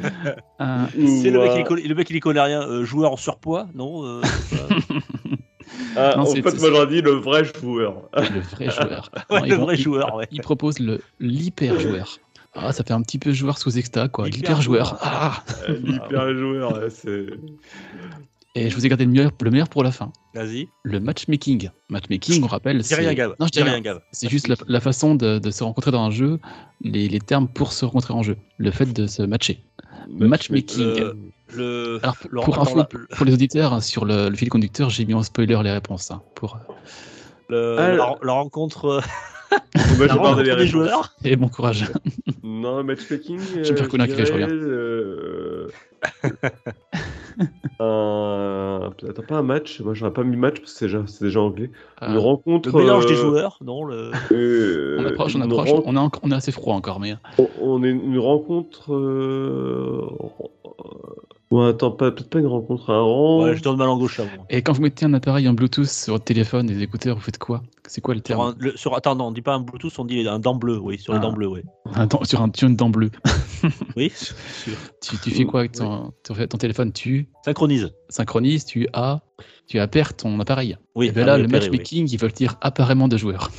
[SPEAKER 2] Un-
[SPEAKER 3] ou,
[SPEAKER 1] C'est le mec,
[SPEAKER 3] euh,
[SPEAKER 1] il, connaît- le mec il y connaît rien. Euh, joueur en surpoids, non euh, <laughs>
[SPEAKER 3] ah,
[SPEAKER 2] Non,
[SPEAKER 3] en
[SPEAKER 2] c'est-
[SPEAKER 3] fait, moi j'aurais dit le vrai joueur.
[SPEAKER 2] le vrai joueur.
[SPEAKER 1] ouais,
[SPEAKER 2] Non,
[SPEAKER 1] Le vrai
[SPEAKER 2] ils-
[SPEAKER 1] joueur, ouais.
[SPEAKER 2] Il propose le l'hyper joueur. Ah, ça fait un petit peu joueur sous exta, quoi.
[SPEAKER 1] Hyper
[SPEAKER 2] L'hyper joueur.
[SPEAKER 1] joueur.
[SPEAKER 2] Ah
[SPEAKER 3] Euh, L'hyper joueur, c'est.
[SPEAKER 2] Et je vous ai gardé le meilleur, le meilleur pour la fin.
[SPEAKER 1] Vas-y.
[SPEAKER 2] Le matchmaking. Matchmaking, on rappelle.
[SPEAKER 1] Dis
[SPEAKER 2] c'est-
[SPEAKER 1] rien, Gab.
[SPEAKER 2] Non, je dis
[SPEAKER 1] Dis
[SPEAKER 2] rien.
[SPEAKER 1] Gab.
[SPEAKER 2] C'est juste la, la façon de, de se rencontrer dans un jeu, les, les termes pour se rencontrer en jeu, le fait de se matcher. Matchmaking.
[SPEAKER 1] Euh, Le...
[SPEAKER 2] Alors,
[SPEAKER 1] le-
[SPEAKER 2] pour info, pour les auditeurs, hein, sur le, le fil conducteur, j'ai mis en spoiler les réponses. hein, pour...
[SPEAKER 1] le-
[SPEAKER 3] Ah,
[SPEAKER 1] la, la rencontre, euh, <laughs>
[SPEAKER 3] Moi
[SPEAKER 1] la
[SPEAKER 3] j'ai
[SPEAKER 1] des
[SPEAKER 3] réponses.
[SPEAKER 1] joueurs.
[SPEAKER 2] Et bon courage.
[SPEAKER 3] Non, matchmaking.
[SPEAKER 2] Je vais me faire connaître,
[SPEAKER 3] dirais,
[SPEAKER 2] je reviens.
[SPEAKER 3] euh, <laughs> un... Attends, pas un match. Moi j'aurais pas mis match parce que c'est déjà, c'est déjà anglais. Une
[SPEAKER 2] Euh,
[SPEAKER 3] rencontre.
[SPEAKER 1] Le mélange des
[SPEAKER 3] euh,
[SPEAKER 1] joueurs, non le...
[SPEAKER 3] euh,
[SPEAKER 2] on approche, on
[SPEAKER 3] une
[SPEAKER 2] approche.
[SPEAKER 3] ren-
[SPEAKER 2] On, on est assez froid encore, mais.
[SPEAKER 3] On- On est une rencontre. Ouais, attends, pas- peut-être pas une rencontre, un rang.
[SPEAKER 1] Ouais, je tourne ma langue gauche là. moi.
[SPEAKER 2] Et quand vous mettez un appareil en Bluetooth sur votre téléphone et des écouteurs, vous faites quoi? C'est quoi le
[SPEAKER 1] Sur
[SPEAKER 2] terme?
[SPEAKER 1] un, le- sur, attends, non, on dit pas un Bluetooth, on dit un dent bleu, oui, sur les
[SPEAKER 2] Ah.
[SPEAKER 1] dents bleues, oui.
[SPEAKER 2] Un dent- Sur un tune dent bleu. <laughs>
[SPEAKER 1] Oui,
[SPEAKER 2] Tu, tu fais quoi avec ton, ton, ton téléphone? Tu
[SPEAKER 1] synchronise.
[SPEAKER 2] synchronises, tu as, tu appaires ton appareil.
[SPEAKER 1] Oui,
[SPEAKER 2] et bien
[SPEAKER 1] ah
[SPEAKER 2] là, le
[SPEAKER 1] oui.
[SPEAKER 2] matchmaking, ils veulent dire apparemment de joueurs.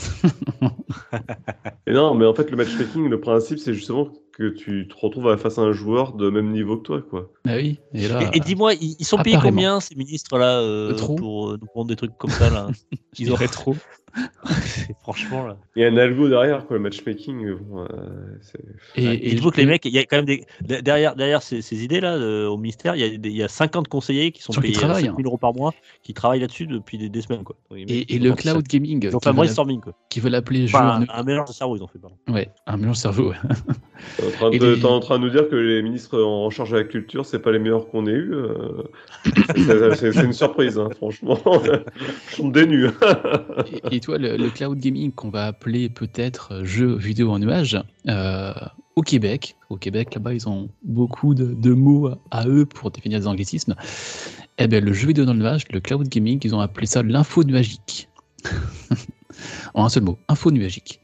[SPEAKER 3] Et non, mais en fait, le matchmaking, le principe, c'est justement que tu te retrouves face à un joueur de même niveau que toi, quoi.
[SPEAKER 2] Ah oui, et là.
[SPEAKER 1] Et, et dis-moi, ils, ils sont payés combien ces ministres là euh, pour euh, nous prendre des trucs comme ça là <laughs> ils
[SPEAKER 2] dirais trop.
[SPEAKER 1] Franchement là.
[SPEAKER 3] Il y a un algo derrière, quoi, le matchmaking. Bon, euh, c'est-
[SPEAKER 2] Et,
[SPEAKER 1] Ouais,
[SPEAKER 2] et
[SPEAKER 1] il faut que les mecs, il y a quand même des de- derrière derrière ces, ces idées là de- au ministère, il y a des- il y a 50 conseillers qui sont payés à
[SPEAKER 2] travaillent,
[SPEAKER 1] 5 000 euros par mois, qui travaillent là-dessus depuis des, des semaines quoi.
[SPEAKER 2] Et, et
[SPEAKER 1] ils
[SPEAKER 2] le cloud gaming,
[SPEAKER 1] Ils ont
[SPEAKER 2] qui
[SPEAKER 1] fait un
[SPEAKER 2] veut,
[SPEAKER 1] brainstorming quoi.
[SPEAKER 2] qui veut l'appeler jeu
[SPEAKER 1] Enfin,
[SPEAKER 2] en-
[SPEAKER 1] un, un mélange de cerveau ils ont fait pardon.
[SPEAKER 2] Ouais, un mélange cerveau. ouais.
[SPEAKER 3] T'es <laughs> en, train de,
[SPEAKER 2] les-
[SPEAKER 3] t'es en train de nous dire que les ministres en charge de la culture, c'est pas les meilleurs qu'on ait eu. euh, <laughs> c'est- c'est c'est une surprise, hein, franchement. <laughs> Des nues.
[SPEAKER 2] Et, le, le cloud gaming qu'on va appeler peut-être euh, jeu vidéo en nuage, euh, au Québec, au Québec, là-bas, ils ont beaucoup de, de mots à eux pour définir des anglicismes. Eh bien, le jeu vidéo dans le nuage, le cloud gaming, ils ont appelé ça l'info nuagique. <laughs> en un seul mot, info nuagique.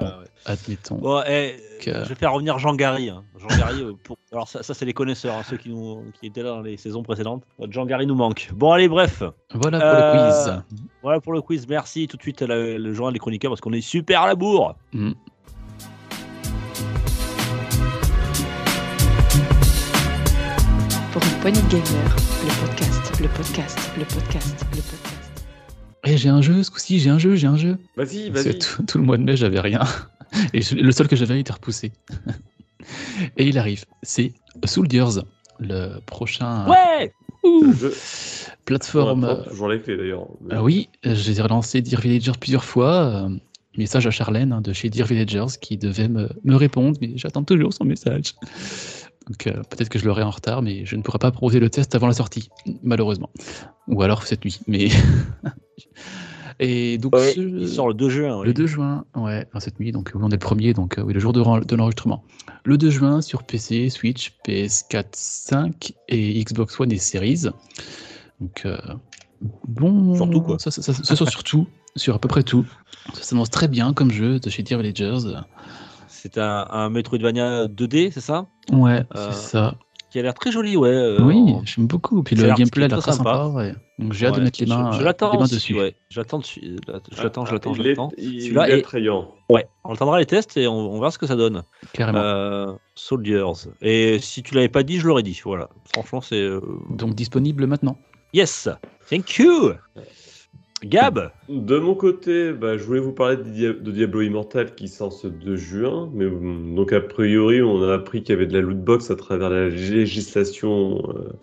[SPEAKER 2] Bon, admettons.
[SPEAKER 1] Bon, eh,
[SPEAKER 2] Que-
[SPEAKER 1] je vais faire revenir Jean Gary. hein. Jean Gary, euh, pour... alors ça, ça, c'est les connaisseurs, hein, ceux qui, nous... qui étaient là dans les saisons précédentes. Jean Gary nous manque. Bon allez, bref.
[SPEAKER 2] Voilà pour
[SPEAKER 1] Euh,
[SPEAKER 2] le quiz.
[SPEAKER 1] Voilà pour le quiz. Merci tout de suite la- le journal des chroniqueurs parce qu'on est super à la bourre.
[SPEAKER 2] Mm.
[SPEAKER 4] Pour une poignée de gamers, le podcast, le podcast, le podcast, le podcast.
[SPEAKER 2] Eh, j'ai un jeu, ce coup-ci, j'ai un jeu, j'ai un jeu.
[SPEAKER 3] Vas-y, vas-y.
[SPEAKER 2] tout, tout le mois de mai, j'avais rien. Et je- le seul que j'avais était repoussé. Et il arrive. C'est Soldiers, le prochain
[SPEAKER 1] Ouais
[SPEAKER 2] ouh,
[SPEAKER 3] Je-
[SPEAKER 2] plateforme.
[SPEAKER 3] les clés d'ailleurs.
[SPEAKER 2] Ah oui, j'ai relancé Dear Villagers plusieurs fois. euh, message à Charlène hein, de chez Dear Villagers qui devait me, me répondre, mais j'attends toujours son message. Donc euh, peut-être que je l'aurai en retard, mais je ne pourrai pas proposer le test avant la sortie, malheureusement. Ou alors cette nuit. Mais <laughs> et donc
[SPEAKER 3] Ouais,
[SPEAKER 2] ce-
[SPEAKER 1] Il sort le 2 juin. oui.
[SPEAKER 2] le 2 juin, ouais, enfin, cette nuit, donc on est le premier, donc euh, oui, le jour de, de l'enregistrement. Le 2 juin sur PC, Switch, PS4, 5 et Xbox One et Series. Donc, euh, bon.
[SPEAKER 1] Surtout, quoi.
[SPEAKER 2] Ça, ça, ça, ça sort surtout, <laughs> sur à peu près tout. Ça s'annonce très bien comme jeu de chez Dear Villagers.
[SPEAKER 1] C'est un, un Metroidvania 2D, c'est ça?
[SPEAKER 2] Ouais,
[SPEAKER 1] Euh,
[SPEAKER 2] c'est ça.
[SPEAKER 1] Qui a l'air très joli, ouais. euh,
[SPEAKER 2] oui,
[SPEAKER 1] en-
[SPEAKER 2] j'aime beaucoup. Puis le gameplay a l'air
[SPEAKER 1] très
[SPEAKER 2] très sympa.
[SPEAKER 1] sympa.
[SPEAKER 2] ouais. Donc j'ai hâte de mettre les
[SPEAKER 1] je-
[SPEAKER 2] mains,
[SPEAKER 1] Je,
[SPEAKER 2] euh,
[SPEAKER 1] l'attends
[SPEAKER 2] les mains
[SPEAKER 1] aussi,
[SPEAKER 2] dessus.
[SPEAKER 1] ouais. J'attends, dessus- je l'attends, je l'attends, je
[SPEAKER 3] Il est-
[SPEAKER 1] l'attends.
[SPEAKER 3] Il
[SPEAKER 1] Celui-là
[SPEAKER 3] est
[SPEAKER 1] est-
[SPEAKER 3] attrayant.
[SPEAKER 1] Ouais, on attendra les tests et on, on verra ce que ça donne.
[SPEAKER 2] Carrément.
[SPEAKER 1] Euh, Soldiers. Et si tu l'avais pas dit, je l'aurais dit. Voilà. Franchement, c'est. euh,
[SPEAKER 2] Donc disponible maintenant.
[SPEAKER 1] Yes. Thank you. Gab.
[SPEAKER 3] De mon côté, bah, je voulais vous parler de, Dia- de Diablo Immortal qui sort ce 2 juin. Mais hum, donc a priori, on a appris qu'il y avait de la loot box à travers la législation euh,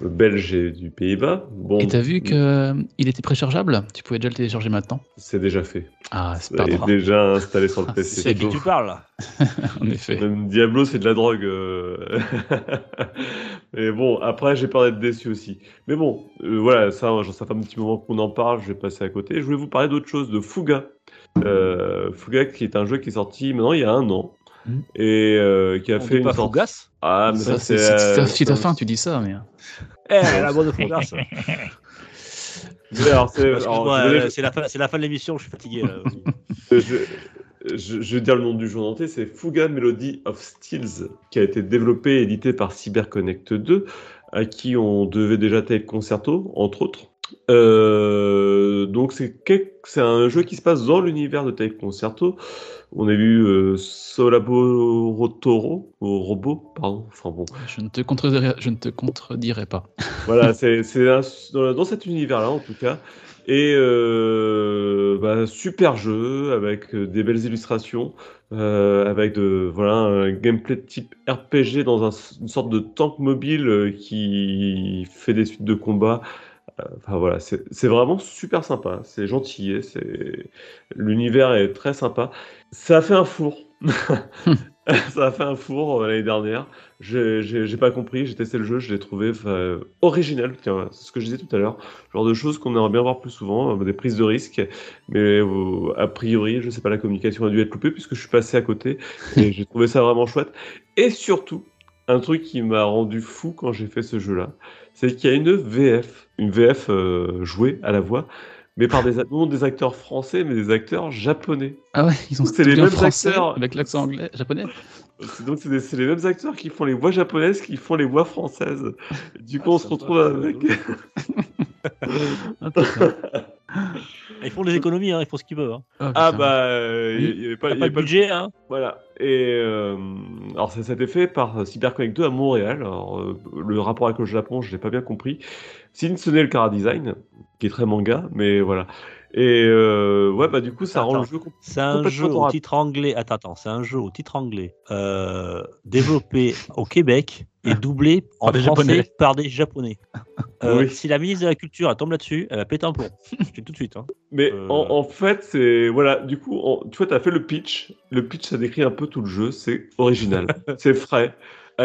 [SPEAKER 3] belge et du Pays-Bas. Bon,
[SPEAKER 2] Et t'as vu qu'il était préchargeable? Tu pouvais déjà le télécharger maintenant?
[SPEAKER 3] C'est déjà fait.
[SPEAKER 2] Ah, c'est pas
[SPEAKER 3] est
[SPEAKER 2] grave.
[SPEAKER 3] déjà installé sur le
[SPEAKER 2] Ah,
[SPEAKER 3] PC.
[SPEAKER 1] C'est à qui tu parles là <laughs>
[SPEAKER 2] En effet.
[SPEAKER 3] Même Diablo, c'est de la drogue. euh. <laughs> Mais bon, après, j'ai peur d'être déçu aussi. Mais bon, euh, voilà, ça, ça fait un petit moment qu'on en parle, je vais passer à côté. Je voulais vous parler d'autre chose, de Fuga. Euh, Fuga, qui est un jeu qui est sorti maintenant il y a un an. Et euh, qui a
[SPEAKER 1] On
[SPEAKER 3] fait
[SPEAKER 1] dit
[SPEAKER 3] une
[SPEAKER 1] pas
[SPEAKER 3] sortie.
[SPEAKER 1] Fougas
[SPEAKER 3] Ah, mais
[SPEAKER 2] Ça,
[SPEAKER 3] ça,
[SPEAKER 2] c'est-
[SPEAKER 3] c'est.
[SPEAKER 2] Si
[SPEAKER 3] euh,
[SPEAKER 2] si t'as
[SPEAKER 3] ça-
[SPEAKER 2] faim, tu dis ça, mais.
[SPEAKER 1] Eh, la Fougas. <laughs>
[SPEAKER 3] C'est-
[SPEAKER 1] Excuse-moi,
[SPEAKER 3] je vais-
[SPEAKER 1] euh, c'est la, fin- c'est la fin de l'émission, je suis fatigué. Là.
[SPEAKER 3] je, je, je vais dire le nom du jeu en entier, c'est Fuga Melody of Steels, qui a été développé et édité par CyberConnect 2, à qui on devait déjà Tape Concerto, entre autres. Euh, donc c'est un jeu qui se passe dans l'univers de Tape Concerto. On a vu euh, Solaborotoro, au robot, pardon. Enfin bon,
[SPEAKER 2] Je ne te contredirai, je ne te contredirai pas. <laughs>
[SPEAKER 3] voilà, c'est dans, dans cet univers-là en tout cas. Et euh, bah, super jeu avec euh, des belles illustrations, euh, avec de voilà un gameplay type RPG dans un- une sorte de tank mobile euh, qui fait des suites de combats. Enfin voilà, c'est vraiment super sympa. C'est gentil, et c'est l'univers est très sympa. Ça a fait un four. <laughs> Ça a fait un four euh, l'année dernière. J'ai pas compris, j'ai testé le jeu, je l'ai trouvé original. Tiens, c'est ce que je disais tout à l'heure. Genre de choses qu'on aimerait bien voir plus souvent, euh, des prises de risques. Mais euh, a priori, je sais pas, la communication a dû être coupée puisque je suis passé à côté. Et j'ai trouvé ça vraiment chouette. Et surtout, un truc qui m'a rendu fou quand j'ai fait ce jeu-là, c'est qu'il y a une VF, une VF euh, jouée à la voix, mais par des, a- non des acteurs français, mais des acteurs japonais.
[SPEAKER 2] Ah ouais, ils ont
[SPEAKER 3] C'est les mêmes
[SPEAKER 2] français
[SPEAKER 3] acteurs.
[SPEAKER 2] avec l'accent anglais, japonais.
[SPEAKER 3] C'est donc c'est des- c'est les mêmes acteurs qui font les voix japonaises, qui font les voix françaises. Du coup,
[SPEAKER 1] Ah,
[SPEAKER 3] on se retrouve avec.
[SPEAKER 2] Ah. <laughs> <laughs>
[SPEAKER 1] Ils font des économies, hein, ils font ce qu'ils veulent. Hein.
[SPEAKER 2] Ah,
[SPEAKER 3] Ah bah, euh, il n'y avait pas, y
[SPEAKER 1] de budget, hein
[SPEAKER 3] Voilà. Et euh, alors ça, ça a été fait par CyberConnect 2 à Montréal. Alors, euh, le rapport avec le Japon, je l'ai pas bien compris. Si ce n'est le Cara Design, qui est très manga, mais voilà. Et euh, ouais, bah du coup, ça rend le jeu
[SPEAKER 1] C'est un jeu au titre anglais. Attends, attends, c'est un jeu au titre anglais euh, développé <laughs> au Québec et doublé <laughs> en
[SPEAKER 2] des
[SPEAKER 1] français
[SPEAKER 2] Japonais.
[SPEAKER 1] par des Japonais. <laughs> Euh,
[SPEAKER 3] Oui.
[SPEAKER 1] Si la ministre de la Culture elle tombe là-dessus, elle va péter un plomb. Je dis tout de suite. Hein.
[SPEAKER 3] Mais
[SPEAKER 1] Euh.
[SPEAKER 3] en, en fait, c'est voilà. Du coup, en- tu vois, t'as fait le pitch. Le pitch, ça décrit un peu tout le jeu. C'est original, c'est frais.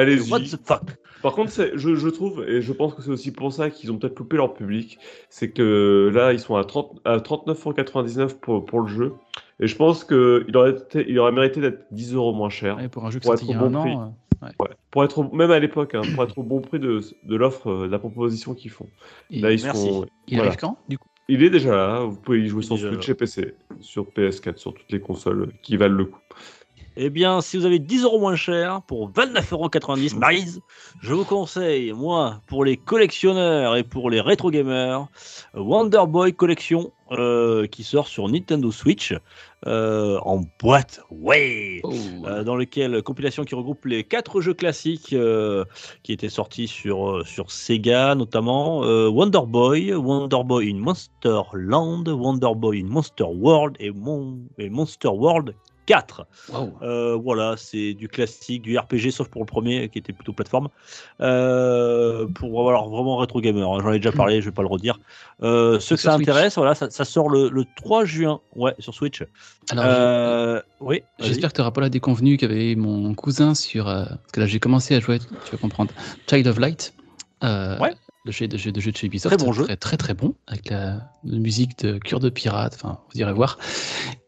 [SPEAKER 3] Allez-y.
[SPEAKER 1] What the fuck?
[SPEAKER 3] Par contre, je, je trouve, et je pense que c'est aussi pour ça qu'ils ont peut-être loupé leur public, c'est que là, ils sont à, 30, à 39,99€ pour, pour le jeu. Et je pense qu'il aurait, été- il aurait mérité d'être 10 euros moins cher.
[SPEAKER 2] Ouais, pour un jeu qui sorti il y
[SPEAKER 3] être
[SPEAKER 2] a
[SPEAKER 3] au
[SPEAKER 2] un
[SPEAKER 3] bon prix.
[SPEAKER 2] an. euh,
[SPEAKER 3] Ouais. Pour être, au- même à l'époque, hein, pour être au bon prix de, de l'offre, euh, de la proposition qu'ils font.
[SPEAKER 2] et
[SPEAKER 3] Là, ils
[SPEAKER 1] Merci.
[SPEAKER 3] sont,
[SPEAKER 2] il
[SPEAKER 3] voilà.
[SPEAKER 2] arrive quand, du coup?
[SPEAKER 3] Il est déjà là, vous pouvez y jouer sur Switch et PC, sur PS4, sur toutes les consoles qui valent le coup.
[SPEAKER 1] Eh bien, si vous avez 10 euros moins cher pour 29,90€, Maryse, je vous conseille, moi, pour les collectionneurs et pour les rétro gamers, Wonder Boy Collection euh, qui sort sur Nintendo Switch euh, en boîte, ouais,
[SPEAKER 2] Oh,
[SPEAKER 1] euh, dans lequel compilation qui regroupe les quatre jeux classiques qui étaient sortis sur sur Sega notamment Wonder Boy, Wonder Boy in Monster Land, Wonder Boy in Monster World et, Mon- et Monster World 4.
[SPEAKER 2] wow.
[SPEAKER 1] Euh, voilà, c'est du classique, du RPG, sauf pour le premier qui était plutôt plateforme. Euh, pour avoir vraiment rétro gamer, hein, j'en ai déjà parlé, je vais pas le redire. Euh, ceux que ça
[SPEAKER 2] Switch.
[SPEAKER 1] intéresse, voilà, ça, ça sort le, le 3 juin, ouais, sur Switch.
[SPEAKER 2] Alors,
[SPEAKER 1] Euh, oui.
[SPEAKER 2] J'espère que tu n'auras pas la déconvenue qu'avait mon cousin sur. parce que là, j'ai commencé à jouer, tu vas comprendre, Child of Light.
[SPEAKER 1] Ouais.
[SPEAKER 2] Le jeu de, jeu de jeu de chez Ubisoft.
[SPEAKER 1] Très bon jeu.
[SPEAKER 2] Très, très, très bon. Avec la, la musique de Cure de Pirate. Enfin, vous irez voir.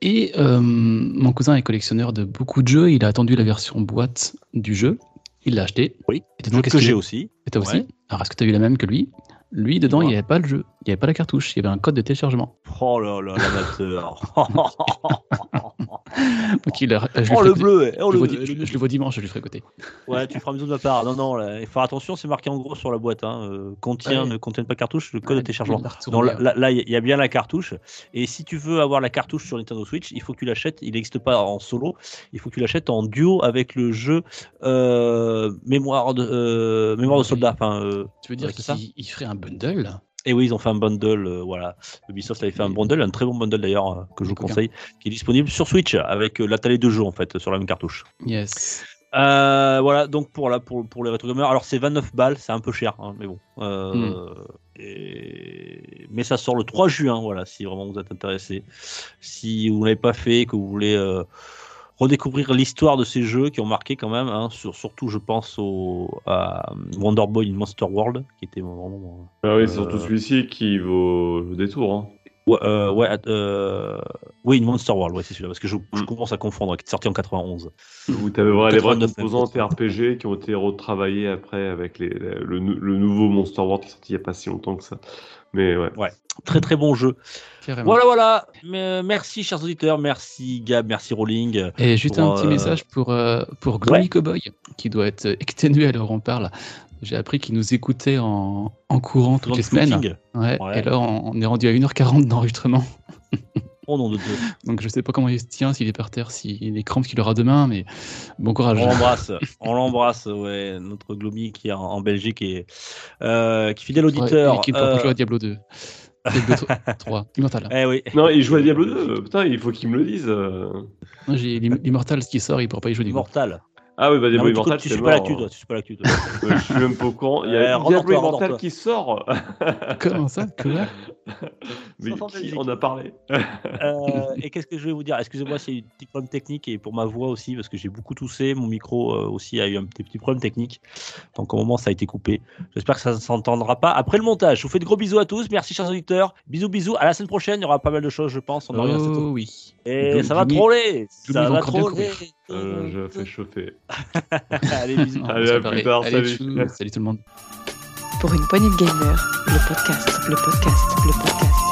[SPEAKER 2] Et euh, mon cousin est collectionneur de beaucoup de jeux. Il a attendu la version boîte du jeu. Il l'a acheté.
[SPEAKER 1] Oui.
[SPEAKER 2] Et donc,
[SPEAKER 1] que j'ai aussi.
[SPEAKER 2] et toi aussi. Alors, est-ce que tu as eu la même que lui? Lui, dedans, il n'y avait pas le jeu. Il n'y avait pas la cartouche. Il y avait un code de téléchargement.
[SPEAKER 1] Oh là là, l'amateur. <laughs>
[SPEAKER 2] Donc, je
[SPEAKER 1] Oh le
[SPEAKER 2] côté-
[SPEAKER 1] bleu eh, oh,
[SPEAKER 2] je, le vois,
[SPEAKER 1] le-
[SPEAKER 2] di- je- je le vois dimanche, je lui ferai côté.
[SPEAKER 1] Ouais, tu feras bisous de ma part. Non, non, là, il faut faire attention, c'est marqué en gros sur la boîte. Hein, euh, contient,
[SPEAKER 2] Ouais.
[SPEAKER 1] ne contiennent pas cartouche, le code
[SPEAKER 2] Ouais,
[SPEAKER 1] de téléchargement. Non, là, il y a bien la cartouche. Et si tu veux avoir la cartouche sur Nintendo Switch, il faut que tu l'achètes. Il n'existe pas en solo. Il faut que tu l'achètes en duo avec le jeu euh, mémoire de euh, mémoire de soldat. Enfin, euh,
[SPEAKER 2] Tu veux dire qu'il il ferait un bundle?
[SPEAKER 1] Et oui, ils ont fait un bundle. euh, voilà, Ubisoft avait fait un bundle, un très bon bundle d'ailleurs euh, que je vous conseille, qui est disponible sur Switch avec euh, la télé de jeu en fait sur la même cartouche.
[SPEAKER 2] Yes.
[SPEAKER 1] Euh, voilà, donc pour, la, pour, pour les alors c'est 29 balles, c'est un peu cher, hein, mais bon. Euh,
[SPEAKER 2] Hmm.
[SPEAKER 1] et- Mais ça sort le 3 juin, voilà, si vraiment vous êtes intéressé. Si vous ne l'avez pas fait, que vous voulez euh, redécouvrir l'histoire de ces jeux qui ont marqué quand même, hein, sur, surtout je pense au, à Wonder Boy in Monster World, qui était vraiment.
[SPEAKER 3] Ah oui, c'est surtout
[SPEAKER 1] Euh,
[SPEAKER 3] celui-ci qui vaut le détour. Hein.
[SPEAKER 1] Ouais, euh, ouais, euh, oui, Monster World, ouais, c'est celui-là, parce que je, je
[SPEAKER 3] Hmm.
[SPEAKER 1] commence à confondre, qui est sorti en 91.
[SPEAKER 3] Où tu avais vraiment les vraies
[SPEAKER 1] 89 même,
[SPEAKER 3] composantes. RPG qui ont été retravaillées après avec les, le, nou- le nouveau Monster World qui est sorti il n'y a pas si longtemps que ça. Mais ouais.
[SPEAKER 1] Très très bon jeu.
[SPEAKER 2] Carrément.
[SPEAKER 1] Voilà, voilà. Mais, euh, merci, chers auditeurs. Merci, Gab. Merci, Rolling.
[SPEAKER 2] Et juste
[SPEAKER 1] pour,
[SPEAKER 2] un petit
[SPEAKER 1] euh,
[SPEAKER 2] message pour, euh, pour
[SPEAKER 1] Ouais.
[SPEAKER 2] Cowboy, qui doit être <laughs> exténué à l'heure où on parle. J'ai appris qu'il nous écoutait en, en courant toutes les semaines. Ouais,
[SPEAKER 1] Ouais.
[SPEAKER 2] Et là, on, on est rendu à 1h40 d'enregistrement. <laughs>
[SPEAKER 1] Oh nom de Dieu.
[SPEAKER 2] Donc, je sais pas comment il se tient, s'il est par terre, s'il est crampes qu'il aura demain, mais bon courage.
[SPEAKER 1] On l'embrasse. On l'embrasse, ouais. Notre Glomy qui est en, en Belgique et euh, qui fidèle
[SPEAKER 2] Ouais,
[SPEAKER 1] auditeur.
[SPEAKER 2] et qui ne
[SPEAKER 1] euh,
[SPEAKER 2] jouer à Diablo 2. Diablo 3, <laughs> Immortal.
[SPEAKER 1] eh oui.
[SPEAKER 3] Non, il joue à Diablo 2. Putain, il faut qu'il me le dise. euh.
[SPEAKER 2] L'Immortal qui sort, il pourra pas y jouer du coup.
[SPEAKER 1] Immortal.
[SPEAKER 3] Ah oui, bah Diablo
[SPEAKER 1] mais tu, tu
[SPEAKER 3] c'est
[SPEAKER 1] suis pas l'actu, toi. Tu suis pas l'actu, toi. <laughs>
[SPEAKER 3] Je suis même pas au courant. Il y
[SPEAKER 1] Euh,
[SPEAKER 3] a Diablo Immortal
[SPEAKER 1] rendors-toi.
[SPEAKER 3] qui sort. <laughs>
[SPEAKER 2] Comment ça Quoi <laughs>
[SPEAKER 3] Mais qui en a parlé
[SPEAKER 1] Euh, et qu'est-ce que je vais vous dire? Excusez-moi s'il y a eu des petits problèmes techniques et pour ma voix aussi, parce que j'ai beaucoup toussé. Mon micro euh, aussi a eu un petit, petit problème technique. Donc au moment, ça a été coupé. J'espère que ça ne s'entendra pas après le montage. Je vous fais de gros bisous à tous. Merci, chers auditeurs. Bisous, bisous. À la semaine prochaine. Il y aura pas mal de choses, je pense. On c'est.
[SPEAKER 2] Oh oui.
[SPEAKER 1] Et ça va troller. Ça
[SPEAKER 2] va
[SPEAKER 1] troller.
[SPEAKER 3] Euh, Je fais chauffer. <laughs>
[SPEAKER 1] Allez, bisous.
[SPEAKER 2] Non,
[SPEAKER 3] Allez, à plus tard,
[SPEAKER 2] Allez,
[SPEAKER 3] salut.
[SPEAKER 2] tchou, salut tout le monde.
[SPEAKER 4] Pour une poignée de gamers, le podcast, le podcast, le podcast.